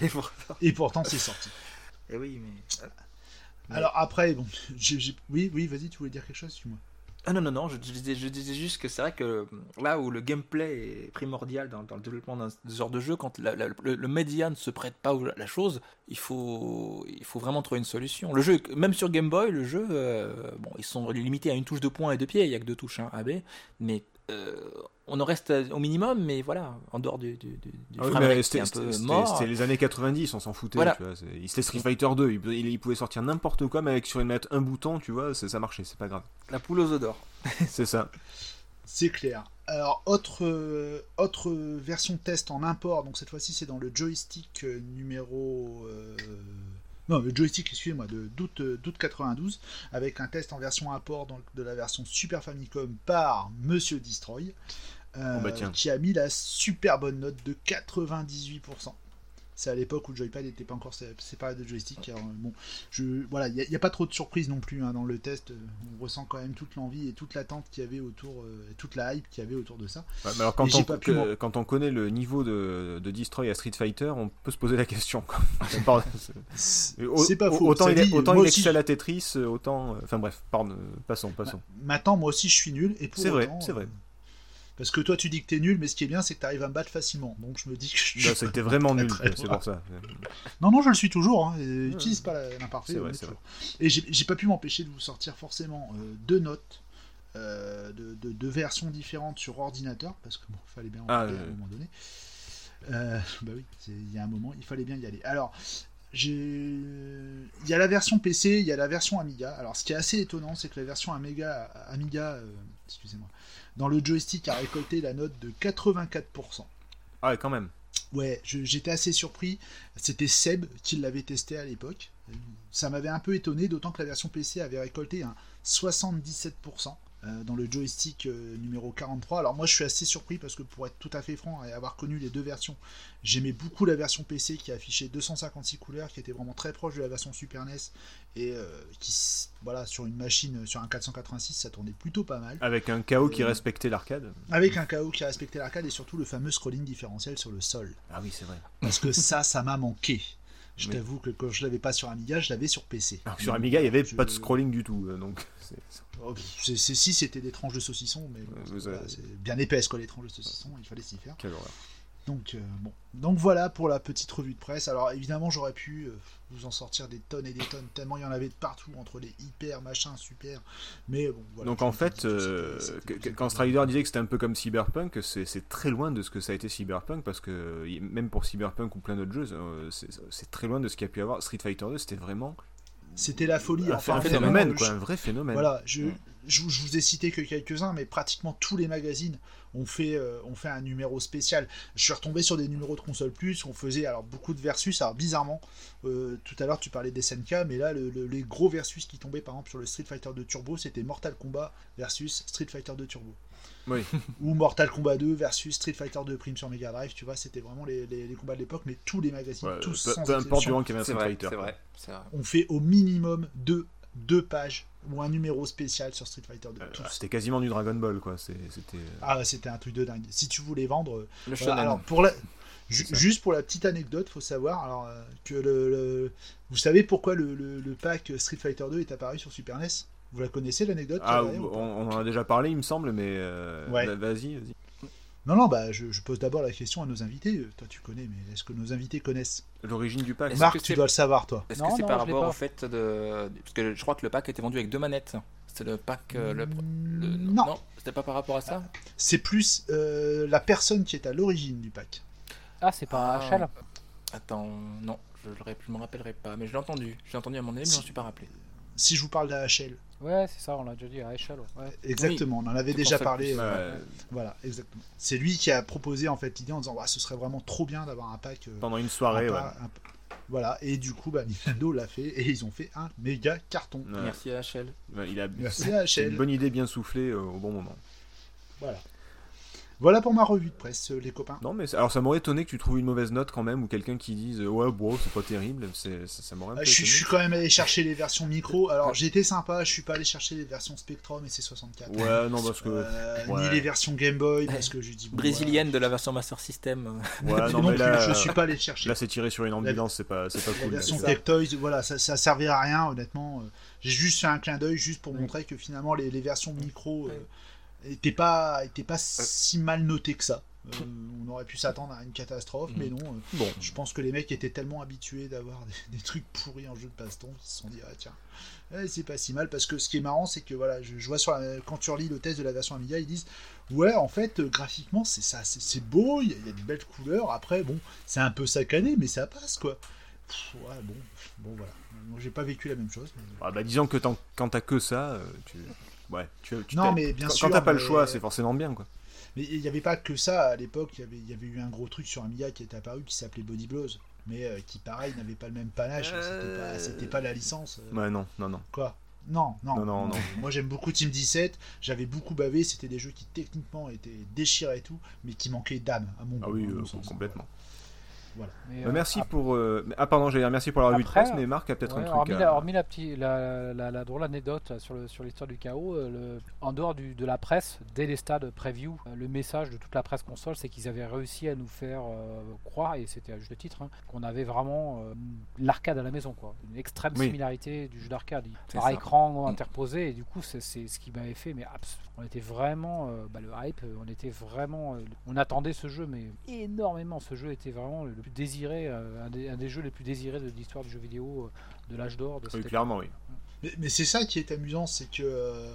<laughs> et pourtant, c'est sorti. Et oui, mais... Alors après, bon, <laughs> oui, oui, vas-y, tu voulais dire quelque chose, suis-moi. Ah non, non, non, je, disais, juste que c'est vrai que là où le gameplay est primordial dans, le développement d'un genre de jeu, quand le, média ne se prête pas à la chose, il faut, il faut vraiment trouver une solution. Le jeu, même sur Game Boy, le jeu, euh, bon, ils sont limités à une touche de poing et de pied, il n'y a que deux touches hein, AB, mais euh, on en reste au minimum, mais voilà, en dehors du, du, ah c'était C'était les années 90, on s'en foutait. C'était Street Fighter 2, il, pouvait sortir n'importe quoi, mais avec sur une manette un bouton, tu vois, ça marchait, c'est pas grave. La poule aux œufs d'or. <laughs> c'est ça. C'est clair. Alors, autre, euh, autre version test en import, donc cette fois-ci c'est dans le joystick euh, numéro non, le joystick, excusez-moi, de d'août, 92, avec un test en version import donc, de la version Super Famicom par Monsieur Destroy. Oh, bah, qui a mis la super bonne note de 98%. C'est à l'époque où le joypad n'était pas encore séparé de joystick. bon, je, voilà, il n'y a, pas trop de surprises non plus hein, dans le test. On ressent quand même toute l'envie et toute l'attente qu'il y avait autour, euh, toute la hype qu'il y avait autour de ça. alors quand on, quand on connaît le niveau de, de, Destroy à Street Fighter, on peut se poser la question. <laughs> c'est pas faux. Autant il, est, autant il à Tetris, autant. Enfin bref, pardon, passons, passons. Maintenant, moi aussi, je suis nul. C'est vrai, c'est vrai. Parce que toi, tu dis que t'es nul, mais ce qui est bien, c'est que t'arrives à me battre facilement. Donc je me dis que je bah, C'était vraiment <laughs> nul, c'est pour ça. Non, non, je le suis toujours. Hein. Utilise pas l'imparfait. Et j'ai pas pu m'empêcher de vous sortir forcément euh, deux notes euh, de, deux versions différentes sur ordinateur, parce que bon, fallait bien en ah, parler à un moment donné. Euh, <laughs> bah oui, il y a un moment, il fallait bien y aller. Alors, il y a la version PC, il y a la version Amiga. Alors, ce qui est assez étonnant, c'est que la version Amiga, Amiga excusez-moi, dans le joystick a récolté la note de 84%. Ah ouais, quand même. Ouais, j'étais assez surpris. C'était Seb qui l'avait testé à l'époque. Ça m'avait un peu étonné, d'autant que la version PC avait récolté un 77%. Euh, dans le joystick euh, numéro 43. Alors moi je suis assez surpris parce que pour être tout à fait franc et avoir connu les deux versions, j'aimais beaucoup la version PC qui affichait 256 couleurs, qui était vraiment très proche de la version Super NES et euh, qui voilà sur une machine sur un 486 ça tournait plutôt pas mal. Avec un KO qui respectait l'arcade. Avec un KO qui respectait l'arcade et surtout le fameux scrolling différentiel sur le sol. Ah oui c'est vrai. Parce que ça ça m'a manqué. Je t'avoue que quand je l'avais pas sur Amiga, je l'avais sur PC. sur Amiga, il n'y avait pas de scrolling du tout, donc. Oh, c'est si c'était des tranches de saucisson, mais c'est bien épaisse quoi les tranches de saucisson, il fallait s'y faire. Donc, euh, bon. Donc voilà pour la petite revue de presse. Alors évidemment j'aurais pu euh, vous en sortir des tonnes et des tonnes, tellement il y en avait de partout, entre les hyper, machin, super. Mais bon, voilà, Donc en fait, euh, quand Strider disait que c'était un peu comme Cyberpunk, c'est très loin de ce que ça a été Cyberpunk, parce que même pour Cyberpunk ou plein d'autres jeux, c'est très loin de ce qu'il y a pu avoir. Street Fighter 2, c'était vraiment c'était la folie. Enfin, un phénomène, quoi, un vrai phénomène. Voilà, je, je, vous ai cité que quelques-uns, mais pratiquement tous les magazines ont fait, euh, fait un numéro spécial. Je suis retombé sur des numéros de console plus, on faisait alors beaucoup de versus. Alors bizarrement, euh, tout à l'heure tu parlais des SNK, mais là les gros versus qui tombaient par exemple sur le Street Fighter 2 Turbo, c'était Mortal Kombat versus Street Fighter 2 Turbo. <laughs> Ou Mortal Kombat 2 versus Street Fighter 2 Prime sur Mega Drive, tu vois, c'était vraiment les, combats de l'époque, mais tous les magazines, tous sans peu importe du qui Street Fighter. Vrai, On fait au minimum deux, deux pages ou un numéro spécial sur Street Fighter 2. Euh, c'était quasiment du Dragon Ball, quoi. C'était. Ah, c'était un truc de dingue. Si tu voulais vendre, le alors pour la, juste pour la petite anecdote, faut savoir alors euh, que le, vous savez pourquoi le, le, pack Street Fighter 2 est apparu sur Super NES vous la connaissez l'anecdote Ah, on, en a déjà parlé, il me semble, mais euh, vas-y, vas-y. Non, non, bah, je, pose d'abord la question à nos invités. Toi, tu connais, mais est-ce que nos invités connaissent? L'origine du pack Marc, tu dois le savoir, toi. Est-ce que c'est par rapport au fait de. Parce que je crois que le pack était vendu avec deux manettes. C'est le pack. Euh, le... Non, non c'était pas par rapport à ça C'est plus euh, la personne qui est à l'origine du pack. Ah, c'est pas ah. HL Attends, non, je ne me rappellerai pas, mais je l'ai entendu. J'ai entendu à mon avis, mais je ne suis pas rappelé. Si je vous parle d'AHL, Ouais, c'est ça, on l'a déjà dit à échelle. Exactement, on en avait déjà parlé. Euh, voilà, exactement. C'est lui qui a proposé en fait l'idée en disant ce serait vraiment trop bien d'avoir un pack. Euh, Pendant une soirée, ouais. Voilà, et du coup, bah, Nintendo l'a fait et ils ont fait un méga carton. Merci à HL. il a... Merci à HL. une bonne idée bien soufflée euh, au bon moment. Voilà. Voilà pour ma revue de presse, euh, les copains. Non, mais alors ça m'aurait étonné que tu trouves une mauvaise note quand même, ou quelqu'un qui dise ouais, bon, c'est pas terrible. C'est, ça, m'aurait ah, je, je, suis quand même allé chercher les versions micro. Alors j'étais sympa, je suis pas allé chercher les versions Spectrum et C64. Ouais, non, parce que. Euh, ni les versions Game Boy, parce que je dis. Brésilienne de la version Master System. Ouais, non, <laughs> mais là, je suis pas allé chercher. Là, c'est tiré sur une ambulance, c'est pas, c'est pas cool. La version Tech Toys, voilà, ça, ça servait à rien, honnêtement. J'ai juste fait un clin d'œil juste pour montrer que finalement les, les versions micro n'étaient pas, étaient pas si mal notées que ça. Euh, on aurait pu s'attendre à une catastrophe, mais mhm. non. Euh, bon. Je pense que les mecs étaient tellement habitués d'avoir <laughs> des, trucs pourris en jeu de baston qu'ils se sont dit, ah tiens, eh, c'est pas si mal. Parce que ce qui est marrant, c'est que voilà, je, vois sur quand tu relis le test de la version Amiga, ils disent, ouais, en fait, euh, graphiquement, c'est ça, c'est beau, il y, a de belles couleurs. Après, bon, c'est un peu saccadé, mais ça passe quoi. ouais, bon, bon voilà. J'ai pas vécu la même chose. Ah, bah, disons que quand t'as que ça, tu. Ouais, tu, non, mais bien quand, sûr. Quand t'as pas le choix, c'est forcément bien quoi. Mais il n'y avait pas que ça à l'époque, il y, avait, il y avait eu un gros truc sur Amiga qui était apparu qui s'appelait Body Blows, mais euh, qui pareil n'avait pas le même panache, c'était pas, pas, la licence. Euh. Ouais, non, non, non. Quoi? Non, non, non, non. <laughs> Moi j'aime beaucoup Team 17. J'avais beaucoup bavé. C'était des jeux qui techniquement étaient déchirés et tout, mais qui manquaient d'âme à mon Ah oui, euh, complètement. Voilà. Euh, merci pour. Euh, ah, pardon, j'ai merci pour la revue de presse, mais Marc a peut-être un truc. Hormis, la, hormis la, petite, la, la, drôle anecdote sur, le, sur l'histoire du chaos, euh, le, en dehors du, de la presse, dès les stades preview, le message de toute la presse console, c'est qu'ils avaient réussi à nous faire croire, et c'était à juste titre, hein, qu'on avait vraiment l'arcade à la maison, quoi. Une extrême similarité du jeu d'arcade. Par écran mm. interposé, et du coup, c'est, ce qui m'avait fait, mais on était vraiment. Bah, le hype, on était vraiment. on attendait ce jeu, mais énormément. Ce jeu était vraiment le plus désiré, euh, un des, jeux les plus désirés de l'histoire du jeu vidéo euh, de l'âge d'or. De oui, clairement, oui. Mais, c'est ça qui est amusant, c'est que euh,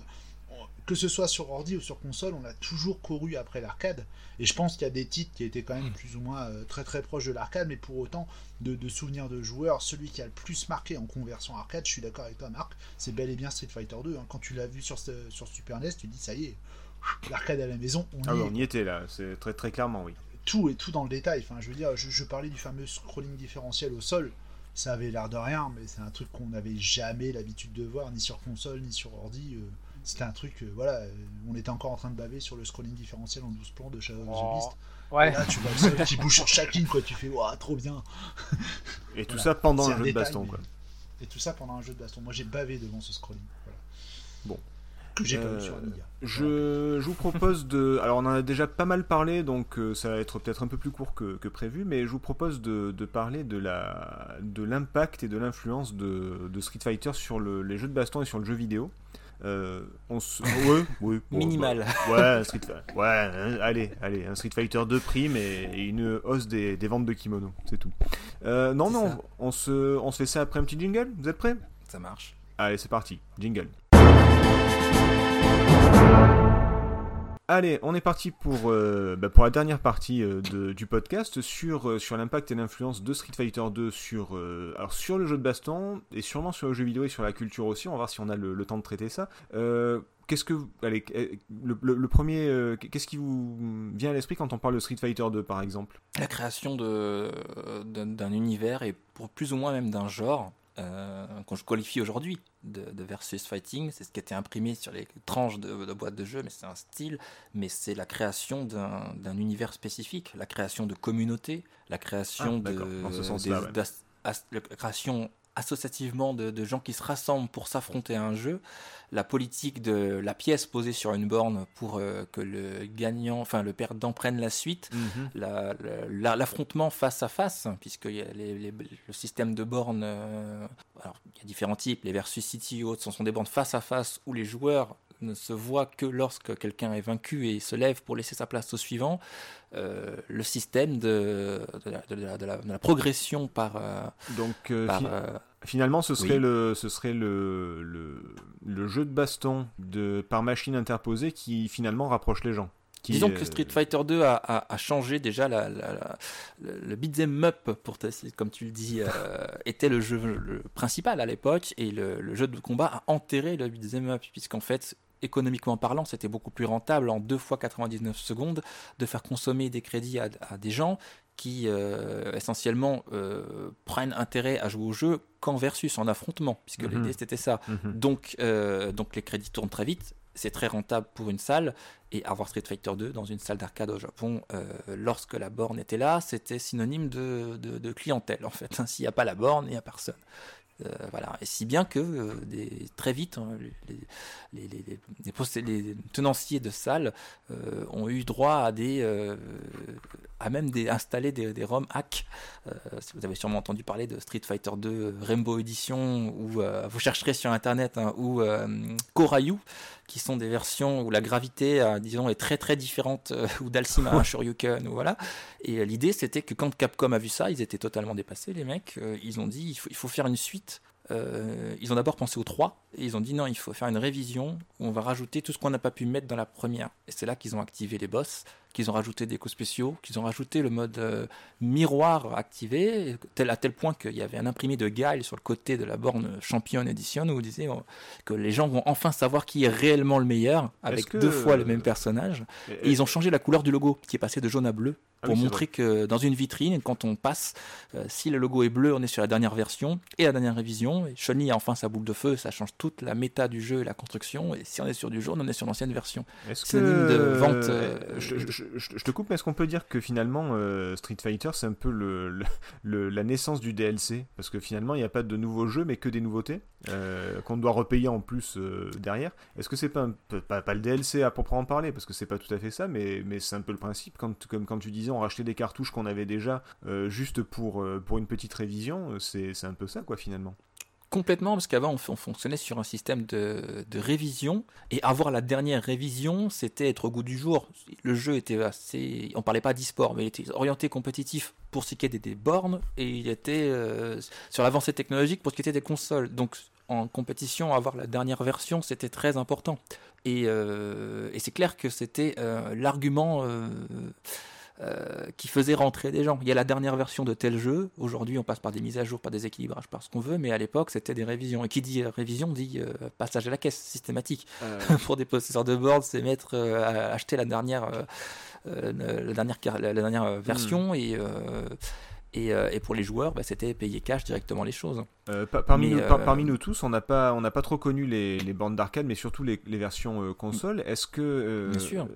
que ce soit sur ordi ou sur console, on a toujours couru après l'arcade. Et je pense qu'il y a des titres qui étaient quand même plus ou moins très très proches de l'arcade, mais pour autant, de, souvenirs de joueurs, celui qui a le plus marqué en conversion arcade, je suis d'accord avec toi Marc, c'est bel et bien Street Fighter 2. Hein. Quand tu l'as vu sur, sur Super NES, tu dis ça y est, l'arcade à la maison, on ah y on y était là, c'est très très clairement, oui tout et tout dans le détail. Enfin, je veux dire, je, parlais du fameux scrolling différentiel au sol. Ça avait l'air de rien, mais c'est un truc qu'on n'avait jamais l'habitude de voir, ni sur console, ni sur ordi. Euh. C'était un truc, euh, voilà, euh, on était encore en train de baver sur le scrolling différentiel en 12 plans de Shadow of the oh. Beast. Ouais. là, tu vois le sol qui bouge sur chaque ligne, quoi. Tu fais, waouh, trop bien. Et tout ça pendant un, jeu de baston, quoi. Et tout ça pendant un jeu de baston. Moi, j'ai bavé devant ce scrolling. Bon, euh, je, je, vous propose de. Alors, on en a déjà pas mal parlé, donc euh, ça va être peut-être un peu plus court que, que, prévu, mais je vous propose de, de parler de la de l'impact et de l'influence de, de, Street Fighter sur le, les jeux de baston et sur le jeu vidéo. Euh, on se... ouais, Minimal. Bah, ouais, Street... ouais hein, allez, allez, un Street Fighter 2 prime et, une hausse des, des, ventes de kimono, c'est tout. Euh, non, non, on se, on se fait ça après un petit jingle Vous êtes prêts? Ça marche. Allez, c'est parti, jingle. Allez, on est parti pour, euh, bah, la dernière partie euh, du podcast sur, euh, sur l'impact et l'influence de Street Fighter 2 sur, le jeu de baston et sûrement sur le jeu vidéo et sur la culture aussi. On va voir si on a le, temps de traiter ça. qu'est-ce que, allez, le, premier, qu'est-ce qui vous vient à l'esprit quand on parle de Street Fighter 2 par exemple? La création d'un univers et pour plus ou moins même d'un genre euh, qu'on qualifie aujourd'hui de, versus fighting. C'est ce qui a été imprimé sur les tranches de, de boîtes de jeu, mais c'est un style, mais c'est la création d'un univers spécifique, la création de communautés, la création ah, de, la création associativement de, gens qui se rassemblent pour s'affronter à un jeu, la politique de la pièce posée sur une borne pour euh, que le gagnant, enfin le perdant prenne la suite, mhm. l'affrontement face à face, puisque y a le système de bornes, euh, alors il y a différents types, les versus city ou autres, ce sont des bornes face à face où les joueurs ne se voient que lorsque quelqu'un est vaincu et se lève pour laisser sa place au suivant. Euh, le système de, de, la, progression par. Donc, Finalement, ce serait, le, ce serait le, le, jeu de baston de, par machine interposée qui finalement rapproche les gens. Disons que Street Fighter 2 a, a, changé déjà la, le beat'em up, pour comme tu le dis, euh, <laughs> était le jeu principal à l'époque, et le, jeu de combat a enterré le beat'em up, puisqu'en fait, économiquement parlant, c'était beaucoup plus rentable en 2 fois 99 secondes de faire consommer des crédits à, à des gens qui euh, essentiellement euh, prennent intérêt à jouer au jeu qu'en versus, en affrontement, puisque mhm. l'idée c'était ça. Mhm. Donc, euh, donc les crédits tournent très vite, c'est très rentable pour une salle, et avoir Street Fighter 2 dans une salle d'arcade au Japon, lorsque la borne était là, c'était synonyme de, de, clientèle en fait. <laughs> S'il n'y a pas la borne, il n'y a personne. Euh, voilà. Et si bien que euh, très vite, hein, les, tenanciers de salles euh, ont eu droit à des, à même des, installer des, ROM hacks. vous avez sûrement entendu parler de Street Fighter 2 Rainbow Edition, ou vous chercherez sur internet, hein, ou Korayu, qui sont des versions où la gravité, disons, est très très différente, ou d'Alcima, Shoryuken, ou voilà. Et l'idée, c'était que quand Capcom a vu ça, ils étaient totalement dépassés, les mecs. ils ont dit, il faut, il faut faire une suite euh, ils ont d'abord pensé aux trois et ils ont dit non, il faut faire une révision où on va rajouter tout ce qu'on n'a pas pu mettre dans la première. Et c'est là qu'ils ont activé les boss qu'ils ont rajouté des coups spéciaux, qu'ils ont rajouté le mode euh, miroir activé, tel, à tel point qu'il y avait un imprimé de Guile sur le côté de la borne Champion Edition où vous disiez oh, que les gens vont enfin savoir qui est réellement le meilleur avec deux fois le même personnage. Et, ils ont changé la couleur du logo qui est passé de jaune à bleu ah pour montrer que dans une vitrine, quand on passe, euh, si le logo est bleu, on est sur la dernière version et la dernière révision. Et a enfin sa boule de feu, ça change toute la méta du jeu et la construction. Et si on est sur du jaune, on est sur l'ancienne version. Synonyme de vente. Euh, je, te coupe, mais est-ce qu'on peut dire que finalement euh, Street Fighter c'est un peu le, la naissance du DLC Parce que finalement il n'y a pas de nouveaux jeux mais que des nouveautés qu'on doit repayer en plus derrière. Est-ce que c'est pas, pas, le DLC à proprement parler? Parce que c'est pas tout à fait ça, mais, c'est un peu le principe. Comme quand tu disais racheter des cartouches qu'on avait déjà euh, juste pour, euh, pour une petite révision. Euh, c'est un peu ça, quoi, finalement. Complètement, parce qu'avant on, fonctionnait sur un système de, révision et avoir la dernière révision, c'était être au goût du jour. Le jeu était assez, on parlait pas d'e-sport, mais il était orienté compétitif pour ce qui était des bornes et il était sur l'avancée technologique pour ce qui était des consoles. Donc en compétition, avoir la dernière version, c'était très important. Et, et c'est clair que c'était l'argument euh, qui faisait rentrer des gens. Il y a la dernière version de tel jeu. Aujourd'hui, on passe par des mises à jour, par des équilibrages, par ce qu'on veut, mais à l'époque, c'était des révisions. Et qui dit révision dit euh, passage à la caisse systématique. Euh. <laughs> Pour des possesseurs de board, c'est mettre à acheter la dernière, la dernière, la, dernière version hmm. et euh, et, pour les joueurs, bah, c'était payer cash directement les choses. Euh, parmi, nous, euh, parmi, nous, tous, on n'a pas, on pas trop connu les, les bandes d'arcade, mais surtout les, les versions console. Est-ce que, Bien sûr.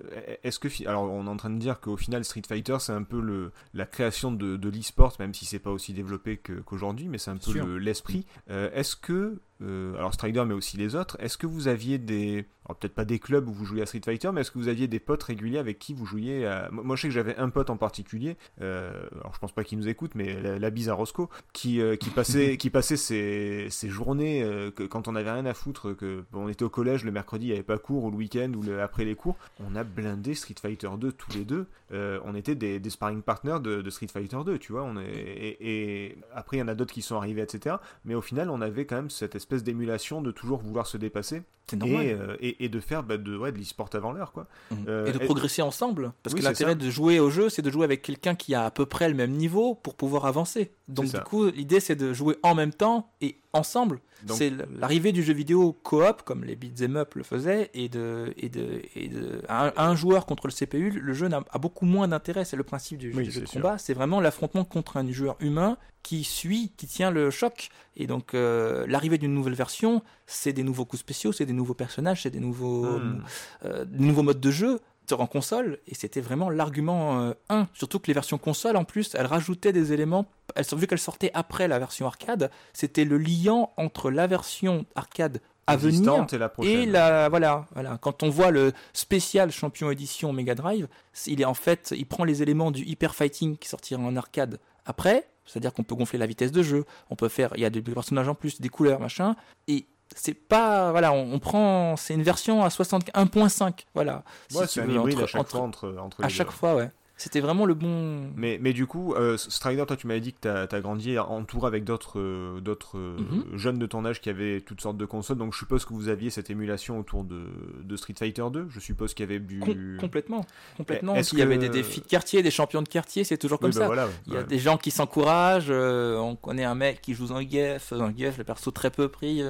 Est-ce que, alors, on est en train de dire qu'au final, Street Fighter, c'est un peu le, la création de, de l'e-sport, même si c'est pas aussi développé qu'aujourd'hui, mais c'est un peu l'esprit. est-ce que euh, alors Strider mais aussi les autres, est-ce que vous aviez des, peut-être pas des clubs où vous jouiez à Street Fighter, mais est-ce que vous aviez des potes réguliers avec qui vous jouiez à... Moi je sais que j'avais un pote en particulier, euh, alors je pense pas qu'il nous écoute, mais la, bise à Roscoe, qui, euh, qui passait, <laughs> qui passait ses, ses journées que, quand on avait rien à foutre, que on était au collège le mercredi, il n'y avait pas cours, ou le week-end, ou après les cours, on a blindé Street Fighter 2 tous les deux, on était des, des sparring partners de, Street Fighter 2, tu vois, on est, et, et après il y en a d'autres qui sont arrivés, etc. Mais au final on avait quand même cette espèce d'émulation de toujours vouloir se dépasser et, euh, et, et, de faire bah, de, ouais, de l'e-sport avant l'heure. quoi. Mhm. Euh, et de progresser ensemble. Parce que l'intérêt de jouer au jeu, c'est de jouer avec quelqu'un qui a à peu près le même niveau pour pouvoir avancer. Donc du coup, l'idée c'est de jouer en même temps et ensemble. C'est l'arrivée du jeu vidéo coop, comme les beat'em up le faisaient, et de, et de, et de un, joueur contre le CPU, le jeu a, beaucoup moins d'intérêt. C'est le principe du jeu de combat. C'est vraiment l'affrontement contre un joueur humain qui suit, qui tient le choc. Et donc euh, l'arrivée d'une nouvelle version, c'est des nouveaux coups spéciaux, c'est des nouveaux personnages, c'est des nouveaux, hmm. euh, nouveaux modes de jeu en console et c'était vraiment l'argument 1 euh, surtout que les versions console en plus elles rajoutaient des éléments elles, vu qu'elles sortaient après la version arcade c'était le liant entre la version arcade à venir et la, voilà voilà. Quand on voit le spécial champion édition Mega Drive il est en fait il prend les éléments du hyper fighting qui sortira en arcade après c'est-à-dire qu'on peut gonfler la vitesse de jeu on peut faire il y a des personnages en plus des couleurs machin et c'est pas voilà on, prend c'est une version à 61.5 voilà. Ouais, c'est un hybride à chaque fois entre, à chaque fois ouais c'était vraiment le bon. Mais, mais du coup, euh, Strider, toi, tu m'avais dit que tu as, grandi entouré avec d'autres euh, d'autres euh, mhm. jeunes de ton âge qui avaient toutes sortes de consoles. Donc, je suppose que vous aviez cette émulation autour de, de Street Fighter 2. Je suppose qu'il y avait du. complètement. Complètement. Est-ce qu'il y avait des défis de quartier, des champions de quartier, c'est toujours comme bah ça. Il y a des gens qui s'encouragent. on connaît un mec qui joue dans GF. Dans GF, le perso très peu pris.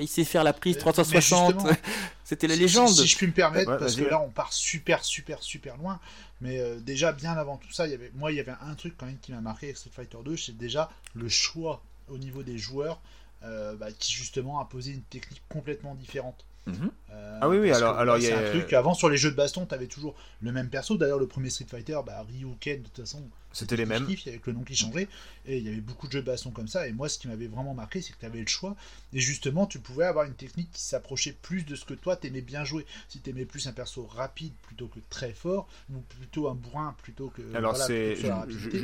il, sait faire la prise 360. C'était la légende. Si, je puis me permettre, parce que là, on part super, super, super loin. Mais euh, déjà, bien avant tout ça, il y avait, moi, il y avait un truc quand même qui m'a marqué avec Street Fighter 2, c'est déjà le choix au niveau des joueurs euh, bah, qui justement a posé une technique complètement différente. Mhm. Euh, ah oui, oui, alors, alors il y a. un truc, avant sur les jeux de baston, tu avais toujours le même perso. D'ailleurs, le premier Street Fighter, bah, Ryu Ken, de toute façon, c'était les mêmes. avec le nom qui changeait. Et il y avait beaucoup de jeux de baston comme ça. Et moi, ce qui m'avait vraiment marqué, c'est que tu avais le choix. Et justement, tu pouvais avoir une technique qui s'approchait plus de ce que toi, t'aimais bien jouer. Si t'aimais plus un perso rapide plutôt que très fort, ou plutôt un bourrin plutôt que. Alors, c'est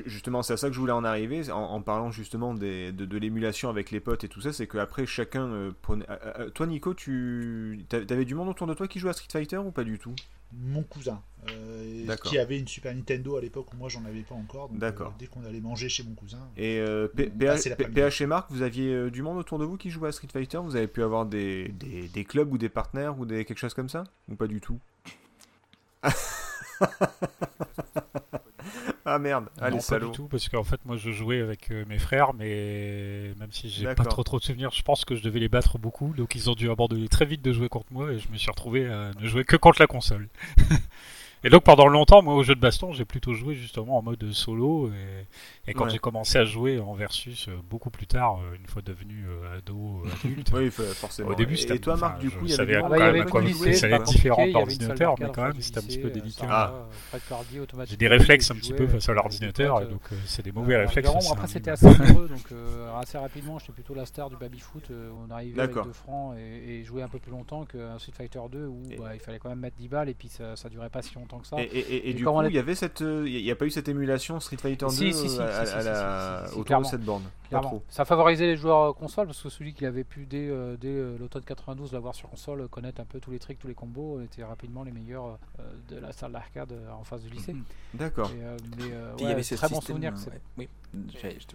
justement, c'est à ça que je voulais en arriver, en, parlant justement des, de, l'émulation avec les potes et tout ça. C'est qu'après, chacun euh, prenait. Euh, euh, toi, Nico, tu avais du monde autour de toi qui jouait à Street Fighter ou pas du tout? Mon cousin, euh, qui avait une Super Nintendo à l'époque où moi j'en avais pas encore. Donc, euh, dès qu'on allait manger chez mon cousin. Et euh, PH et Marc, vous aviez du monde autour de vous qui jouait à Street Fighter? Vous avez pu avoir des, des, clubs ou des partenaires ou des, quelque chose comme ça? Ou pas du tout? <laughs> ah merde, allez, non, pas du tout, parce qu'en fait, moi, je jouais avec euh, mes frères, mais même si j'ai pas trop trop de souvenirs, je pense que je devais les battre beaucoup, donc ils ont dû abandonner très vite de jouer contre moi, et je me suis retrouvé à ne jouer que contre la console. <laughs> Et donc pendant longtemps, moi au jeu de baston, j'ai plutôt joué justement en mode solo. Et, et quand j'ai commencé à jouer en versus euh, beaucoup plus tard, euh, une fois devenu euh, ado, <laughs> adulte. oui, forcément. Au début, c'était. Et toi, Marc, du coup, il y avait, quand même quoi Ça allait être différent d'ordinateur, mais quand même, c'était un petit peu délicat. J'ai des réflexes un petit peu face à l'ordinateur, donc c'est des mauvais réflexes. Après, c'était assez heureux, donc assez rapidement, j'étais plutôt la star du baby-foot. On arrivait avec 2 francs et jouait un peu plus longtemps qu'un Street Fighter 2 où bah, il fallait quand même mettre 10 balles et puis ça durait pas si longtemps ça. Et, du coup, il y avait cette, il euh, n'y a pas eu cette émulation Street Fighter 2 autour de cette borne. Ça favorisait les joueurs euh, console parce que celui qui avait pu dès, euh, dès l'automne 92 l'avoir sur console, connaître un peu tous les tricks, tous les combos, était rapidement les meilleurs de la salle d'arcade en face du lycée. Mhm. D'accord. mais il y avait très bon souvenir. oui,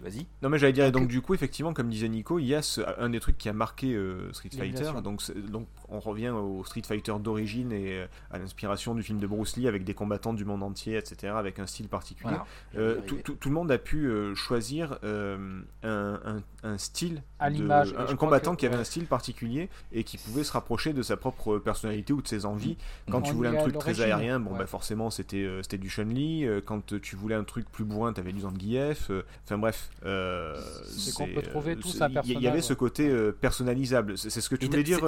vas-y. Non mais j'allais dire et donc du coup effectivement comme disait Nico, il y a un des trucs qui a marqué Street Fighter. Donc donc on revient au Street Fighter d'origine et à l'inspiration du film de Bruce Lee avec des combattants du monde entier, etc., avec un style particulier. Euh, tout, tout, le monde a pu euh, choisir euh, un, un, style, à un, combattant qui avait un style particulier et qui pouvait se rapprocher de sa propre personnalité ou de ses envies. Quand tu voulais un truc très aérien, bon, bah, forcément, c'était c'était du Chun-Li. Quand tu voulais un truc plus bourrin, t'avais du Zangief. Enfin bref. c'est qu'on peut trouver tout ça Il y avait ce côté personnalisable. C'est ce que tu voulais dire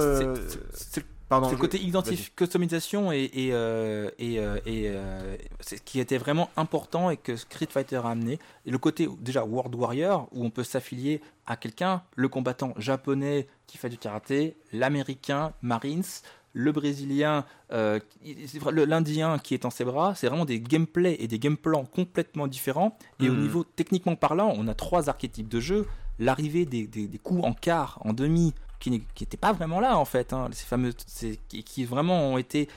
c'est le côté identification, customisation et, et, euh, et, euh, euh, ce qui était vraiment important et que Street Fighter a amené. Et le côté déjà World Warrior où on peut s'affilier à quelqu'un, le combattant japonais qui fait du karaté, l'américain Marines, le brésilien, l'indien qui est en ses bras, c'est vraiment des gameplays et des gameplans complètement différents. Et au hmm. niveau techniquement parlant, on a trois archétypes de jeu. L'arrivée des, des, des, coups en quart, en demi, qui n'étaient pas vraiment là en fait, hein, ces fameux, qui, qui, vraiment ont été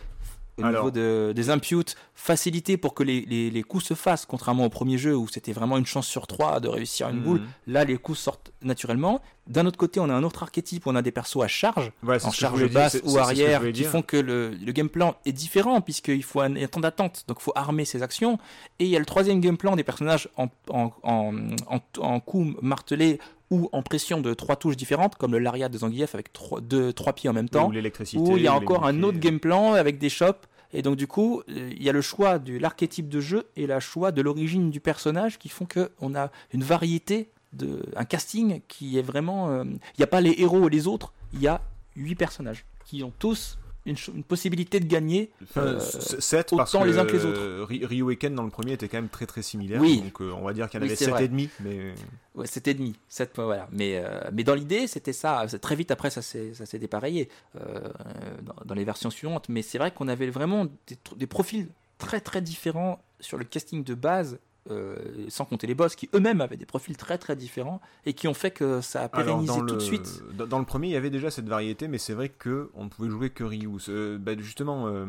au niveau de, des imputes facilités pour que les, les, coups se fassent, contrairement au premier jeu où c'était vraiment une chance sur trois de réussir une boule. Mhm. Là, les coups sortent naturellement. D'un autre côté, on a un autre archétype où on a des persos à charge, en charge basse ou arrière, qui font que le, le, game plan est différent, puisqu'il faut un, un temps d'attente, donc il faut armer ses actions. Et il y a le troisième game plan des personnages en, en, en coups martelés ou en pression de trois touches différentes, comme le Lariat de Zangief avec trois, deux, trois pieds en même temps, ou il y a encore un autre game plan avec des shops. Et donc du coup, euh, il y a le choix de l'archétype de jeu et le choix de l'origine du personnage qui font qu'on a une variété, de, un casting qui est vraiment... Euh, il n'y a pas les héros et les autres, il y a huit personnages qui ont tous une, possibilité de gagner euh, 7 autant parce que les uns que les autres. Ryuken dans le premier était quand même très très similaire. Oui. Donc euh, on va dire qu'il y en avait 7 et demi. Mais... Ouais, 7 et demi. 7, voilà. Mais, euh, mais dans l'idée, c'était ça. Très vite après, ça s'est dépareillé euh, dans, dans, les versions suivantes. Mais c'est vrai qu'on avait vraiment des, des profils très très différents sur le casting de base euh, sans compter les boss qui eux-mêmes avaient des profils très très différents et qui ont fait que ça a pérennisé tout de suite. Dans, le premier, il y avait déjà cette variété, mais c'est vrai que on ne pouvait jouer que Ryu. Bah, justement, euh,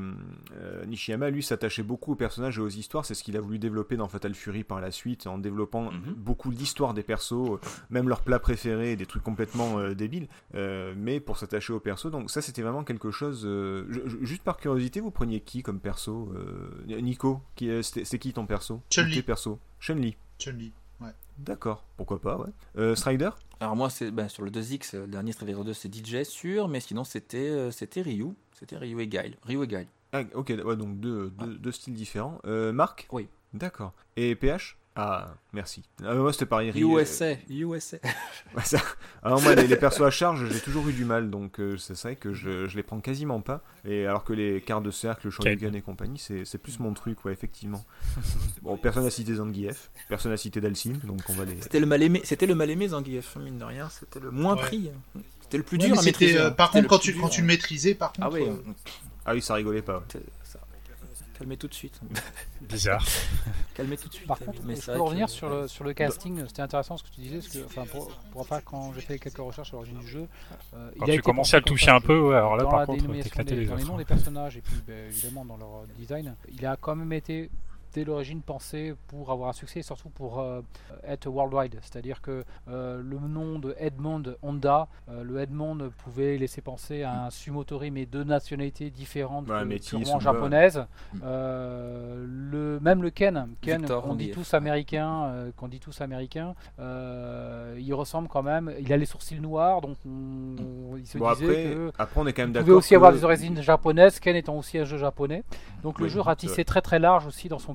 euh, Nishiyama lui s'attachait beaucoup aux personnages et aux histoires. C'est ce qu'il a voulu développer dans Fatal Fury par la suite, en développant mhm. beaucoup l'histoire des persos, même leurs plats préférés, des trucs complètement débiles, mais pour s'attacher aux persos. Donc ça, c'était vraiment quelque chose. juste par curiosité, vous preniez qui comme perso Nico, c'est qui ton perso? Perso Chun-Li. Chun-Li, ouais. D'accord, pourquoi pas, ouais. Euh, Strider? Alors moi, c'est ben, sur le 2X, le dernier Strider 2, c'est DJ sûr, mais sinon c'était euh, c'était Ryu. C'était Ryu et Guile. Ryu et Guile. Ah, ok, ouais, donc deux, deux, styles différents. Euh, Marc Oui. D'accord. Et PH ah, merci. Ah, moi, c'était pareil. USA, USA. <laughs> Alors, moi, les, persos à charge, j'ai toujours eu du mal, donc euh, c'est vrai que je, je les prends quasiment pas. Et alors que les cartes de cercle, Shoryuken et compagnie, c'est plus mon truc, ouais, effectivement. <laughs> bon, personne n'a cité Zangief, personne n'a cité Dalsim, donc on va les. C'était le mal aimé, c'était le mal aimé Zangief, mine de rien, c'était le moins pris. C'était le plus dur à maîtriser. Euh, par contre, quand, tu, quand tu le maîtrisais, par ah contre. Ah euh, ah oui ça rigolait pas. Calmez tout de suite. <laughs> Bizarre. Calmez tout de suite. Par contre, je peux revenir sur, le, sur le casting. C'était intéressant ce que tu disais. Parce que, enfin, pour, pour pas, quand j'ai fait quelques recherches sur l'origine du jeu. Euh, quand il tu commençais à le toucher un peu, ouais, alors là, par contre, t'éclatais les Dans les noms des personnages et puis, ben, évidemment, dans leur design, il a quand même été dès l'origine pensé pour avoir un succès et surtout pour être worldwide. C'est-à-dire que le nom de Edmond Honda, le Edmond pouvait laisser penser à un Sumotori mais de nationalités différentes, ouais, purement japonaises. Mm. le, même le Ken, Ken qu'on dit tous américain, qu'on dit tous américain, il ressemble quand même. Il a les sourcils noirs, donc on, il se disait après, que après on est quand même il pouvait aussi avoir des origines japonaises, Ken étant aussi un jeu japonais. Donc le jeu ratissait très très large aussi dans son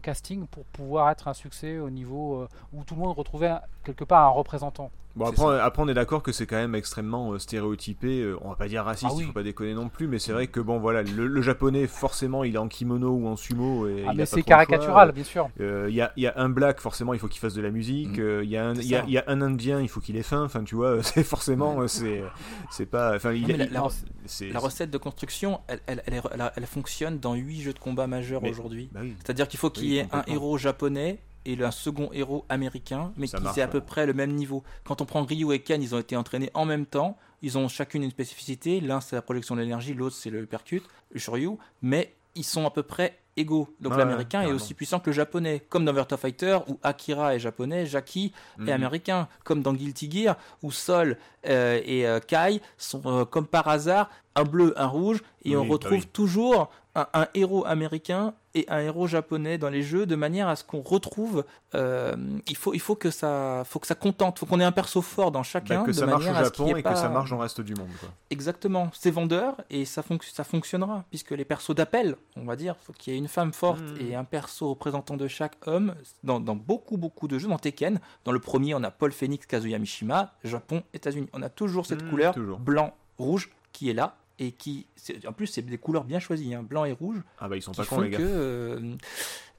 pour pouvoir être un succès au niveau euh, où tout le monde retrouvait quelque part un représentant. Bon, après, après, on est d'accord que c'est quand même extrêmement euh, stéréotypé. Euh, on va pas dire raciste, ah il faut pas déconner non plus, mais c'est vrai que bon, voilà, le, japonais, forcément, il est en kimono ou en sumo. Et ah, mais c'est caricatural, bien sûr. Il y, a, y, a, un black, forcément, il faut qu'il fasse de la musique. Mm. Il y, a un, y, a, y a un indien, il faut qu'il ait faim. Enfin, tu vois, <laughs> c'est forcément, c'est c'est pas. Enfin, la, recette de construction, elle, elle, elle, elle, fonctionne dans 8 jeux de combat majeurs aujourd'hui. Bah C'est-à-dire qu'il faut qu'il y ait un héros japonais et un second héros américain, mais qui est à peu près le même niveau. Quand on prend Ryu et Ken, ils ont été entraînés en même temps. Ils ont chacune une spécificité. L'un c'est la projection de l'énergie, l'autre c'est le percute, le Shoryu, mais ils sont à peu près égaux. Donc l'américain est aussi puissant que le japonais, comme dans Virtua Fighter où Akira est japonais, Jackie est mhm. américain, comme dans Guilty Gear où Sol euh, et euh, Kai sont euh, comme par hasard un bleu, un rouge, et on bah retrouve toujours un, héros américain et un héros japonais dans les jeux de manière à ce qu'on retrouve euh, il faut il faut que ça faut que ça contente faut qu'on ait un perso fort dans chacun bah, que ça marche au Japon et que ça marche dans le reste du monde exactement. C'est vendeur et ça ça fonctionnera puisque les persos d'appel on va dire faut qu'il y ait une femme forte hmm. et un perso représentant de chaque homme dans, dans, beaucoup beaucoup de jeux. Dans Tekken dans le premier on a Paul Phoenix Kazuya Mishima. Japon États-Unis. On a toujours cette hmm, couleur blanc rouge qui est là et qui, en plus, c'est des couleurs bien choisies, hein, blanc et rouge. Ah bah ils sont pas cons les gars. Que, euh,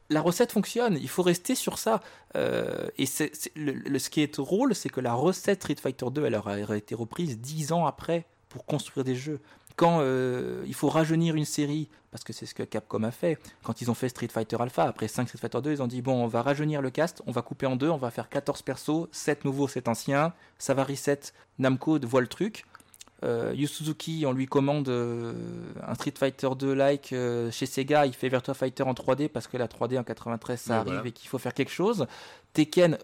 la recette fonctionne, il faut rester sur ça. Euh, et c'est, le, ce qui est drôle, c'est que la recette Street Fighter 2, elle aurait été reprise dix ans après pour construire des jeux. Quand euh, il faut rajeunir une série, parce que c'est ce que Capcom a fait, quand ils ont fait Street Fighter Alpha, après 5 Street Fighter 2, ils ont dit bon, on va rajeunir le cast, on va couper en deux, on va faire 14 persos, 7 nouveaux, 7 anciens, ça va reset, Namco voit le truc, euh, Yu Suzuki, on lui commande euh, un Street Fighter 2 like euh, chez Sega, il fait Virtua Fighter en 3D parce que la 3D en 93 ça arrive et qu'il faut faire quelque chose. Tekken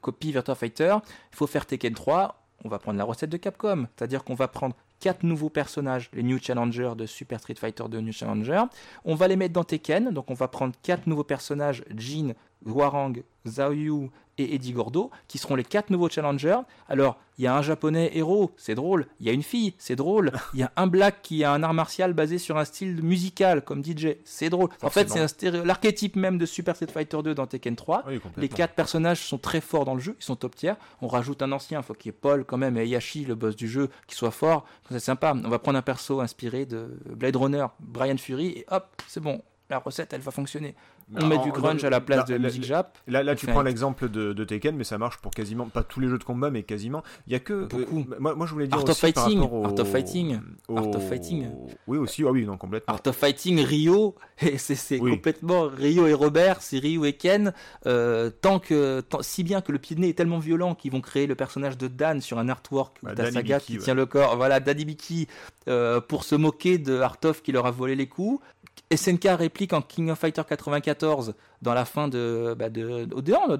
copie Virtua Fighter, il faut faire Tekken 3, on va prendre la recette de Capcom, c'est-à-dire qu'on va prendre quatre nouveaux personnages, les New Challengers de Super Street Fighter 2 New Challenger. On va les mettre dans Tekken, donc on va prendre quatre nouveaux personnages, Jin, Guarang, Zhao Yu et Eddie Gordo, qui seront les quatre nouveaux challengers. Alors, il y a un japonais héros, c'est drôle. Il y a une fille, c'est drôle. <laughs> Il y a un black qui a un art martial basé sur un style musical, comme DJ, c'est drôle. En fait, c'est l'archétype même de Super Street Fighter 2 dans Tekken 3. les quatre personnages sont très forts dans le jeu, ils sont top tier. On rajoute un ancien, il faut qu'il y ait Paul quand même et Yashi, le boss du jeu, qui soit fort. C'est sympa. On va prendre un perso inspiré de Blade Runner, Brian Fury, et hop, c'est bon. La recette, elle va fonctionner on met du grunge à la place de musique jap. Là, là tu prends l'exemple de, Tekken, mais ça marche pour quasiment pas tous les jeux de combat, mais quasiment. Il y a que euh, beaucoup. moi, moi, je voulais dire Art of Fighting, Art of Fighting, Art of Fighting. Oui aussi, ah oui, non complètement. Art of Fighting, Rio, <laughs> c'est complètement Rio et Robert, c'est Ryu et Ken. Euh, tant que, si bien que le pied de nez est tellement violent qu'ils vont créer le personnage de Dan sur un artwork bah, de saga qui tient le corps. Voilà, Daddy Biki euh, pour se moquer de Artov qui leur a volé les coups. SNK réplique en King of Fighter 94 dans la fin de, bah de,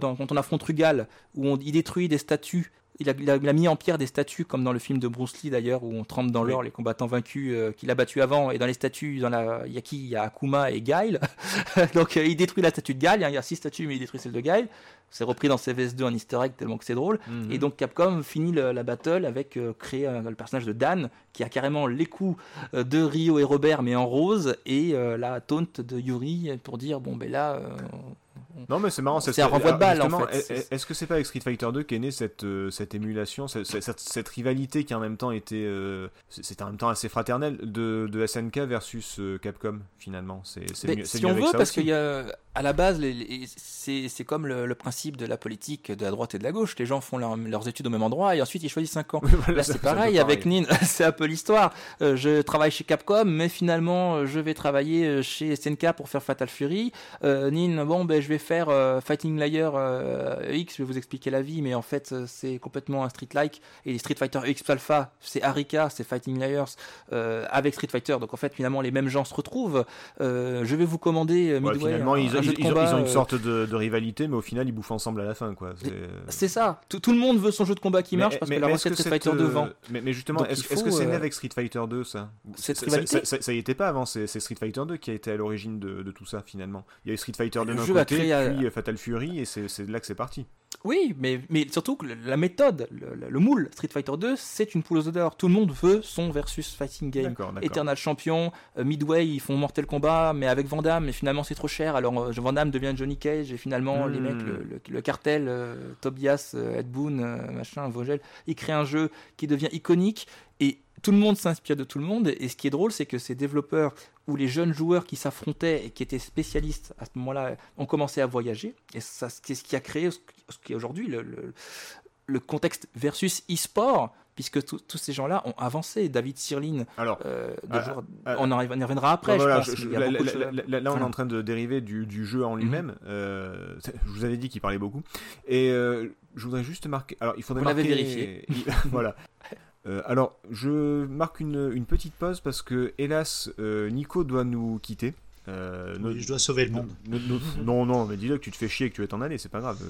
quand on affronte Rugal, où il détruit des statues. Il a, mis en pierre des statues, comme dans le film de Bruce Lee d'ailleurs, où on trempe dans l'or les combattants vaincus euh, qu'il a battus avant. Et dans les statues, dans la, il y a qui? Il y a Akuma et Guile. <laughs> Donc euh, il détruit la statue de Guile. Il y a six statues, mais il détruit celle de Guile. C'est repris dans CVS2 en easter egg tellement que c'est drôle. Mhm. Et donc Capcom finit la battle avec euh, créer le personnage de Dan qui a carrément les coups euh, de Rio et Robert mais en rose et euh, la taunt de Yuri pour dire bon ben là non, mais c'est marrant. C'est un renvoi de balle, en fait. Est-ce que c'est pas avec Street Fighter 2 qu'est née cette, euh, cette émulation, cette, cette, rivalité qui en même temps était. Euh, c'est en même temps assez fraternel de, de SNK versus euh, Capcom, finalement? C'est Si on veut, parce qu'il y a. À la base, c'est comme le, principe de la politique de la droite et de la gauche. Les gens font leurs études au même endroit et ensuite ils choisissent 5 ans. Là, c'est pareil avec Nin. <laughs> c'est un peu l'histoire. je travaille chez Capcom, mais finalement, je vais travailler chez SNK pour faire Fatal Fury. Nin, bon, ben, je vais faire euh, Fighting Layer euh, X, je vais vous expliquer la vie, mais en fait euh, c'est complètement un Street-like. Et les Street Fighter X Alpha, c'est Arika, c'est Fighting Layers avec Street Fighter. Donc en fait finalement les mêmes gens se retrouvent. je vais vous commander Midway. finalement ils, jeu de combat. Ils ont une sorte de, rivalité, mais au final, ils bouffent ensemble à la fin, quoi. C'est ça. Tout, le monde veut son jeu de combat qui marche parce que la recette Street Fighter 2 vend. Mais, justement, est-ce que c'est né avec Street Fighter 2 ça Cette rivalité ça, y était pas avant. C'est Street Fighter 2 qui a été à l'origine de, tout ça finalement. Il y a eu Street Fighter 2 d'un côté, puis Fatal Fury, et c'est là que c'est parti. Oui, mais, mais surtout que la méthode, le, moule Street Fighter 2, c'est une poule aux odeurs. Tout le monde veut son versus fighting game. Eternal champion, euh, Midway, ils font Mortal Kombat, mais avec Van mais finalement c'est trop cher. Alors euh, Van devient Johnny Cage, et finalement les mecs, hmm. le, cartel, euh, Tobias, Ed Boon, machin, Vogel, ils créent un jeu qui devient iconique. Tout le monde s'inspire de tout le monde. Et ce qui est drôle, c'est que ces développeurs ou les jeunes joueurs qui s'affrontaient et qui étaient spécialistes à ce moment-là ont commencé à voyager. Et ça, c'est ce qui a créé ce qui est aujourd'hui le, le, contexte versus e-sport, puisque tous ces gens-là ont avancé. David Sirlin, Alors, euh, ah, ah, on, y reviendra après. là, on est en train de dériver du, du jeu en lui-même. Mhm. Euh, je vous avais dit qu'il parlait beaucoup. Et euh, je voudrais juste marquer. Alors, il faudrait Vous l'avez vérifié. <laughs> voilà. Euh, alors, je marque une, petite pause parce que, hélas, euh, Nico doit nous quitter. Euh, je dois sauver le monde. <laughs> non, non, mais dis-le que tu te fais chier et que tu es en année, c'est pas grave. <laughs>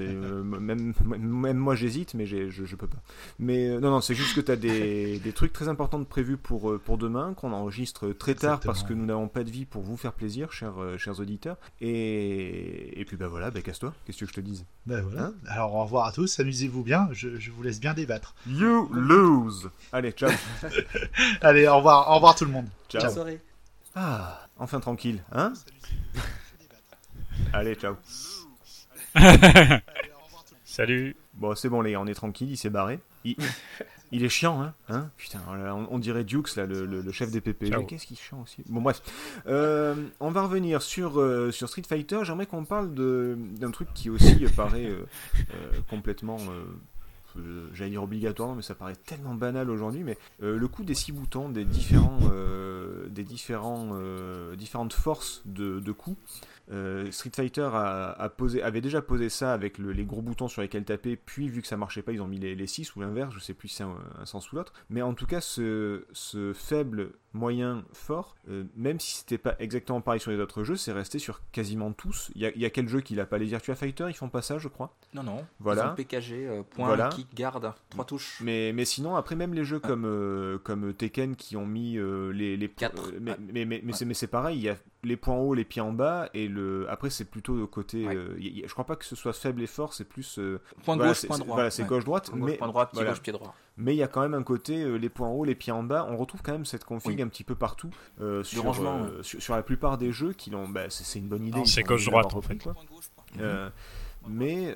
Euh, même, même, moi j'hésite, mais je, je peux pas. Mais euh, non, non, c'est juste que tu as des, <laughs> des, trucs très importants de prévus pour, pour demain, qu'on enregistre très tard parce que nous n'avons pas de vie pour vous faire plaisir, chers, chers auditeurs. Et, et puis bah voilà, bah, casse-toi, qu'est-ce que je te dise? Ben voilà. Hein? Alors au revoir à tous, amusez-vous bien, je, je, vous laisse bien débattre. You lose Allez, ciao Allez, au revoir, au revoir tout le monde. Ciao. Bonne soirée. Ah, enfin tranquille, hein <laughs> Allez, ciao. <laughs> Salut. Bon, c'est bon, les gars, on est tranquille, il s'est barré. Il, est chiant, hein, hein Putain, on, dirait Dukes, là, le, chef des PP. Qu'est-ce qu'il est chiant aussi? Bon, bref. Euh, on va revenir sur, euh, sur Street Fighter. J'aimerais qu'on parle d'un truc qui aussi paraît euh, complètement j'allais dire obligatoire, mais ça paraît tellement banal aujourd'hui, mais euh, le coup des six boutons, des différents, euh, des différents, euh, différentes forces de, de coups, euh, Street Fighter avait déjà posé ça avec les gros boutons sur lesquels taper, puis vu que ça marchait pas, ils ont mis les, 6 ou l'inverse, je sais plus si c'est un, sens ou l'autre. Mais en tout cas, ce, faible, moyen, fort, euh, même si c'était pas exactement pareil sur les autres jeux, c'est resté sur quasiment tous. Il y a, quel jeu qui l'a pas Les Virtua Fighter, ils font pas ça, je crois Non, non. Voilà. Ils PKG, euh, point, kick, garde, trois touches. Mais, mais sinon, après, même les jeux comme, comme Tekken qui ont mis les. les 4. mais, mais, mais, mais c'est pareil, il y a les points hauts, les pieds en bas, et le après c'est plutôt le côté. Euh, je crois pas que ce soit faible et fort, c'est plus. Euh, point gauche, point droit. Voilà, c'est gauche droite, mais point droit, pied gauche, pied droit. Mais il y a quand même un côté euh, les points hauts, les pieds en bas. On retrouve quand même cette config un petit peu partout sur, rangement, sur, la plupart des jeux qui l'ont. Bah, c'est une bonne idée. C'est gauche droite en fait. Quoi. mais,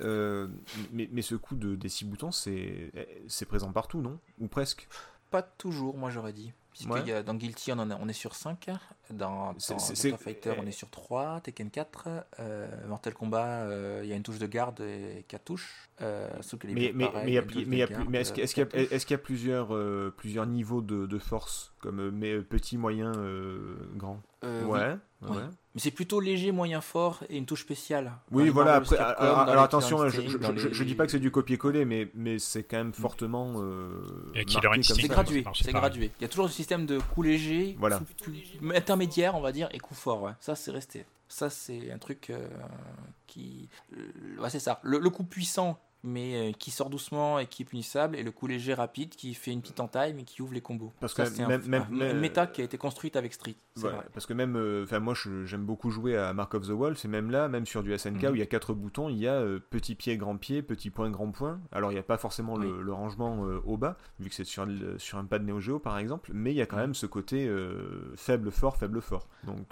mais, mais ce coup de, des six boutons, c'est présent partout, non? Ou presque? Pas toujours, moi j'aurais dit. Puisque y a, dans Guilty, on, on est sur 5. Dans, dans Fighter, on est sur 3. Tekken 4. Euh, Mortal Kombat, euh, il y a une touche de garde et 4 touches. Euh, mais mais, est-ce qu'il y, a plusieurs, euh, plusieurs niveaux de, de force Comme mais, petit, moyen, grand? Ouais. Ouais. Mais c'est plutôt léger, moyen fort et une touche spéciale. Oui, voilà. Après, alors, attention, je, je, dis pas que c'est du copier-coller, mais, mais c'est quand même fortement. c'est gradué. C'est gradué. Il y a toujours le système de coup léger, voilà. intermédiaire, on va dire, et coup fort. Ouais. Ça, c'est resté. Ça, c'est un truc euh, qui. Ouais, c'est ça. le, coup puissant mais euh, qui sort doucement et qui est punissable, et le coup léger rapide qui fait une petite entaille mais qui ouvre les combos. Parce que c'est même, une méta qui a été construite avec Street. parce que même, euh, enfin moi j'aime beaucoup jouer à Mark of the Wolf, et même là, même sur du SNK mhm. où il y a quatre boutons, il y a euh, petit pied, grand pied, petit point, grand point. Alors il n'y a pas forcément le, rangement au bas, vu que c'est sur, sur un pad Neo Geo par exemple, mais il y a quand mhm. même ce côté faible, fort, faible, fort. Donc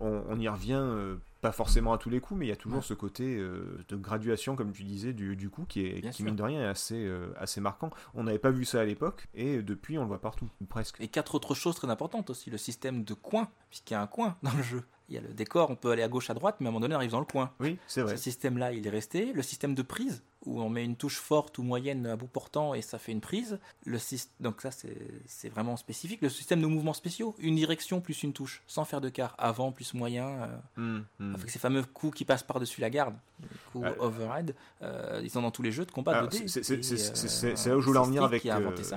on, on, y revient pas forcément à tous les coups, mais il y a toujours ce côté euh, de graduation, comme tu disais, du, du coup, qui, est, qui mine de rien, est assez, euh, assez marquant. On n'avait pas vu ça à l'époque, et depuis, on le voit partout, presque. Et quatre autres choses très importantes aussi, le système de coin, puisqu'il y a un coin dans le jeu. Il y a le décor, on peut aller à gauche, à droite, mais à un moment donné, on arrive dans le coin. Oui, c'est vrai. Ce système-là, il est resté. Le système de prise, où on met une touche forte ou moyenne à bout portant et ça fait une prise. Le Donc ça, c'est vraiment spécifique. Le système de mouvements spéciaux, une direction plus une touche, sans faire de quart. Avant plus moyen. Euh, mmh, mmh. Avec ces fameux coups qui passent par-dessus la garde. Coup Override, ils sont dans tous les jeux de combat 2D. C'est là où je voulais en venir avec.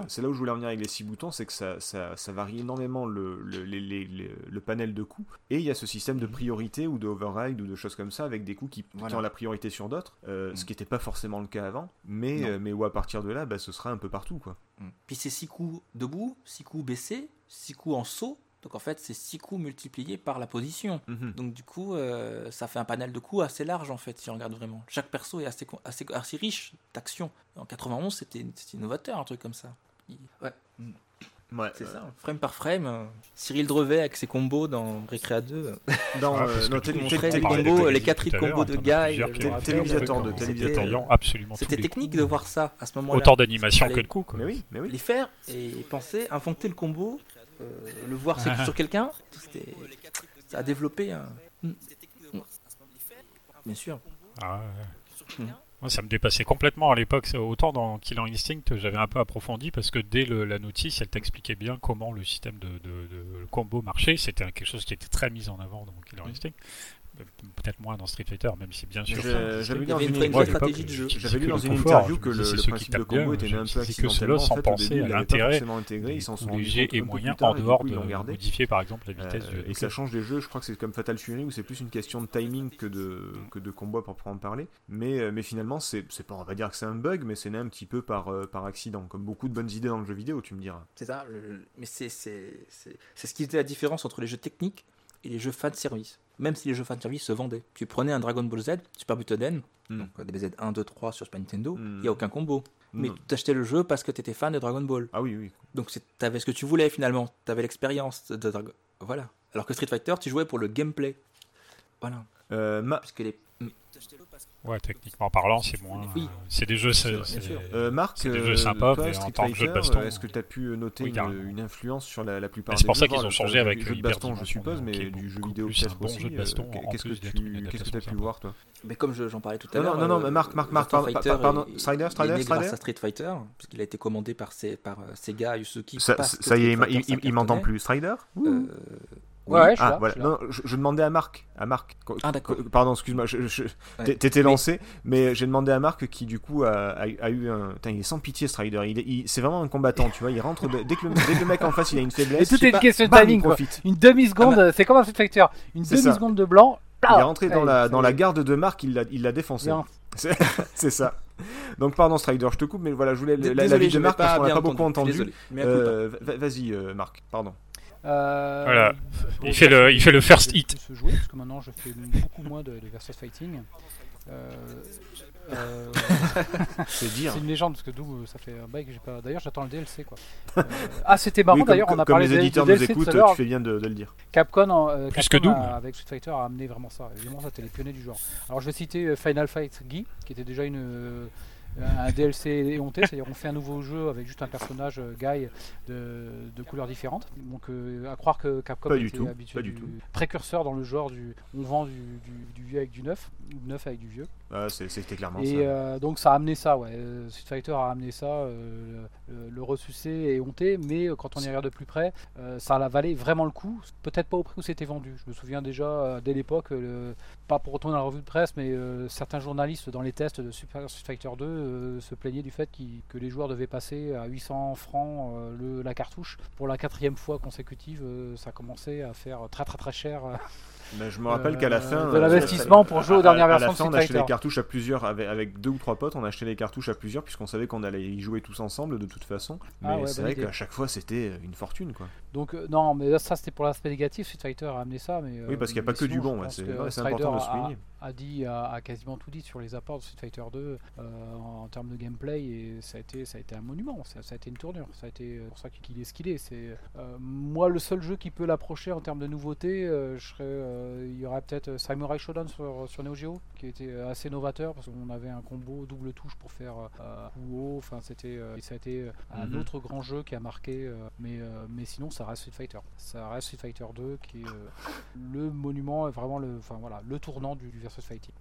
c'est là où je voulais en venir avec les six boutons, c'est que ça, ça, ça, varie énormément le, le, le, panel de coups. Et il y a ce système de mhm. priorité ou de override ou de choses comme ça avec des coups qui, ont la priorité sur d'autres, ce mhm. qui n'était pas forcément le cas avant, mais, mais où à partir de là, bah, ce sera un peu partout. quoi. Mhm. Puis c'est six coups debout, six coups baissés, six coups en saut donc en fait, c'est 6 coups multipliés par la position. Mhm. Donc du coup, euh, ça fait un panel de coups assez large en fait, si on regarde vraiment. Chaque perso est assez, assez, assez riche d'actions. En 91, c'était innovateur, un truc comme ça. Ouais. Ouais, c'est ça, frame par frame. Euh, Cyril Drevet avec ses combos dans Recrea 2. <laughs> Dans, ah, euh, les combos, les 4 combos de Guy. Télévisateur de télévisateur. Absolument. C'était technique de voir ça à ce moment-là. Autant d'animation que de coups. Mais oui, mais oui. Les faire et penser, inventer le combo euh, le voir sur quelqu'un, ça a développé un. Hmm. Bien sûr. Ah, Moi, ça me dépassait complètement à l'époque. Autant dans Killer Instinct, j'avais un peu approfondi parce que dès la notice, elle t'expliquait bien comment le système de, combo marchait. C'était quelque chose qui était très mis en avant dans Killer. Instinct peut-être moins dans Street Fighter, même si bien sûr. J'avais lu dans une, interview que le, principe de combo était un peu accidentellement. En fait, penser à l'intérêt intégré, ils s'en sont légers et moyens en dehors de modifier par exemple la vitesse. Euh, et ça change des jeux. Je crois que c'est comme Fatal Fury où c'est plus une question de timing que de que de combat pour en parler. Mais euh, mais finalement c'est pas on va dire que c'est un bug, mais c'est né un petit peu par euh, par accident, comme beaucoup de bonnes idées dans le jeu vidéo, tu me diras. C'est ça. Mais c'est c'est c'est ce qui était la différence entre les jeux techniques et les jeux fan service. Même si les jeux fan service se vendaient. Tu prenais un Dragon Ball Z, Super Butoden, mm. donc DBZ 1, 2, 3 sur Super Nintendo, il n'y a aucun combo. Mais tu achetais le jeu parce que tu étais fan de Dragon Ball. Ah oui, oui. Donc tu avais ce que tu voulais finalement. Tu avais l'expérience de Dragon Voilà. Alors que Street Fighter, tu jouais pour le gameplay. Voilà. Euh, ma... Puisque les... Ouais, techniquement parlant, c'est moins. Oui. C'est des jeux. C'est euh, Marc, des jeux sympas, mais en tant que jeu de baston. Est-ce que tu as pu noter une, influence sur la, la plupart des C'est pour ça qu'ils ont changé avec le jeu de baston, je suppose, mais du jeu vidéo peut-être aussi. Jeu de baston Qu'est-ce que tu as pu voir, toi? Mais comme j'en parlais tout à l'heure. Non, non, non, Marc, Marc, Marc, pardon, Strider, Strider, Strider. grâce à Street Fighter, puisqu'il a été commandé par, par Sega Yusuki. Ça y est, il m'entend plus. Strider? Ouais, ah, voilà. Non, je, demandais à Marc. À Marc. Ah, d'accord. Pardon, excuse-moi. Je, je... T'étais lancé, mais j'ai demandé à Marc qui, du coup, a, a, eu un. il est sans pitié, Strider. Il, il... C'est vraiment un combattant, tu vois. Il rentre. Dès, que le... Dès, que le, mec en face, il a une faiblesse. Et tout est une question de timing, quoi. Une demi-seconde, ah, bah. c'est comme un Fighter. Une demi-seconde de blanc. Il est rentré dans, la, dans la garde de Marc, il l'a défoncé. <laughs> C'est ça. Donc pardon Strider, je te coupe, mais voilà, je voulais la, vie de Marc parce qu'on n'a pas beaucoup entendu. Euh, Vas-y euh, Marc, pardon. Euh, voilà. il, fait le, il fait le first hit. Se jouer, parce que maintenant je fais beaucoup moins de, de versus fighting. Euh, <laughs> euh, c'est dire. C'est une légende parce que d'où ça fait un bail que j'ai pas. D'ailleurs, j'attends le DLC quoi. Euh, ah, c'était marrant d'ailleurs. On a comme parlé les éditeurs nous écoutent, tu fais bien de, de le dire. Capcom, euh, que avec Street Fighter a amené vraiment ça. Évidemment, ça c'était les pionniers du genre. Alors, je vais citer Final Fight Guy, qui était déjà une un DLC éhonté, c'est-à-dire on fait un nouveau jeu avec juste un personnage euh, Guy de, de couleurs différentes. Donc euh, à croire que Capcom pas était habitué du, précurseur dans le genre du on vend du, du, vieux avec du neuf, ou neuf avec du vieux. Ah, c'était clairement et, ça. Euh, donc ça a amené ça, ouais. Street Fighter a amené ça, le ressucé et honté, mais quand on y regarde de plus près, ça a valé vraiment le coup. Peut-être pas au prix où c'était vendu. Je me souviens déjà dès l'époque, pas pour retourner dans la revue de presse, mais certains journalistes dans les tests de Super Street Fighter 2 euh, se plaignait du fait que les joueurs devaient passer à 800 francs euh, le, la cartouche. Pour la quatrième fois consécutive, euh, ça commençait à faire très très très cher. Mais je me rappelle qu'à la fin. De l'investissement pour jouer aux dernières versions à on achetait les cartouches à plusieurs, avec, avec, deux ou trois potes, on achetait les cartouches à plusieurs, puisqu'on savait qu'on allait y jouer tous ensemble de toute façon. Ah mais c'est vrai qu'à chaque fois, c'était une fortune, quoi. Donc, non, mais ça, c'était pour l'aspect négatif. Street Fighter a amené ça. Mais, oui, parce qu'il n'y a pas que du bon, c'est important de souligner a dit a, quasiment tout dit sur les apports de Street Fighter 2 euh, en, termes de gameplay et ça a été ça a été un monument ça, a été une tournure ça a été euh, pour ça qu'il est ce qu'il est c'est euh, moi le seul jeu qui peut l'approcher en termes de nouveauté je serais il y aurait peut-être Samurai Shodown sur, sur Neo Geo qui était assez novateur parce qu'on avait un combo double touche pour faire ou haut enfin c'était ça a été un mhm. autre grand jeu qui a marqué mais mais sinon ça reste Street Fighter ça reste Street Fighter 2 qui est le monument vraiment le enfin voilà le tournant du, du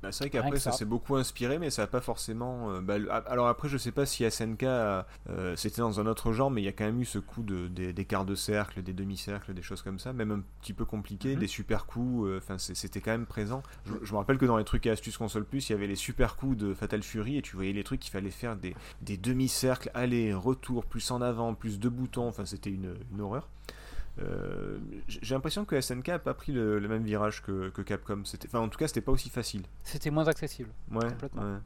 Bah, c'est vrai qu'après ça, s'est beaucoup inspiré, mais ça n'a pas forcément. Bah, alors après, je sais pas si SNK c'était dans un autre genre, mais il y a quand même eu ce coup de, des, quarts de cercle, des demi-cercles, des choses comme ça, même un petit peu compliqué, mhm. des super coups. Enfin, c'était quand même présent. Je, je, me rappelle que dans les trucs et astuces console plus, il y avait les super coups de Fatal Fury et tu voyais les trucs qu'il fallait faire des, des demi-cercles, aller, retour, plus en avant, plus de boutons. Enfin, c'était une, une horreur. Euh, j'ai l'impression que SNK a pas pris le, même virage que, Capcom. Enfin, en tout cas, c'était pas aussi facile. C'était moins accessible. Ouais. Complètement.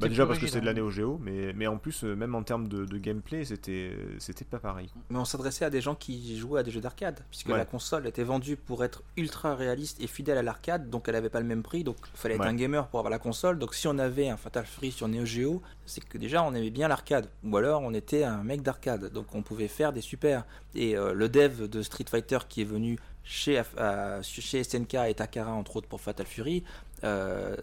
Bah, déjà parce que c'est de la Neo Geo, mais, mais en plus, euh, même en termes de, gameplay, c'était c'était pas pareil. Mais on s'adressait à des gens qui jouaient à des jeux d'arcade, puisque la console était vendue pour être ultra réaliste et fidèle à l'arcade, donc elle avait pas le même prix, donc il fallait être un gamer pour avoir la console. Donc si on avait un Fatal Fury sur Neo Geo, c'est que déjà on aimait bien l'arcade, ou alors on était un mec d'arcade, donc on pouvait faire des super. Et euh, le dev de Street Fighter qui est venu chez, euh, chez SNK et Takara entre autres pour Fatal Fury, euh,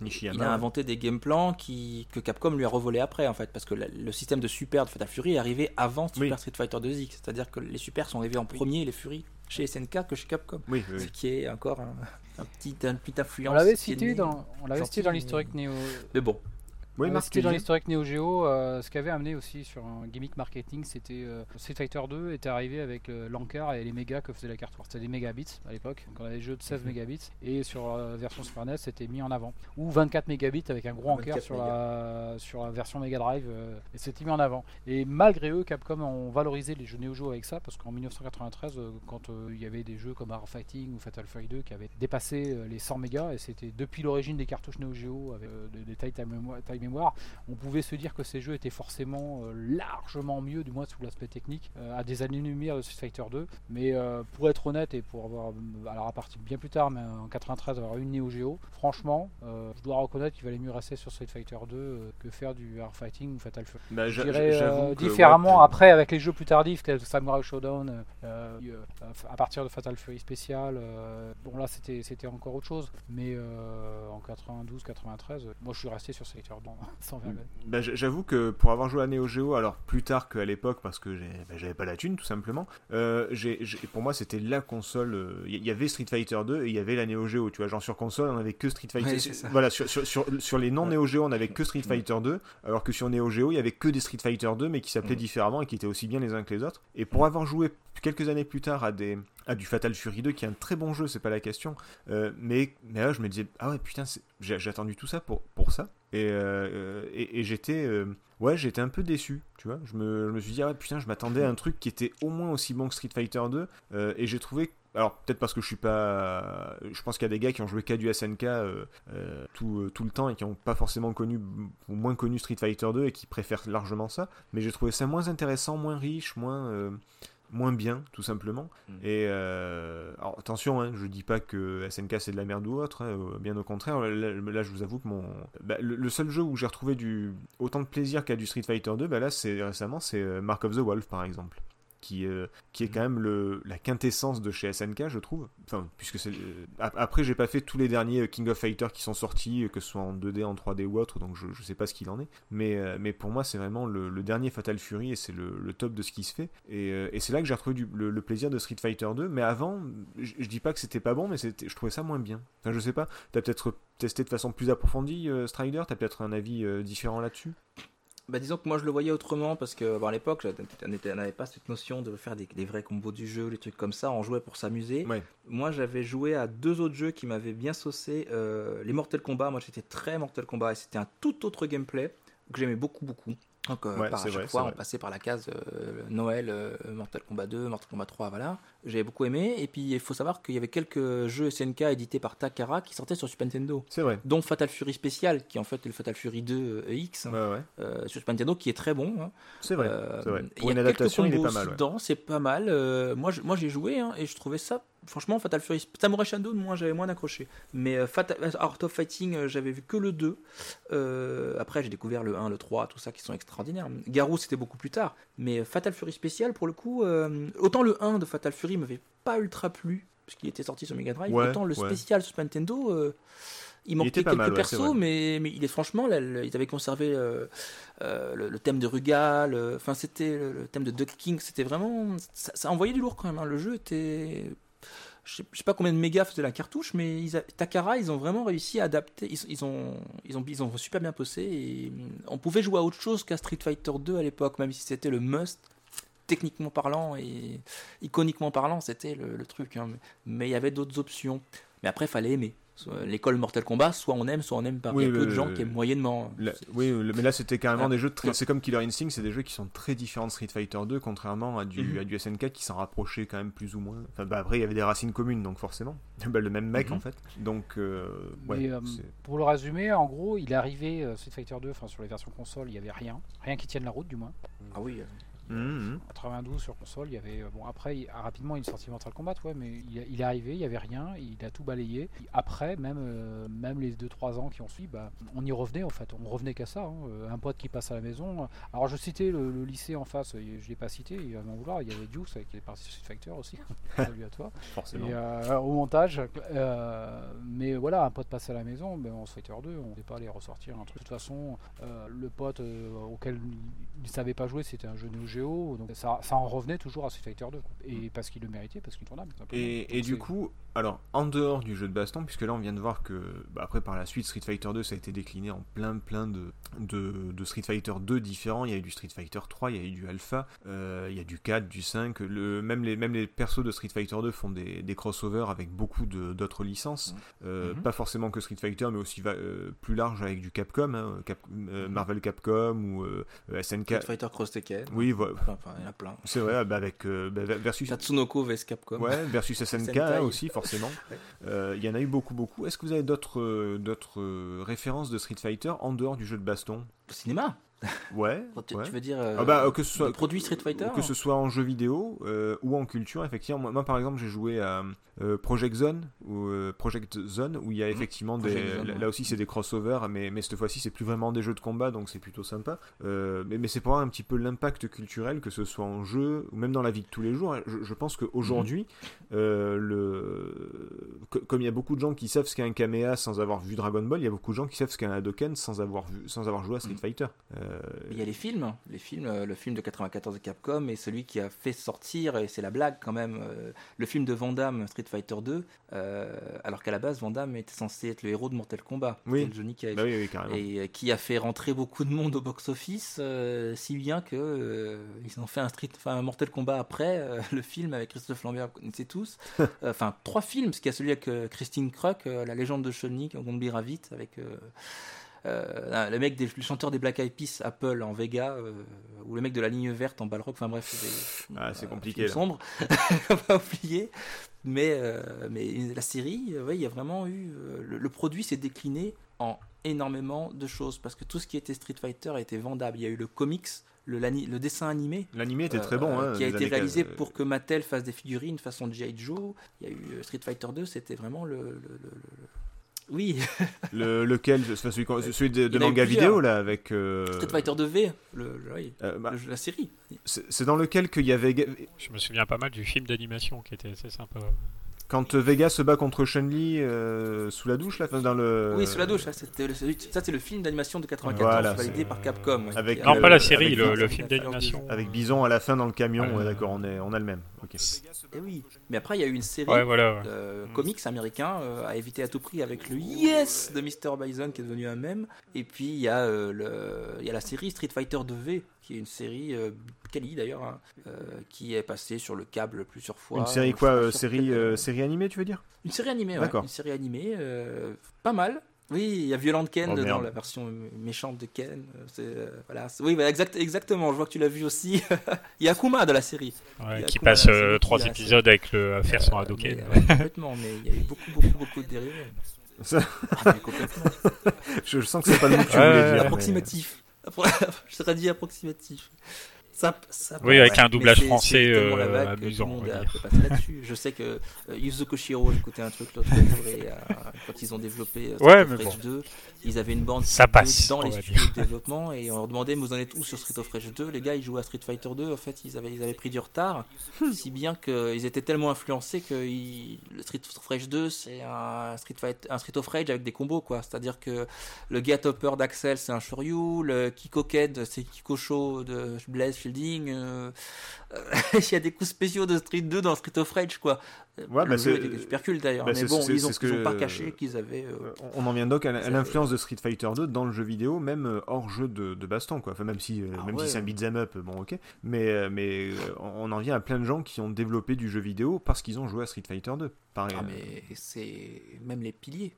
il a inventé des game plans qui, que Capcom lui a revolé après en fait. Parce que le, système de super de Fatal Fury est arrivé avant Super Street Fighter 2X, c'est-à-dire que les super sont arrivés en premier les Fury chez SNK que chez Capcom, ce qui est encore un, petit, un petit influence. On l'avait cité dans, on l'avait cité dans l'historique Néo. Mais bon, oui, c'était dans l'historique Neo Geo. Euh, ce qu'avait amené aussi sur un gimmick marketing, c'était euh, Street Fighter 2 était arrivé avec euh, l'encart et les mégas que faisait la carte C'était des mégabits à l'époque. Donc on avait des jeux de 16 mhm. mégabits et sur la version Super NES, c'était mis en avant. Ou 24 mégabits avec un gros encart sur la, sur la version Mega Drive et c'était mis en avant. Et malgré eux, Capcom ont valorisé les jeux Neo Geo avec ça parce qu'en 1993, quand il y avait des jeux comme Art Fighting ou Fatal Fury 2 qui avaient dépassé les 100 mégas et c'était depuis l'origine des cartouches Neo Geo avec des tailles taille mémoire, on pouvait se dire que ces jeux étaient forcément euh, largement mieux, du moins sous l'aspect technique, euh, à des années-lumière de Street Fighter 2. Mais euh, pour être honnête et pour avoir, alors à partir bien plus tard, mais en 93, avoir une Neo Geo, franchement, je dois reconnaître qu'il valait mieux rester sur Street Fighter 2 que faire du Hard Fighting ou Fatal Fury. Bah, je dirais différemment après avec les jeux plus tardifs, tel Samurai Showdown, à partir de Fatal Fury spécial. bon là c'était encore autre chose, mais en 92-93, moi je suis resté sur Street Fighter 2 <laughs> sans bah, J'avoue que pour avoir joué à Neo Geo, alors plus tard qu'à l'époque, parce que bah, j'avais pas la thune tout simplement, euh, pour moi c'était la console. Il euh, y avait Street Fighter 2 et il y avait la Neo Geo. Tu vois, genre sur console on avait que Street Fighter. voilà, sur, sur, sur, les non Neo Geo on avait que Street Fighter 2, alors que sur Neo Geo il y avait que des Street Fighter 2 mais qui s'appelaient différemment et qui étaient aussi bien les uns que les autres. Et pour avoir joué quelques années plus tard à des à du Fatal Fury 2 qui est un très bon jeu, c'est pas la question. Euh, mais, mais là, je me disais, ah ouais, putain, j'ai attendu tout ça pour, pour ça. Et, euh, et, j'étais euh, ouais, j'étais un peu déçu, tu vois. Je me, je me suis dit, ah putain, je m'attendais à un truc qui était au moins aussi bon que Street Fighter 2. et j'ai trouvé alors peut-être parce que je suis pas je pense qu'il y a des gars qui ont joué qu'à du SNK tout, tout, le temps et qui n'ont pas forcément connu ou moins connu Street Fighter 2 et qui préfèrent largement ça mais j'ai trouvé ça moins intéressant moins riche moins moins bien, tout simplement. Mm. Et euh, alors, attention, hein, je dis pas que SNK c'est de la merde ou autre, hein, euh, bien au contraire. Là, je vous avoue que mon bah, le, seul jeu où j'ai retrouvé du autant de plaisir qu'à du Street Fighter 2, bah là, c'est récemment, c'est euh, Mark of the Wolf par exemple qui, euh, qui est quand même le, la quintessence de chez SNK, je trouve. Enfin, puisque c'est. Euh, après, j'ai pas fait tous les derniers euh, King of Fighters qui sont sortis, que ce soit en 2D, en 3D ou autre, donc je, je sais pas ce qu'il en est. Mais, mais pour moi, c'est vraiment le, dernier Fatal Fury et c'est le, top de ce qui se fait. Et, c'est là que j'ai retrouvé le, plaisir de Street Fighter 2. Mais avant, je, dis pas que c'était pas bon, mais je trouvais ça moins bien. Enfin, je sais pas, t'as peut-être testé de façon plus approfondie Strider, t'as peut-être un avis différent là-dessus? Bah, disons que moi je le voyais autrement parce que à l'époque on n'avait pas cette notion de faire des, vrais combos du jeu, les trucs comme ça, on jouait pour s'amuser. Moi j'avais joué à deux autres jeux qui m'avaient bien saucé. Euh, les Mortal Kombat, moi j'étais très Mortal Kombat et c'était un tout autre gameplay que j'aimais beaucoup beaucoup. Donc, euh, par à chaque fois, on passait par la case euh, Noël, euh, Mortal Kombat 2, Mortal Kombat 3, voilà. J'avais beaucoup aimé. Et puis, il faut savoir qu'il y avait quelques jeux SNK édités par Takara qui sortaient sur Super Nintendo. C'est vrai. Dont Fatal Fury Spécial, qui en fait est le Fatal Fury 2 X, ouais, sur Super Nintendo, qui est très bon. Hein. C'est vrai. Pour une adaptation, il est pas mal. C'est pas mal. moi, moi j'ai joué hein, et je trouvais ça franchement, Fatal Fury, Samurai Shodown, moi j'avais moins accroché. Mais euh, Fatal, euh, Art of Fighting, euh, j'avais vu que le 2. après, j'ai découvert le 1, le 3, tout ça qui sont extraordinaires. Garou, c'était beaucoup plus tard. Mais Fatal Fury spécial, pour le coup, autant le 1 de Fatal Fury m'avait pas ultra plu, parce qu'il était sorti sur Mega Drive, autant le spécial sur Nintendo. il manquait quelques persos, mais, mais, il est franchement, là, ils avaient conservé le, thème de Rugal, enfin c'était le, thème de Duck King, c'était vraiment, ça, envoyait du lourd quand même. Hein. Le jeu était je sais, pas combien de mégas faisait la cartouche, mais Takara, ils ont vraiment réussi à adapter. Ils, ont, ils, ont, ils ont super bien posé. Et on pouvait jouer à autre chose qu'à Street Fighter 2 à l'époque, même si c'était le must techniquement parlant et iconiquement parlant, c'était le, truc. Hein. Mais il y avait d'autres options. Mais après, il fallait aimer l'école Mortal Kombat, soit on aime, soit on n'aime pas. il y a peu de gens qui aiment moyennement. oui, mais là c'était carrément des jeux très. C'est comme Killer Instinct, c'est des jeux qui sont très différents de Street Fighter 2, contrairement à du, mhm. à du SNK qui s'en rapprochait quand même plus ou moins. Enfin, bah, après, il y avait des racines communes, donc forcément. <laughs> Bah, le même mec mhm. en fait. Donc, euh, euh, pour le résumer, en gros, il est arrivé euh, Street Fighter 2, enfin sur les versions console, il n'y avait rien. Rien qui tienne la route, du moins. Ah oui. 92 mmh. sur console, il y avait bon après il, rapidement une sortie Mortal Kombat ouais mais il, est arrivé, il y avait rien, il a tout balayé. Après même euh, même les 2 3 ans qui ont suivi, bah, on y revenait en fait, on revenait qu'à ça hein. euh, un pote qui passe à la maison. Alors je citais le, lycée en face, je l'ai pas cité, il va m'en vouloir, il y avait Deuce qui est parti sur Street Fighter aussi. <laughs> Salut à toi. Forcément. Euh, au montage mais voilà, un pote passe à la maison, ben, en Street Fighter 2, on ne pas aller ressortir un truc. De toute façon, le pote auquel il ne savait pas jouer, c'était un jeu Donc ça, ça, en revenait toujours à Street Fighter 2. Et parce qu'il le méritait, parce qu'il tournable. Et, et du coup, alors en dehors du jeu de baston, puisque là on vient de voir que bah, après par la suite Street Fighter 2 ça a été décliné en plein plein de, de, Street Fighter 2 différents. Il y a eu du Street Fighter 3, il y a eu du Alpha, euh, il y a du 4, du 5. Le, même, les, même les persos de Street Fighter 2 font des, des crossovers avec beaucoup d'autres licences. Euh, mhm. Pas forcément que Street Fighter, mais aussi euh, plus large avec du Capcom, hein, mhm. Marvel Capcom ou SNK. Street Fighter Cross Tekken. Oui, voilà. Enfin, il y en a plein. C'est vrai, bah, avec bah, versus. Tatsunoko vs Capcom. Ouais, versus SNK hein, <laughs> aussi, forcément. Il y en a eu beaucoup, beaucoup. Est-ce que vous avez d'autres d'autres références de Street Fighter en dehors du jeu de baston? Au cinéma? Ouais. tu, veux dire euh, ah bah, que ce soit produits Street Fighter Que ce soit en jeu vidéo euh, ou en culture, effectivement. Moi, par exemple, j'ai joué à euh, Project Zone ou Project Zone où il y a mhm. effectivement des. là, aussi, c'est des crossovers, mais, mais cette fois-ci, c'est plus vraiment des jeux de combat, donc c'est plutôt sympa. mais, mais c'est pour voir un petit peu l'impact culturel, que ce soit en jeu ou même dans la vie de tous les jours. Je, pense qu'aujourd'hui, mhm. le... comme il y a beaucoup de gens qui savent ce qu'est un Kamea sans avoir vu Dragon Ball, il y a beaucoup de gens qui savent ce qu'est un Hadoken sans avoir, vu, sans avoir joué à Street mhm. Fighter. Euh, il y a les films, les films, euh, le film de 94 de Capcom et celui qui a fait sortir, et c'est la blague quand même, euh, le film de Van Street Fighter 2, alors qu'à la base Van était censé être le héros de Mortal Kombat, oui. Johnny Cage, bah et qui a fait rentrer beaucoup de monde au box-office, si bien que ils ont fait un Street, enfin un Mortal Kombat après le film avec Christophe Lambert, vous connaissez tous, <laughs> enfin trois films, parce qu'il y a celui avec Christine Kruk, la légende de oubliera vite avec euh, le mec des, le chanteur des Black Eyed Peas, Apple en Vega, euh, ou le mec de la ligne verte en Balrog, enfin bref, c'est ah, c'est compliqué. sombre, <laughs> on va oublier. Mais, euh, mais la série, il y a vraiment eu. Le, produit s'est décliné en énormément de choses parce que tout ce qui était Street Fighter était vendable. Il y a eu le comics, le, le dessin animé. L'animé était très bon. Hein, qui a été réalisé pour que Mattel fasse des figurines façon G.I. Joe. Il y a eu Street Fighter 2, c'était vraiment le, oui. le, lequel Celui, celui de, manga vidéo, là, avec. Euh... Street Fighter 2V, le, euh, bah, la série. C'est dans lequel qu'il y avait. Je me souviens pas mal du film d'animation qui était assez sympa. Quand Vega se bat contre Chun-Li euh, sous la douche, là, dans le. Oui, sous la douche, ça c'est le film d'animation de 94 validé par Capcom. Avec non, pas la série, le, film d'animation. Avec Bison à la fin dans le camion, d'accord, on, est, on a le même. Et eh oui, mais après il y a eu une série euh, comics américain euh, à éviter à tout prix avec le Yes de Mr. Bison qui est devenu un mème. Et puis il y, a, le, il y a la série Street Fighter 2V qui est une série euh, Kali d'ailleurs, hein, euh, qui est passée sur le câble plusieurs fois. Une série quoi euh, série, série animée, tu veux dire? Une série animée, ouais. Une série animée, pas mal. Oui, il y a Violent Ken oh, dans la version méchante de Ken. voilà. Oui, bah, exact, exactement. Je vois que tu l'as vu aussi. <laughs> il y a Akuma dans la série. qui passe trois épisodes avec le faire son Hadoken. complètement, mais il y a eu beaucoup, beaucoup, beaucoup de dérivés. Ça... Ah, <laughs> je, sens que c'est pas le mot que tu voulais dire. Approximatif. <laughs> je serais dit approximatif. Ça, oui, avec un doublage français euh, amusant. Je sais que euh, Yuzo Koshiro, j'écoutais un truc l'autre jour et euh, quand ils ont développé euh, Street of Rage 2, ils avaient une bande ça passe, dans les studios de développement et on leur demandait mais vous en êtes où sur Street of Rage 2 Les gars, ils jouaient à Street Fighter 2, en fait, ils avaient, ils avaient pris du retard, si bien qu'ils étaient tellement influencés que le Street of Rage 2, c'est un Street, Fight, un Street of Rage avec des combos, quoi. C'est-à-dire que le Get Hopper d'Axel, c'est un Shoryu, le Kiko Ked, c'est Kiko Show de Blaze, shielding. <laughs> Il y a des coups spéciaux de Street 2 dans Street of Rage, quoi. Ouais, bah c'est super cool d'ailleurs. Bah, mais bon, ils ont, pas caché qu'ils avaient. On en vient donc à, l'influence de Street Fighter 2 dans le jeu vidéo, même hors jeu de, baston, quoi. Enfin, même si, ah même si c'est un beat'em up, bon, ok. Mais, mais on en vient à plein de gens qui ont développé du jeu vidéo parce qu'ils ont joué à Street Fighter 2. Pareil. Ah, mais c'est même les piliers.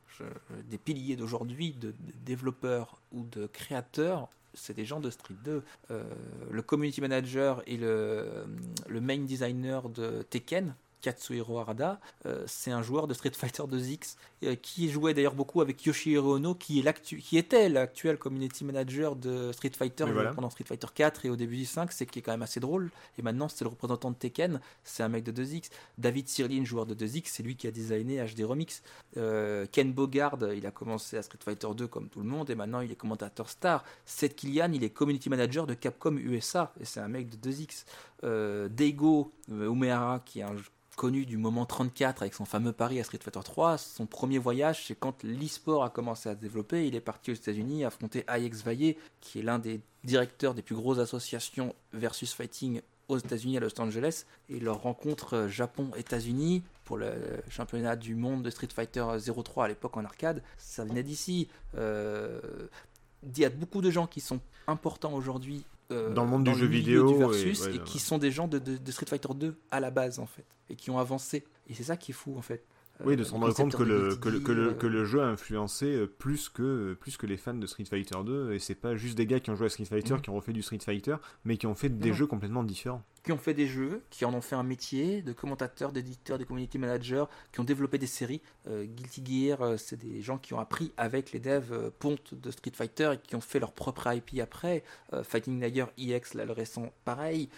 des piliers d'aujourd'hui, de, développeurs ou de créateurs, c'est des gens de Street 2. Euh, le community manager et le, le main designer de Tekken, Katsuhiro Arada, euh, c'est un joueur de Street Fighter 2X euh, qui jouait d'ailleurs beaucoup avec Yoshihiro Ono, qui, est qui était l'actuel community manager de Street Fighter pendant Street Fighter 4 et au début du 5, c'est qui est quand même assez drôle. Et maintenant, c'est le représentant de Tekken, c'est un mec de 2X. David Sirlin, joueur de 2X, c'est lui qui a designé HD Remix. Euh, Ken Bogard, il a commencé à Street Fighter 2 comme tout le monde et maintenant il est commentateur star. Seth Killian, il est community manager de Capcom USA et c'est un mec de 2X. Daigo Umehara, qui est un connu du moment 34 avec son fameux pari à Street Fighter 3. Son premier voyage, c'est quand l'e-sport a commencé à se développer. Il est parti aux États-Unis affronter IX Vaillé, qui est l'un des directeurs des plus grosses associations versus fighting aux États-Unis à Los Angeles. Et leur rencontre euh, Japon-États-Unis pour le championnat du monde de Street Fighter 03 à l'époque en arcade, ça venait d'ici. Euh, il y a beaucoup de gens qui sont importants aujourd'hui euh, dans le monde du jeu vidéo et, qui sont des gens de, Street Fighter 2 à la base en fait et qui ont avancé. Et c'est ça qui est fou en fait. Oui, de se rendre compte que le, que, le, que, le, que le jeu a influencé euh, plus que, plus que les fans de Street Fighter 2, et c'est pas juste des gars qui ont joué à Street Fighter, mhm. qui ont refait du Street Fighter, mais qui ont fait des jeux complètement différents qui ont fait des jeux, qui en ont fait un métier, de commentateurs, d'éditeurs, de community managers, qui ont développé des séries. Euh, Guilty Gear, euh, c'est des gens qui ont appris avec les devs euh, ponte de Street Fighter et qui ont fait leur propre IP après. Fighting Niger EX, là, le récent, pareil.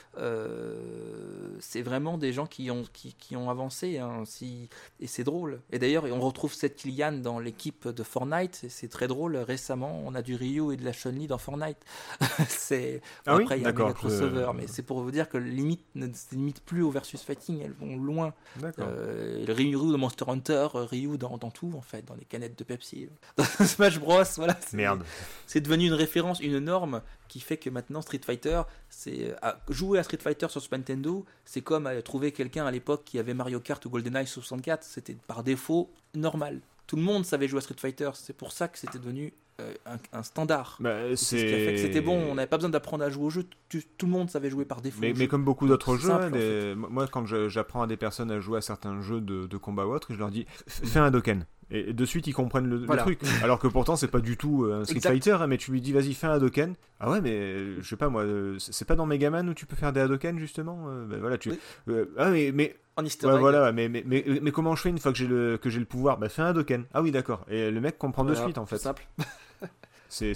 c'est vraiment des gens qui ont, qui, qui ont avancé, hein, si... et c'est drôle. Et d'ailleurs, on retrouve cette Kilian dans l'équipe de Fortnite, c'est très drôle. Récemment, on a du Ryu et de la Chun-Li dans Fortnite. <laughs> c'est... Ah après, il y a un crossover, mais c'est pour vous dire que limite, ne se limitent plus au versus fighting, elles vont loin. Euh, Ryu de Monster Hunter, euh, Ryu dans, dans, tout, en fait, dans les canettes de Pepsi. <laughs> Dans Smash Bros, voilà. Merde. C'est devenu une référence, une norme qui fait que maintenant Street Fighter, c'est jouer à Street Fighter sur Super Nintendo, c'est comme à trouver quelqu'un à l'époque qui avait Mario Kart ou GoldenEye 64, c'était par défaut normal. Tout le monde savait jouer à Street Fighter, c'est pour ça que c'était devenu euh, un, standard. Bah, c'est ce qui a fait que c'était bon, on n'avait pas besoin d'apprendre à jouer au jeu, tout, le monde savait jouer par défaut. Mais, mais comme beaucoup d'autres jeux, hein, moi quand j'apprends à des personnes à jouer à certains jeux de, de combat ou autre, je leur dis fais un Doken. Et de suite, ils comprennent le, truc. Alors que pourtant, c'est pas du tout euh, un Street Fighter, hein, mais tu lui dis, vas-y, fais un Hadoken. Ah ouais, mais je sais pas, moi, euh, c'est pas dans Megaman où tu peux faire des Hadoken, justement ben voilà, tu... ah, mais, mais en ouais, voilà, mais, mais, mais, mais, comment je fais une fois que j'ai le, que le pouvoir? Bah, fais un Hadoken. Ah oui, d'accord. Et le mec comprend de suite, en fait. Simple. <laughs> C'est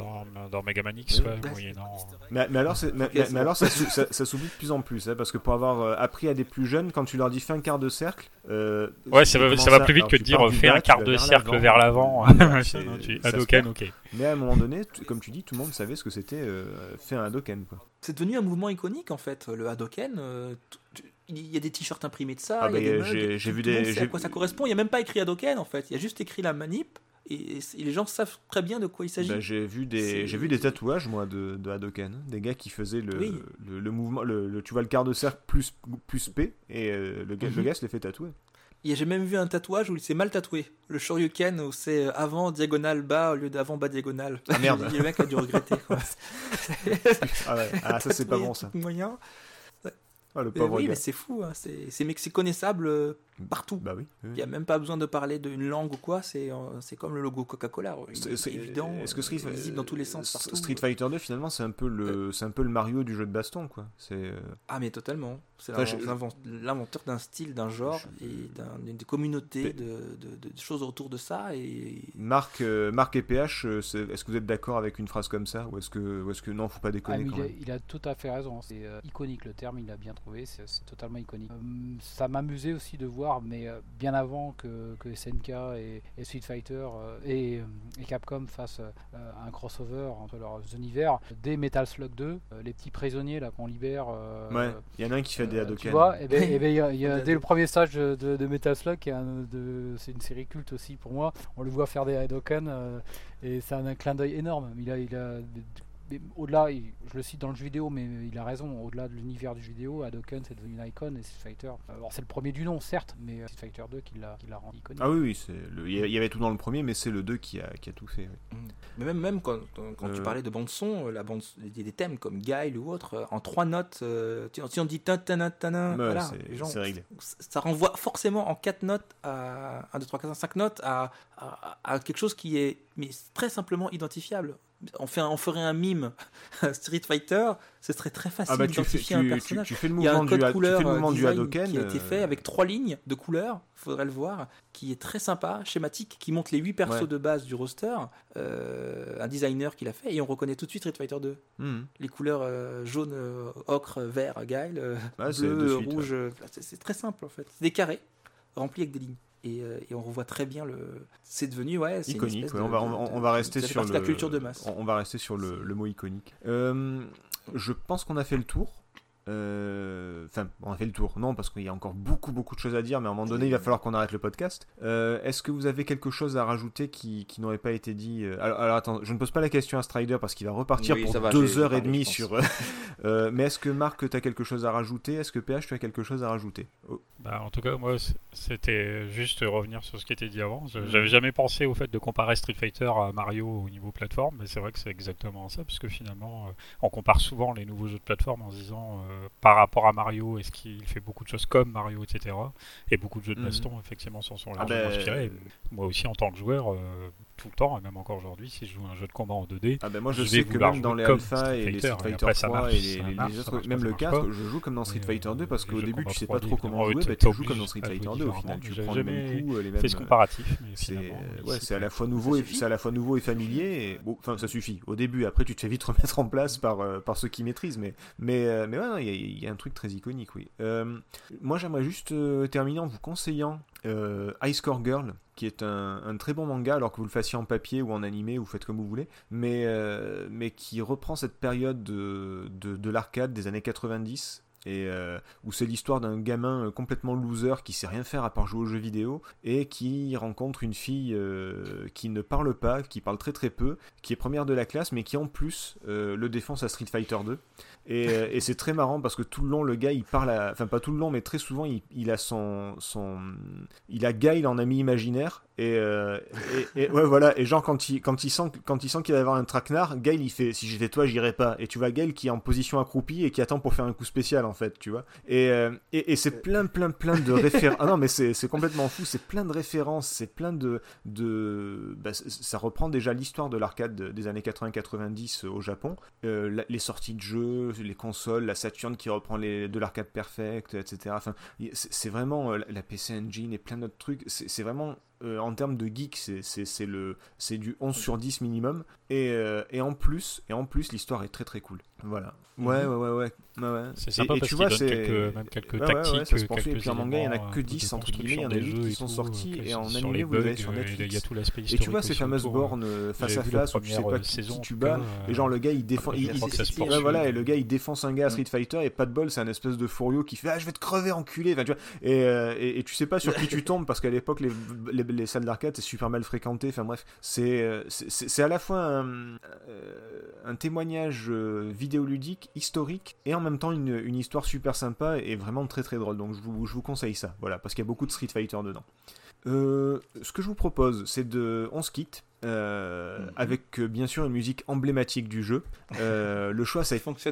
dans, dans Mega Man X, ouais, oui, non. Mais, mais alors, mais, mais, alors ça, ça, s'oublie de plus en plus, hein, parce que pour avoir euh, appris à des plus jeunes, quand tu leur dis fais un quart de cercle. Euh, ouais, ça va, ça va plus vite que de dire fais un quart de cercle vers l'avant. <laughs> <laughs> Hadoken, ok. Mais à un moment donné, comme tu dis, tout le monde savait ce que c'était euh, faire un Hadoken. C'est devenu un mouvement iconique en fait, le Hadoken. Euh, il y a des t-shirts imprimés de ça. Ah, j'ai vu des. À quoi ça correspond Il n'y a même pas écrit Hadoken en fait. Il y a juste écrit la manip et, les gens savent très bien de quoi il s'agit. Bah, j'ai vu des j'ai vu des tatouages moi de, de Hadoken, des gars qui faisaient le, le, mouvement, le, tu vois le quart de cercle plus plus P et euh, le, gars, le mhm. gars se les fait tatouer. J'ai même vu un tatouage où il s'est mal tatoué. Le Shoryuken où c'est euh, avant diagonale bas au lieu d'avant bas diagonale. Ah merde. le mec a dû regretter. <laughs> ah, ouais. ah ça c'est pas bon ça. Moyen. Ah, le pauvre oui, mais c'est fou. Hein. C'est connaissable euh, partout. Bah oui. Il n'y a même pas besoin de parler d'une langue ou quoi, c'est euh, comme le logo Coca-Cola. C'est évident, est-ce que Street, visible dans tous les sens. Partout. Street Fighter 2, finalement, c'est un, peu le, c'est un peu le Mario du jeu de baston. quoi. Euh, ah, mais totalement. C'est l'inventeur d'un style, d'un genre et d'une communauté de, de, choses autour de ça. Et... Marc, Marc et PH, est-ce que vous êtes d'accord avec une phrase comme ça Ou est-ce que, est que non, faut pas déconner ah, il, a, tout à fait raison. C'est iconique le terme, il a bien trouvé. C'est totalement iconique. ça m'amusait aussi de voir mais euh, bien avant que, que SNK et, Street Fighter euh, et, Capcom fassent euh, un crossover entre leurs univers, dès Metal Slug 2, les petits prisonniers là qu'on libère. ouais, il y en a un qui fait des Hadoken. Tu vois, et ben, <laughs> et ben, y a, dès le premier stage de, Metal Slug, c'est une série culte aussi pour moi, on le voit faire des Hadoken et c'est un, clin d'œil énorme. Il a, il a au-delà, je le cite dans le jeu vidéo, mais il a raison. Au-delà de l'univers du jeu vidéo, Hadoken c'est devenu une icône et Street Fighter. Alors c'est le premier du nom, certes, mais Street Fighter 2 qui l'a, rendu iconique. Ah oui, oui, c'est il y avait tout dans le premier, mais c'est le 2 qui a, qui a tout fait. Mm. Mais même, même quand, quand tu parlais de bande son, la bande, des thèmes comme Guile ou autre, en trois notes, si on dit ta ta ta voilà, c'est réglé. Ça renvoie forcément en quatre notes à 1, 2, 3, 4, 5, 5 notes à, à, quelque chose qui est mais très simplement identifiable. On, fait on ferait un mime Street Fighter, ce serait très facile ah bah d'identifier un personnage. Tu, fais le mouvement Il y a un code couleur du, Hadoken, qui a été fait euh, avec trois lignes de couleurs, faudrait le voir, qui est très sympa, schématique, qui montre les huit persos de base du roster, euh, un designer qui l'a fait, et on reconnaît tout de suite Street Fighter 2. Hmm. Les couleurs euh, jaune, ocre, vert, guile, bleu, rouge, c'est très simple en fait. C'est des carrés remplis avec des lignes. Euh, et, on revoit très bien le. C'est devenu ouais, iconique. on, va, on, va rester sur le... la culture de masse. On, va rester sur le, le mot iconique. Euh, je pense qu'on a fait le tour. Euh, enfin, on a fait le tour. Non, parce qu'il y a encore beaucoup, beaucoup de choses à dire, mais à un moment donné, il va falloir qu'on arrête le podcast. Euh, est-ce que vous avez quelque chose à rajouter qui, qui n'aurait pas été dit euh, alors, attends, je ne pose pas la question à Strider parce qu'il va repartir pour deux heures et demie sur. mais est-ce que Marc, tu as quelque chose à rajouter? Est-ce que PH, tu as quelque chose à rajouter? Oh. bah, En tout cas, moi, c'était juste revenir sur ce qui était dit avant. J'avais jamais pensé au fait de comparer Street Fighter à Mario au niveau plateforme, mais c'est vrai que c'est exactement ça, puisque finalement, on compare souvent les nouveaux jeux de plateforme en se disant par rapport à Mario, est-ce qu'il fait beaucoup de choses comme Mario, etc. Et beaucoup de jeux de mhm. baston, effectivement, s'en sont ah largement ben, inspirés. Moi aussi, en tant que joueur, euh, tout le temps, et même encore aujourd'hui, si je joue un jeu de combat en 2D. Ah ben moi je, sais que même dans les Alpha et les Street Fighter 3 et les, autres, même le 4, je joue comme dans Street Fighter 2 parce qu'au début tu sais pas trop comment jouer, bah, tu joues comme dans Street Fighter 2 au final, tu prends les mêmes coups, les mêmes. ce comparatif. C'est à la fois nouveau et c'est à la fois nouveau et familier. Bon, enfin ça suffit. Au début, après tu te fais vite <laughs> remettre en place par euh, par ceux qui maîtrisent, mais mais euh, mais ouais, il y a un truc très iconique, oui. Euh, moi j'aimerais juste terminer en vous conseillant Ice Core Girl qui est un, très bon manga, alors que vous le fassiez en papier ou en animé, ou faites comme vous voulez, mais, euh, mais qui reprend cette période de, de, l'arcade des années 90, et euh, où c'est l'histoire d'un gamin euh, complètement loser qui sait rien faire à part jouer aux jeux vidéo et qui rencontre une fille qui ne parle pas, qui parle très très peu, qui est première de la classe mais qui en plus le défense à Street Fighter 2 euh, et, c'est très marrant parce que tout le long, le gars, il parle, enfin pas tout le long, mais très souvent, il, a son, il a Gail en ami imaginaire. Et, euh, ouais, voilà. Et genre quand il, sent, qu'il va y avoir un traquenard, Gail, il fait, si j'étais toi, j'irais pas. Et tu vois Gail qui est en position accroupie et qui attend pour faire un coup spécial en fait, tu vois. Et, euh, et, c'est plein, plein, plein de références. ah non, mais c'est complètement fou. C'est plein de références. C'est plein de, de, bah, ça reprend déjà l'histoire de l'arcade des années 80-90 au Japon. les sorties de jeux les consoles, la Saturn qui reprend les, de l'arcade perfect, etc. Enfin, c'est vraiment euh, la PC Engine et plein d'autres trucs. C'est vraiment euh, en termes de geek, c'est le c'est du 11 sur 10 minimum. Et, euh, et en plus, et en plus, l'histoire est très très cool. Voilà. Ouais, mhm. ouais, ouais, ouais. ouais, C'est sympa et, parce tu vois, c'est quelques, même quelques tactiques. ça se quelques et puis en manga, il n'y en a que 10 entre guillemets. Il y en a 8 qui sont sortis et en animé, vous avez sur Netflix. Et tu vois ces fameuses bornes face à face où tu sais pas qui tu bats. Et genre le gars il défend. Voilà, et le gars il défonce un gars à Street Fighter et pas de bol, c'est un espèce de fourio qui fait Ah, je vais te crever, enculé. Euh, et tu sais pas sur qui tu tombes parce qu'à l'époque, les les salles d'arcade, c'est super mal fréquenté. Enfin bref, c'est euh, à la fois un, euh, témoignage euh, vidéoludique, historique, et en même temps une, une, histoire super sympa et vraiment très très drôle. Donc je vous, je vous conseille ça, voilà, parce qu'il y a beaucoup de Street Fighter dedans. Ce que je vous propose, c'est de. On se quitte. Mhm. avec bien sûr une musique emblématique du jeu. <laughs> le choix ça a été...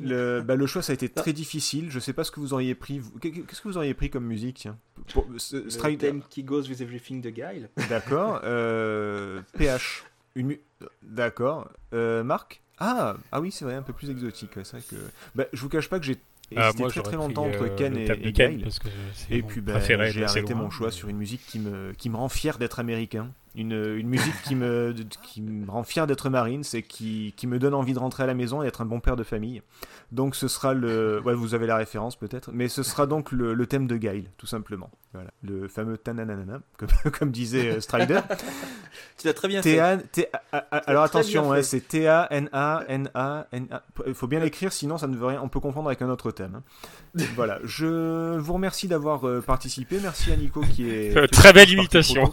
le, bah, le choix ça a été très difficile. Je sais pas ce que vous auriez pris. Qu'est-ce que vous auriez pris comme musique tiens? Pour, le theme qui goes with everything de Guile. D'accord. <laughs> PH. Une D'accord. Marc? Ah, ah oui, c'est vrai, un peu plus exotique. C'est vrai que. Bah, je vous cache pas que j'ai ah, hésité très très longtemps entre Ken et, et Guile. et puis bah, j'ai arrêté mon choix sur une musique qui me, qui me rend fier d'être américain une, une musique qui me, qui me rend fier d'être marine, c'est qui, qui me donne envie de rentrer à la maison et d'être un bon père de famille. Donc ce sera le... Ouais, vous avez la référence peut-être, mais ce sera donc le, le thème de Gail, tout simplement. Voilà. Le fameux tananana, comme, <laughs> comme disait euh, Strider. tu l'as très bien fait. alors attention, hein, c'est T-A-N-A-N-A-N-A. Il faut bien l'écrire, sinon ça ne veut rien. On peut confondre avec un autre thème. Hein. voilà. Je vous remercie d'avoir euh, participé. Merci à Nico qui est... Très belle imitation.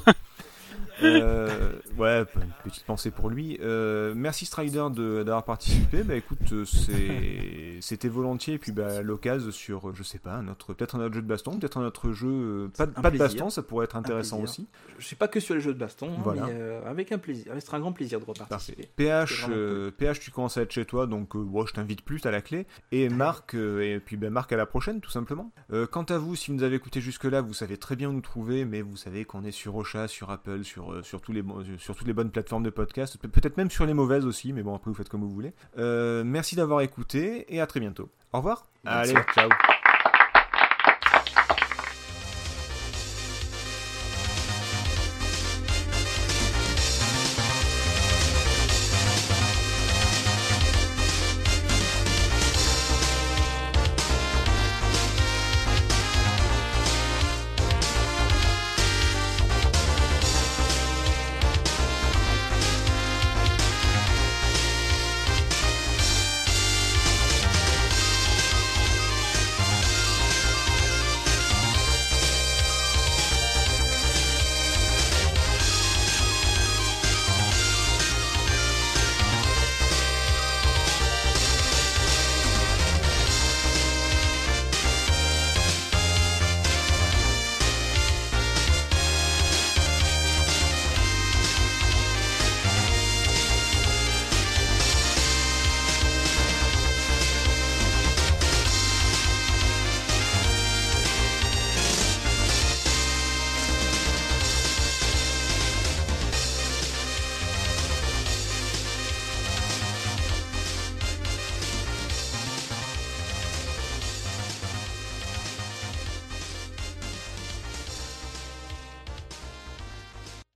Euh, ouais, une petite pensée pour lui. Euh, merci Strider d'avoir participé. Bah écoute, c'était volontiers. Et puis bah, l'occasion sur, je sais pas, peut-être un autre jeu de baston, peut-être un autre jeu. Pas, pas de baston, ça pourrait être intéressant aussi. Je suis pas que sur les jeux de baston, hein, mais avec un plaisir. Ce sera un grand plaisir de reparticiper. PH, PH, tu commences à être chez toi, donc je t'invite plus à la clé. Et Marc, et puis bah, Marc à la prochaine, tout simplement. quant à vous, si vous nous avez écouté jusque-là, vous savez très bien où nous trouver, mais vous savez qu'on est sur Ocha, sur Apple, sur, euh, sur, tous les, sur toutes les bonnes plateformes de podcast, peut-être même sur les mauvaises aussi, mais bon, après vous faites comme vous voulez. Euh, merci d'avoir écouté et à très bientôt. Au revoir. Allez, ciao.